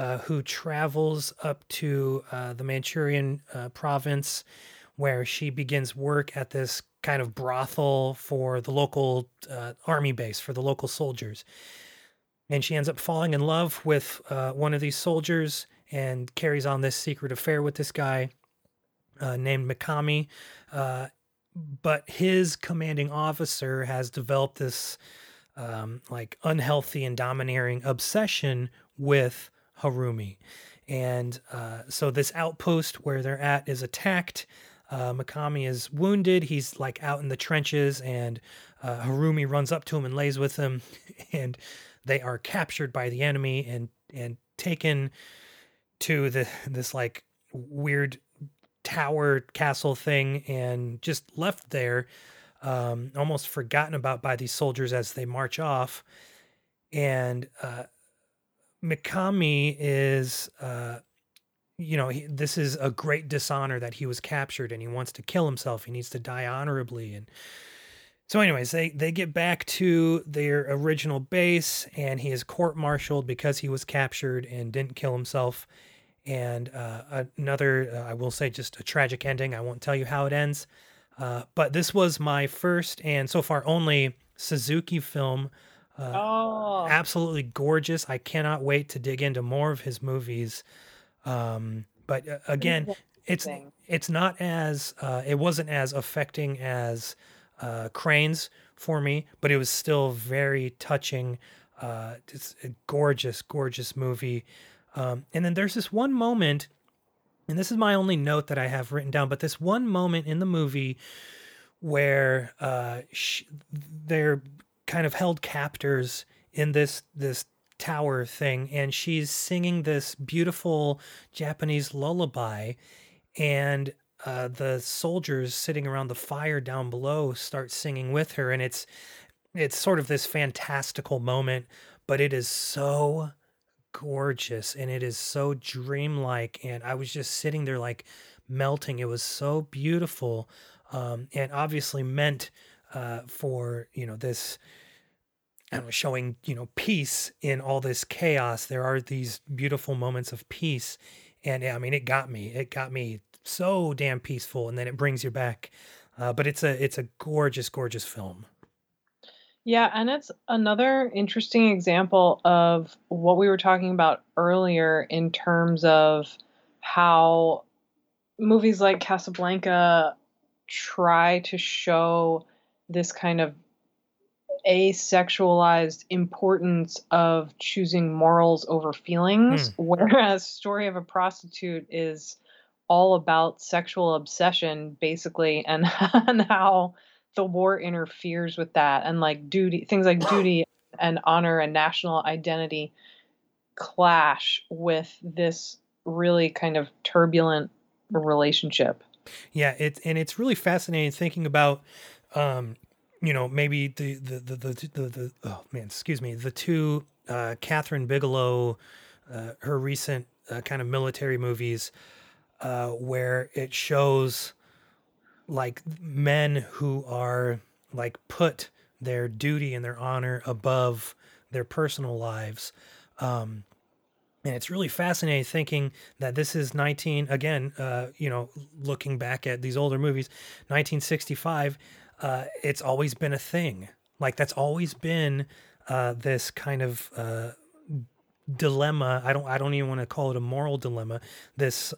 Uh, who travels up to uh, the Manchurian uh, province where she begins work at this kind of brothel for the local uh, army base, for the local soldiers. And she ends up falling in love with one of these soldiers and carries on this secret affair with this guy named Mikami. But his commanding officer has developed this um, like unhealthy and domineering obsession with Harumi. And uh, so this outpost where they're at is attacked. Uh, Mikami is wounded. He's like out in the trenches, and uh, Harumi runs up to him and lays with him, <laughs> and they are captured by the enemy and and taken to the this like weird tower castle thing and just left there, um, almost forgotten about by these soldiers as they march off. And uh, Mikami is uh, you know, he, this is a great dishonor that he was captured and he wants to kill himself. He needs to die honorably. And so, anyways, they, they get back to their original base and he is court martialed because he was captured and didn't kill himself. And uh, another, uh, I will say, just a tragic ending. I won't tell you how it ends. Uh, but this was my first and so far only Suzuki film. Uh, oh. Absolutely gorgeous. I cannot wait to dig into more of his movies. Um, but uh, again, it's it's not as uh, it wasn't as affecting as uh, Cranes for me, but it was still very touching. Uh, it's a gorgeous, gorgeous movie. Um, and then there's this one moment, and this is my only note that I have written down, but this one moment in the movie where uh, sh- they're kind of held captors in this this tower thing and she's singing this beautiful Japanese lullaby and uh, the soldiers sitting around the fire down below start singing with her and it's it's sort of this fantastical moment but it is so gorgeous and it is so dreamlike and i was just sitting there like melting. It was so beautiful um, and obviously meant uh, for you know this and was showing you know peace in all this chaos there are these beautiful moments of peace. And i mean it got me it got me so damn peaceful and then it brings you back. Uh, but it's a it's a gorgeous gorgeous film. Yeah, and it's another interesting example of what we were talking about earlier in terms of how movies like Casablanca try to show this kind of asexualized importance of choosing morals over feelings, whereas Story of a Prostitute is all about sexual obsession, basically, and, <laughs> and how the war interferes with that, and like duty, things like <coughs> duty and honor and national identity clash with this really kind of turbulent relationship. yeah it and it's really fascinating thinking about um you know maybe the the the the, the, the oh man excuse me the two uh Kathryn Bigelow uh, her recent uh, kind of military movies uh where it shows like men who are like put their duty and their honor above their personal lives. Um and it's really fascinating thinking that this is 19 again uh, you know looking back at these older movies 1965 uh, it's always been a thing. Like that's always been uh, this kind of uh, dilemma. I don't i don't even want to call it a moral dilemma. This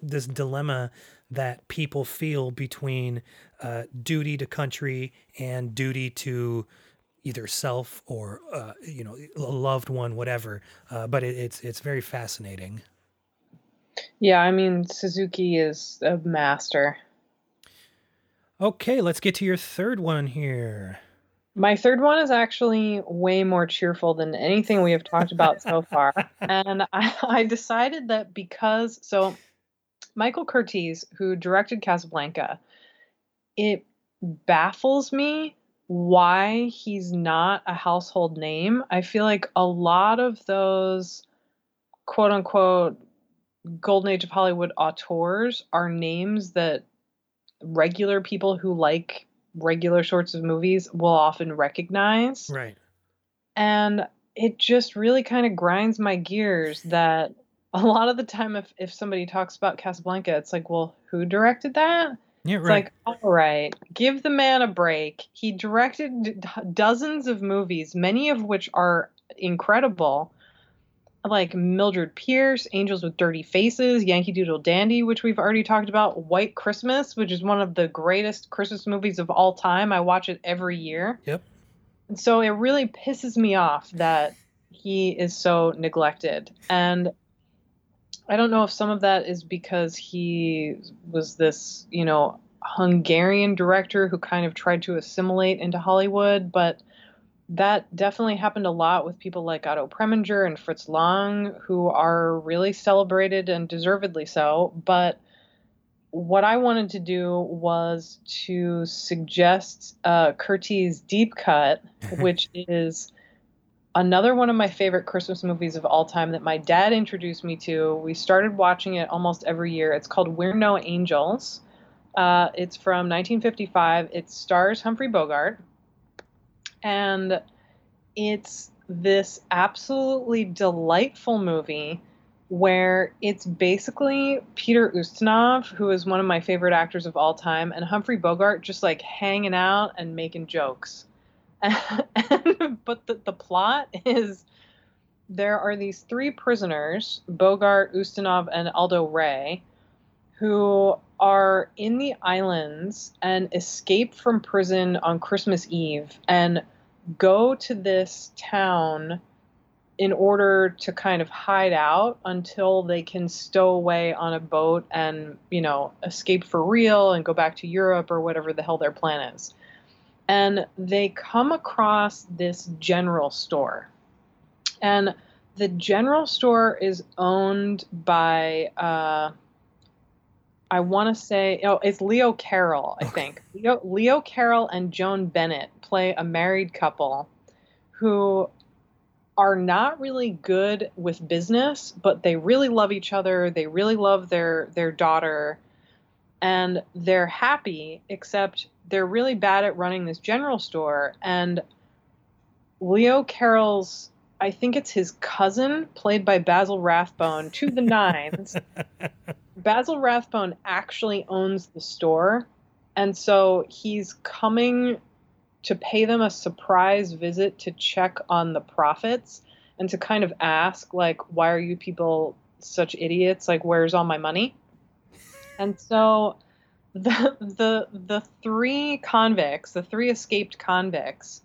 this dilemma that people feel between uh, duty to country and duty to either self or uh, you know a loved one whatever. Uh, but it, it's it's very fascinating. Yeah, I mean, Suzuki is a master. Okay, let's get to your third one here. My third one is actually way more cheerful than anything we have talked about so <laughs> far. And I, <laughs> I decided that because, so Michael Curtiz, who directed Casablanca, it baffles me why he's not a household name. I feel like a lot of those quote unquote golden age of Hollywood auteurs are names that regular people who like regular sorts of movies will often recognize. Right. And it just really kind of grinds my gears that <laughs> a lot of the time if if somebody talks about Casablanca, it's like, well, who directed that? Yeah, It's right. like, all right, give the man a break. He directed d- dozens of movies, many of which are incredible, like Mildred Pierce, Angels with Dirty Faces, Yankee Doodle Dandy, which we've already talked about, White Christmas, which is one of the greatest Christmas movies of all time. I watch it every year. Yep. And so it really pisses me off that he is so neglected. And I don't know if some of that is because he was this, you know, Hungarian director who kind of tried to assimilate into Hollywood, but that definitely happened a lot with people like Otto Preminger and Fritz Lang, who are really celebrated and deservedly so. But what I wanted to do was to suggest uh, Curtiz Deep Cut, <laughs> which is another one of my favorite Christmas movies of all time that my dad introduced me to. We started watching it almost every year. It's called We're No Angels. Uh, it's from 1955. It stars Humphrey Bogart. And it's this absolutely delightful movie where it's basically Peter Ustinov, who is one of my favorite actors of all time, and Humphrey Bogart just like hanging out and making jokes. <laughs> but the, the plot is there are these three prisoners, Bogart, Ustinov, and Aldo Ray, who are in the islands and escape from prison on Christmas Eve and go to this town in order to kind of hide out until they can stow away on a boat and, you know, escape for real and go back to Europe or whatever the hell their plan is. And they come across this general store. And the general store is owned by, uh, I want to say, oh, it's Leo Carroll, I think. Leo, Leo Carroll and Joan Bennett play a married couple who are not really good with business, but they really love each other. They really love their their daughter, and they're happy. Except they're really bad at running this general store. And Leo Carroll's, I think it's his cousin, played by Basil Rathbone, to the <laughs> nines. Basil Rathbone actually owns the store, and so he's coming to pay them a surprise visit to check on the profits and to kind of ask like why are you people such idiots? Like where's all my money? And so <laughs> the the the three convicts the three escaped convicts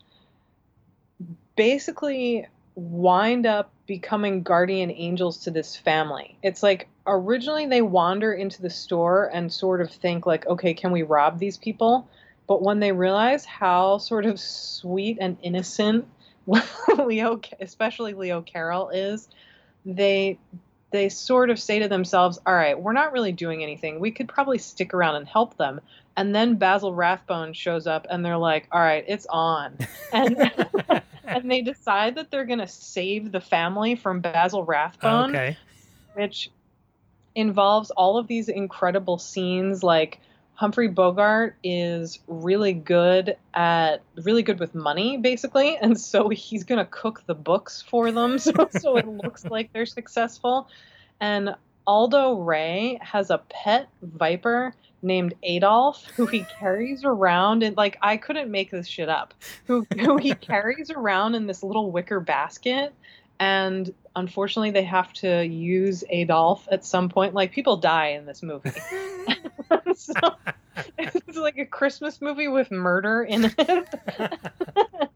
basically wind up becoming guardian angels to this family. It's like originally they wander into the store and sort of think like okay can we rob these people but when they realize how sort of sweet and innocent <laughs> Leo, especially Leo Carroll, is, they they sort of say to themselves, "All right, we're not really doing anything. We could probably stick around and help them." And then Basil Rathbone shows up, and they're like, "All right, it's on," <laughs> and and they decide that they're gonna save the family from Basil Rathbone, okay. which involves all of these incredible scenes. Like Humphrey Bogart is really good at really good with money basically <laughs> and so he's going to cook the books for them <laughs> so, so it looks <laughs> like they're successful. And Aldo Ray has a pet viper named Adolf who he carries around and like I couldn't make this shit up. Who who he carries around in this little wicker basket and unfortunately they have to use Adolf at some point like people die in this movie <laughs> <laughs> so it's like a Christmas movie with murder in it. <laughs>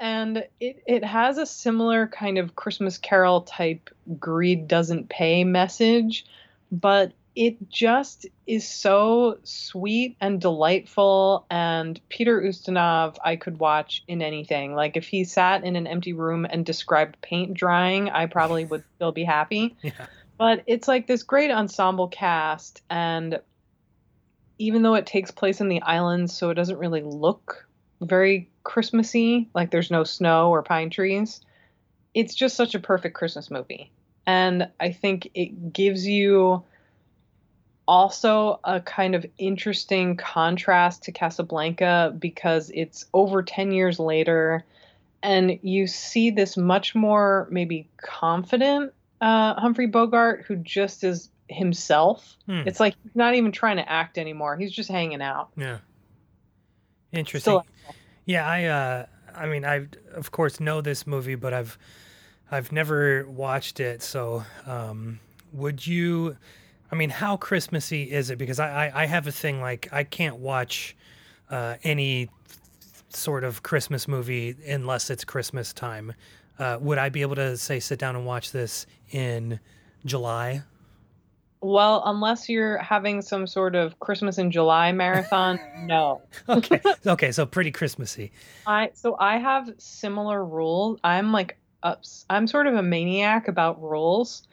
and it, it has a similar kind of Christmas Carol type greed doesn't pay message, but it just is so sweet and delightful. And Peter Ustinov, I could watch in anything. Like if he sat in an empty room and described paint drying, I probably would <laughs> still be happy. Yeah. But it's like this great ensemble cast. And even though it takes place in the islands, so it doesn't really look very Christmassy, like there's no snow or pine trees, it's just such a perfect Christmas movie. And I think it gives you also a kind of interesting contrast to Casablanca because it's over 10 years later and you see this much more maybe confident uh, Humphrey Bogart who just is himself. Hmm. It's like he's not even trying to act anymore. He's just hanging out. Yeah. Interesting. Still, Yeah, I uh I mean I of course know this movie, but I've I've never watched it. So um would you I mean how Christmassy is it? Because I I, I have a thing like I can't watch uh any sort of Christmas movie unless it's Christmas time. Uh, would I be able to say sit down and watch this in July? well, unless you're having some sort of Christmas in July marathon, <laughs> no. Okay, okay, so pretty Christmassy. I so I have similar rules. I'm like ups. I'm sort of a maniac about rules,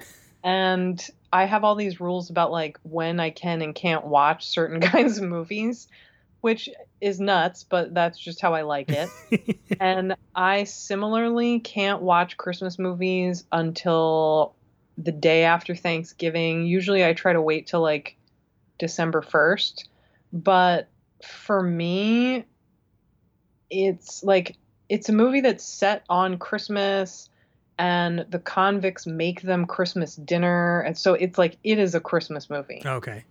and I have all these rules about like when I can and can't watch certain <laughs> kinds of movies, which is nuts, but that's just how I like it. <laughs> and I similarly can't watch Christmas movies until the day after Thanksgiving. Usually I try to wait till like December 1st, but for me it's like it's a movie that's set on Christmas and the convicts make them Christmas dinner and so it's like it is a Christmas movie. Okay.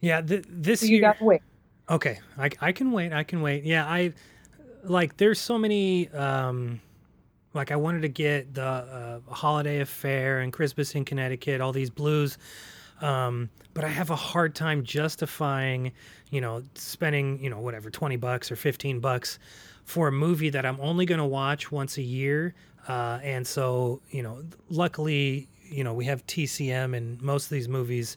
Yeah, th- this So you year. got to wait. Okay, I, I can wait. I can wait. Yeah, I like. There's so many. Um, like I wanted to get the uh, Holiday Affair and Christmas in Connecticut, all these blues, um, but I have a hard time justifying, you know, spending you know whatever twenty bucks or fifteen bucks for a movie that I'm only going to watch once a year. Uh, and so you know, luckily, you know, we have TCM, and most of these movies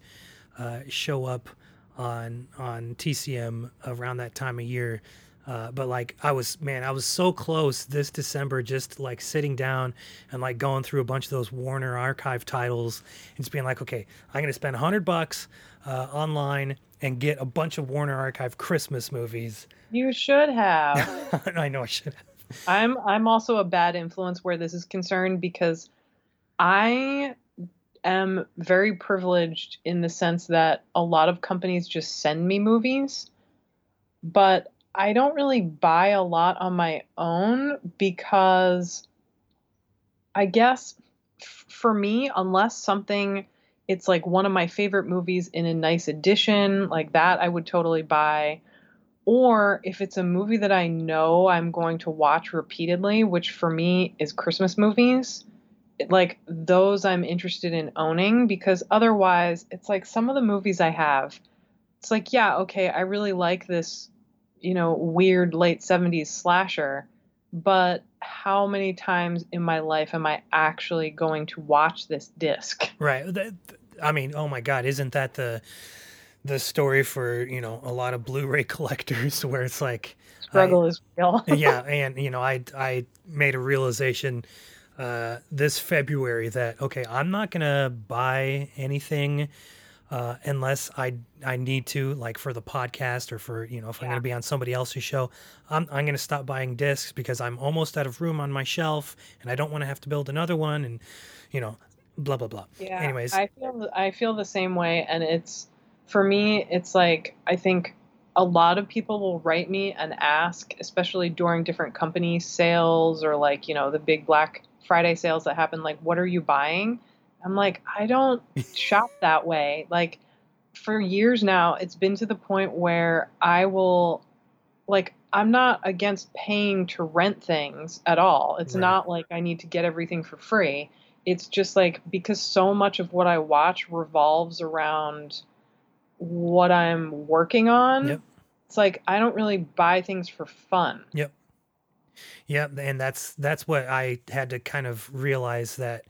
uh, show up on on TCM around that time of year. Uh, but like I was, man, I was so close this December, just like sitting down and like going through a bunch of those Warner Archive titles and just being like, okay, I'm gonna spend a hundred bucks uh, online and get a bunch of Warner Archive Christmas movies. You should have. <laughs> I know I should. I'm I'm also a bad influence where this is concerned because I am very privileged in the sense that a lot of companies just send me movies, but I don't really buy a lot on my own because I guess f- for me, unless something it's like one of my favorite movies in a nice edition, like that I would totally buy. Or if it's a movie that I know I'm going to watch repeatedly, which for me is Christmas movies, like those I'm interested in owning because otherwise it's like some of the movies I have, it's like, yeah, okay, I really like this, you know, weird late 70s slasher, but how many times in my life am I actually going to watch this disc? Right. I mean, oh my God, isn't that the the story for you know a lot of Blu-ray <laughs> collectors where it's like Struggle is real. <laughs> yeah, <laughs> and you know, I I made a realization uh, this February that okay, I'm not gonna buy anything uh, unless I I need to, like for the podcast or for you know if I'm gonna be on somebody else's show. I'm I'm gonna stop buying discs because I'm almost out of room on my shelf, and I don't want to have to build another one, and you know, blah blah blah. Yeah. Anyways, I feel I feel the same way, and it's for me. It's like I think a lot of people will write me and ask, especially during different company sales or like you know the big Black Friday sales that happen. Like, what are you buying? I'm like, I don't <laughs> shop that way. Like, for years now, it's been to the point where I will, like, I'm not against paying to rent things at all. It's Right. not like I need to get everything for free it's just like because so much of what I watch revolves around what I'm working on. Yep. It's like I don't really buy things for fun. Yep. Yeah, and that's that's what I had to kind of realize that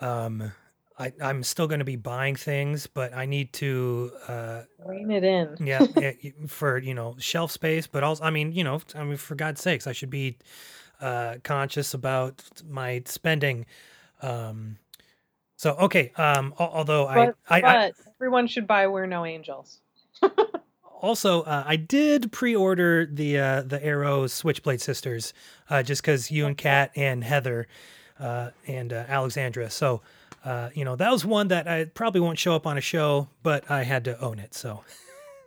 um I, I'm still going to be buying things, but I need to, uh, Rein it in. yeah, <laughs> y- for you know shelf space, but also, I mean, you know, I mean, for God's sakes, I should be uh, conscious about my spending. Um, so okay, um, although But, I, I, I everyone should buy We're No Angels. <laughs> also uh, I did pre-order the uh, the Arrow Switchblade Sisters, uh, just because you and Kat and Heather uh, and uh, Alexandra. So uh, you know that was one that I probably won't show up on a show, but I had to own it. So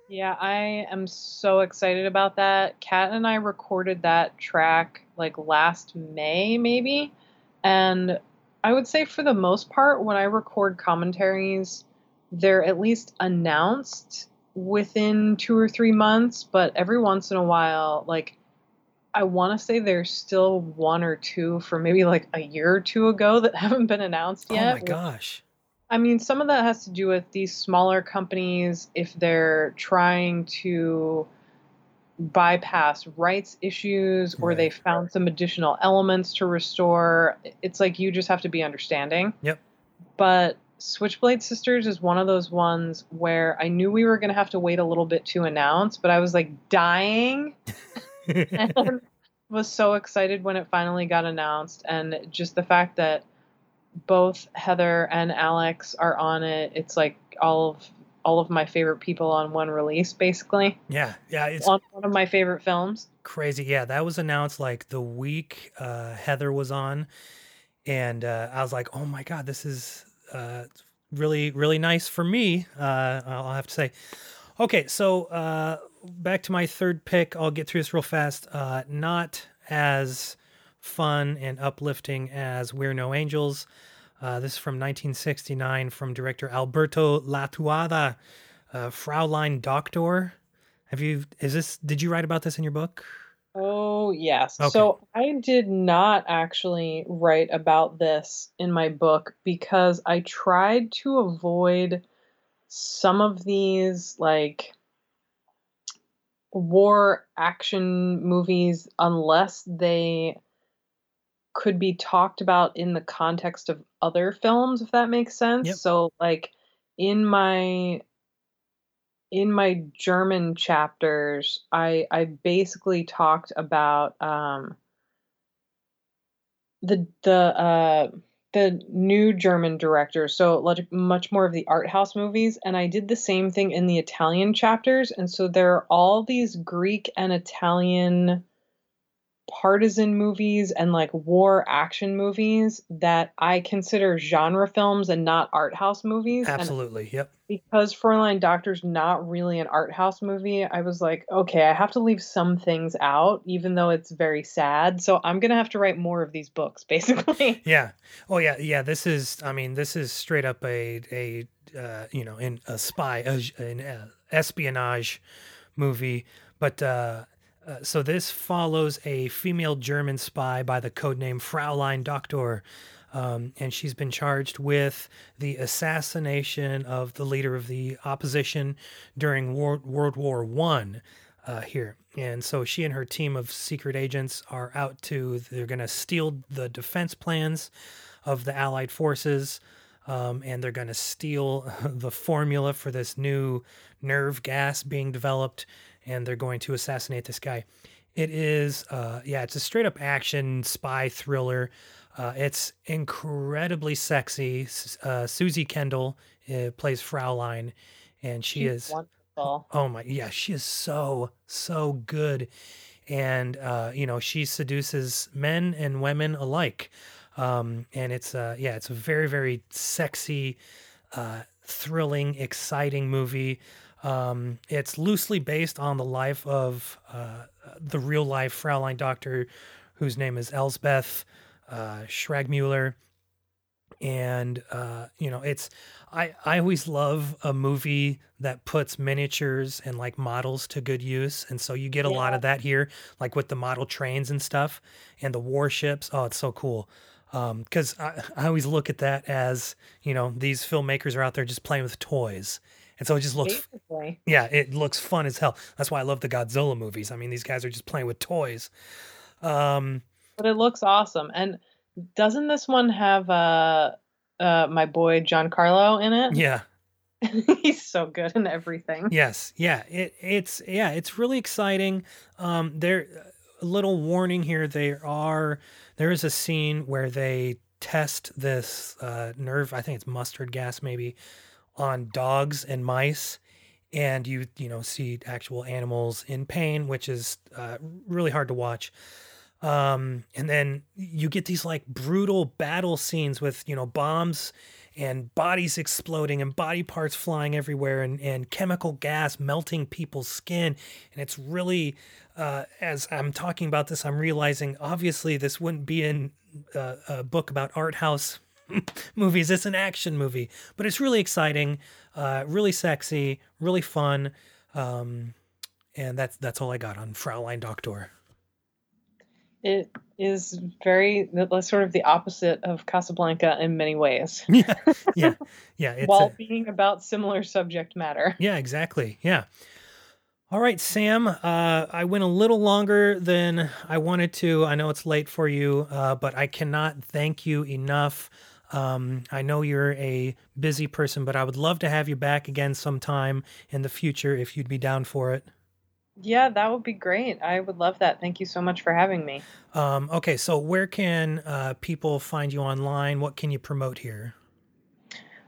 Yeah, I am so excited about that. Kat and I recorded that track like last May, maybe. And I would say for the most part, when I record commentaries, they're at least announced within two or three months. But every once in a while, like, I want to say there's still one or two from maybe like a year or two ago <laughs> that haven't been announced oh yet. oh my gosh, I mean, some of that has to do with these smaller companies if they're trying to bypass rights issues or Right. they found some additional elements to restore. It's like you just have to be understanding. Yep. But Switchblade Sisters is one of those ones where I knew we were going to have to wait a little bit to announce, but I was like dying <laughs> and was so excited when it finally got announced and just the fact that both Heather and Alex are on it it's like all of all of my favorite people on one release basically yeah, yeah, it's on one of my favorite films crazy. Yeah, that was announced like the week uh, Heather was on, and uh, I was like, oh my god, this is uh, really really nice for me. Uh, I'll have to say. Okay, so uh, back to my third pick. I'll get through this real fast. Uh, not as fun and uplifting as We're No Angels. Uh, this is from 1969 from director Alberto Lattuada, uh, Fraulein Doctor. Have you? Is this? Did you write about this in your book? Oh, yes. Okay. So I did not actually write about this in my book because I tried to avoid some of these like war action movies unless they could be talked about in the context of other films if that makes sense. Yep. So like in my in my German chapters, I I basically talked about um, the the uh, the new German director, so like much more of the art house movies, and I did the same thing in the Italian chapters, and so there are all these Greek and Italian partisan movies and like war action movies that I consider genre films and not art house movies. And Absolutely. Yep. because Fräulein Doctor's not really an art house movie, I was like, okay, I have to leave some things out, even though it's very sad. So I'm gonna have to write more of these books, <laughs> basically. Yeah. Oh yeah. Yeah. This is. I mean, this is straight up a a uh, you know in a spy a, an uh, espionage movie, but. Uh, uh, so this follows a female German spy by the codename Fraulein Doctor, um, and she's been charged with the assassination of the leader of the opposition during World, World War One uh, here. And so she and her team of secret agents are out to, they're going to steal the defense plans of the Allied forces. Um, and they're going to steal <laughs> the formula for this new nerve gas being developed. And they're going to assassinate this guy. It is, uh, yeah, it's a straight up action spy thriller. Uh, it's incredibly sexy. Uh, Suzy Kendall uh, plays Fraulein, and she She's is wonderful. Oh my, yeah, she is so so good, and uh, you know she seduces men and women alike, um, and it's uh, yeah, it's a very very sexy, uh, thrilling, exciting movie. Um, it's loosely based on the life of uh, the real life Fraulein Doctor, whose name is Elsbeth uh, Schragmuller and uh, you know it's I, I always love a movie that puts miniatures and like models to good use. And so you get a lot of that here like with the model trains and stuff and the warships. Oh it's so cool. Because I, I always look at that as you know these filmmakers are out there just playing with toys and so it just looks Basically. yeah it looks fun as hell that's why i love the godzilla movies i mean these guys are just playing with toys um But it looks awesome. And doesn't this one have a uh, my boy Giancarlo in it. Yeah. <laughs> He's so good in everything. Yes. Yeah. It it's yeah, it's really exciting. Um there a little warning here there are there is a scene where they test this uh nerve, I think it's mustard gas maybe on dogs and mice and you you know see actual animals in pain which is uh, really hard to watch. Um, and then you get these like brutal battle scenes with you know bombs and bodies exploding and body parts flying everywhere and, and chemical gas melting people's skin. And it's really uh, as i'm talking about this i'm realizing obviously this wouldn't be in uh, a book about art house <laughs> movies it's an action movie but it's really exciting uh, really sexy really fun um, and that's that's all i got on fraulein doctor It is very that's sort of the opposite of Casablanca in many ways, <laughs> yeah yeah yeah it's while a- being about similar subject matter. Yeah, exactly. Yeah. All right, Samm. Uh, I went a little longer than I wanted to. I know it's late for you, uh, but I cannot thank you enough. Um, I know you're a busy person, but I would love to have you back again sometime in the future if you'd be down for it. Yeah, that would be great. I would love that. Thank you so much for having me. Um, okay, so where can uh, people find you online? What can you promote here?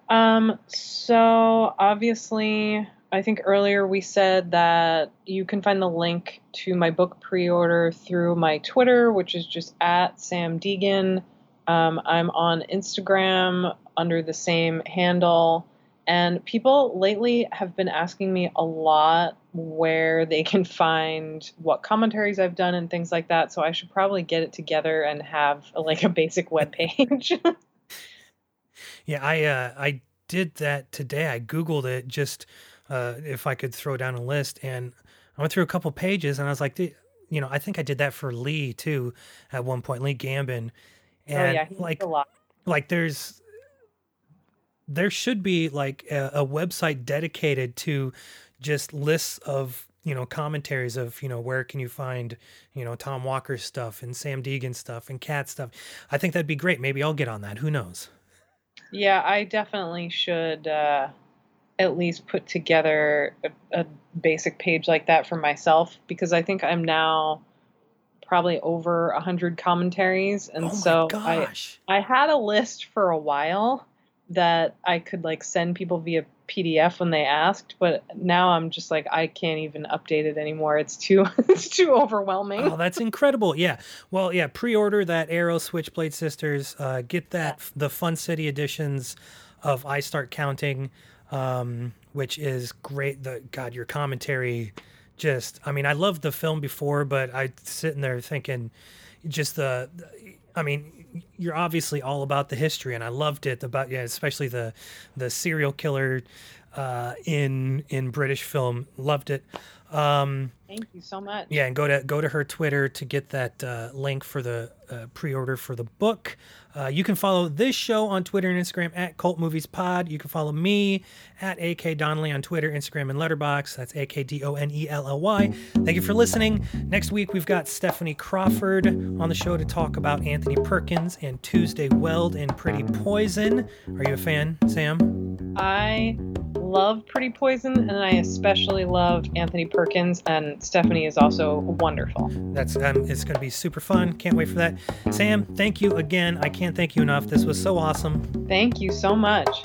Um, so obviously, I think earlier we said that you can find the link to my book pre-order through my Twitter, which is just at Samm Deighan. Um, I'm on Instagram under the same handle. And people lately have been asking me a lot where they can <laughs> find what commentaries I've done and things like that. So I should probably get it together and have like a basic web page. <laughs> Yeah, I uh, I did that today. I googled it just uh, if I could throw down a list, and I went through a couple pages, and I was like, you know, I think I did that for Lee too at one point, Lee Gambin, oh and yeah, he like a lot. like there's there should be like a, a website dedicated to just lists of you know commentaries of you know where can you find you know Tom Walker stuff and Samm Deighan stuff and Kat stuff. I think that'd be great. Maybe I'll get on that. Who knows? Yeah, I definitely should uh, at least put together a, a basic page like that for myself because I think I'm now probably over a hundred commentaries, and oh so I gosh. I had a list for a while that I could like send people via PDF when they asked, but now I'm just like I can't even update it anymore. It's too <laughs> it's too overwhelming. Oh, that's incredible. Yeah. Well, yeah, pre-order that Arrow Switchblade Sisters. Uh, get that the Fun City editions of I Start Counting, um, which is great. The God, your commentary just I mean, I loved the film before, but I sitting there thinking just the I mean, you're obviously all about the history, and I loved it about yeah, especially the the serial killer uh, in in British film. Loved it. Um, Thank you so much. yeah, and go to go to her Twitter to get that uh, link for the uh, pre-order for the book. Uh, you can follow this show on Twitter and Instagram at Cult Movies Pod. You can follow me at AK Donnelly on Twitter, Instagram, and Letterboxd. That's A K D O N E L L Y. Thank you for listening. Next week we've got Stephanie Crawford on the show to talk about Anthony Perkins and Tuesday Weld and Pretty Poison. Are you a fan, Samm? I love Pretty Poison, and I especially love Anthony Perkins, and Stephanie is also wonderful. That's um, it's going to be super fun. Can't wait for that. Samm, thank you again. I can't thank you enough. This was so awesome. Thank you so much.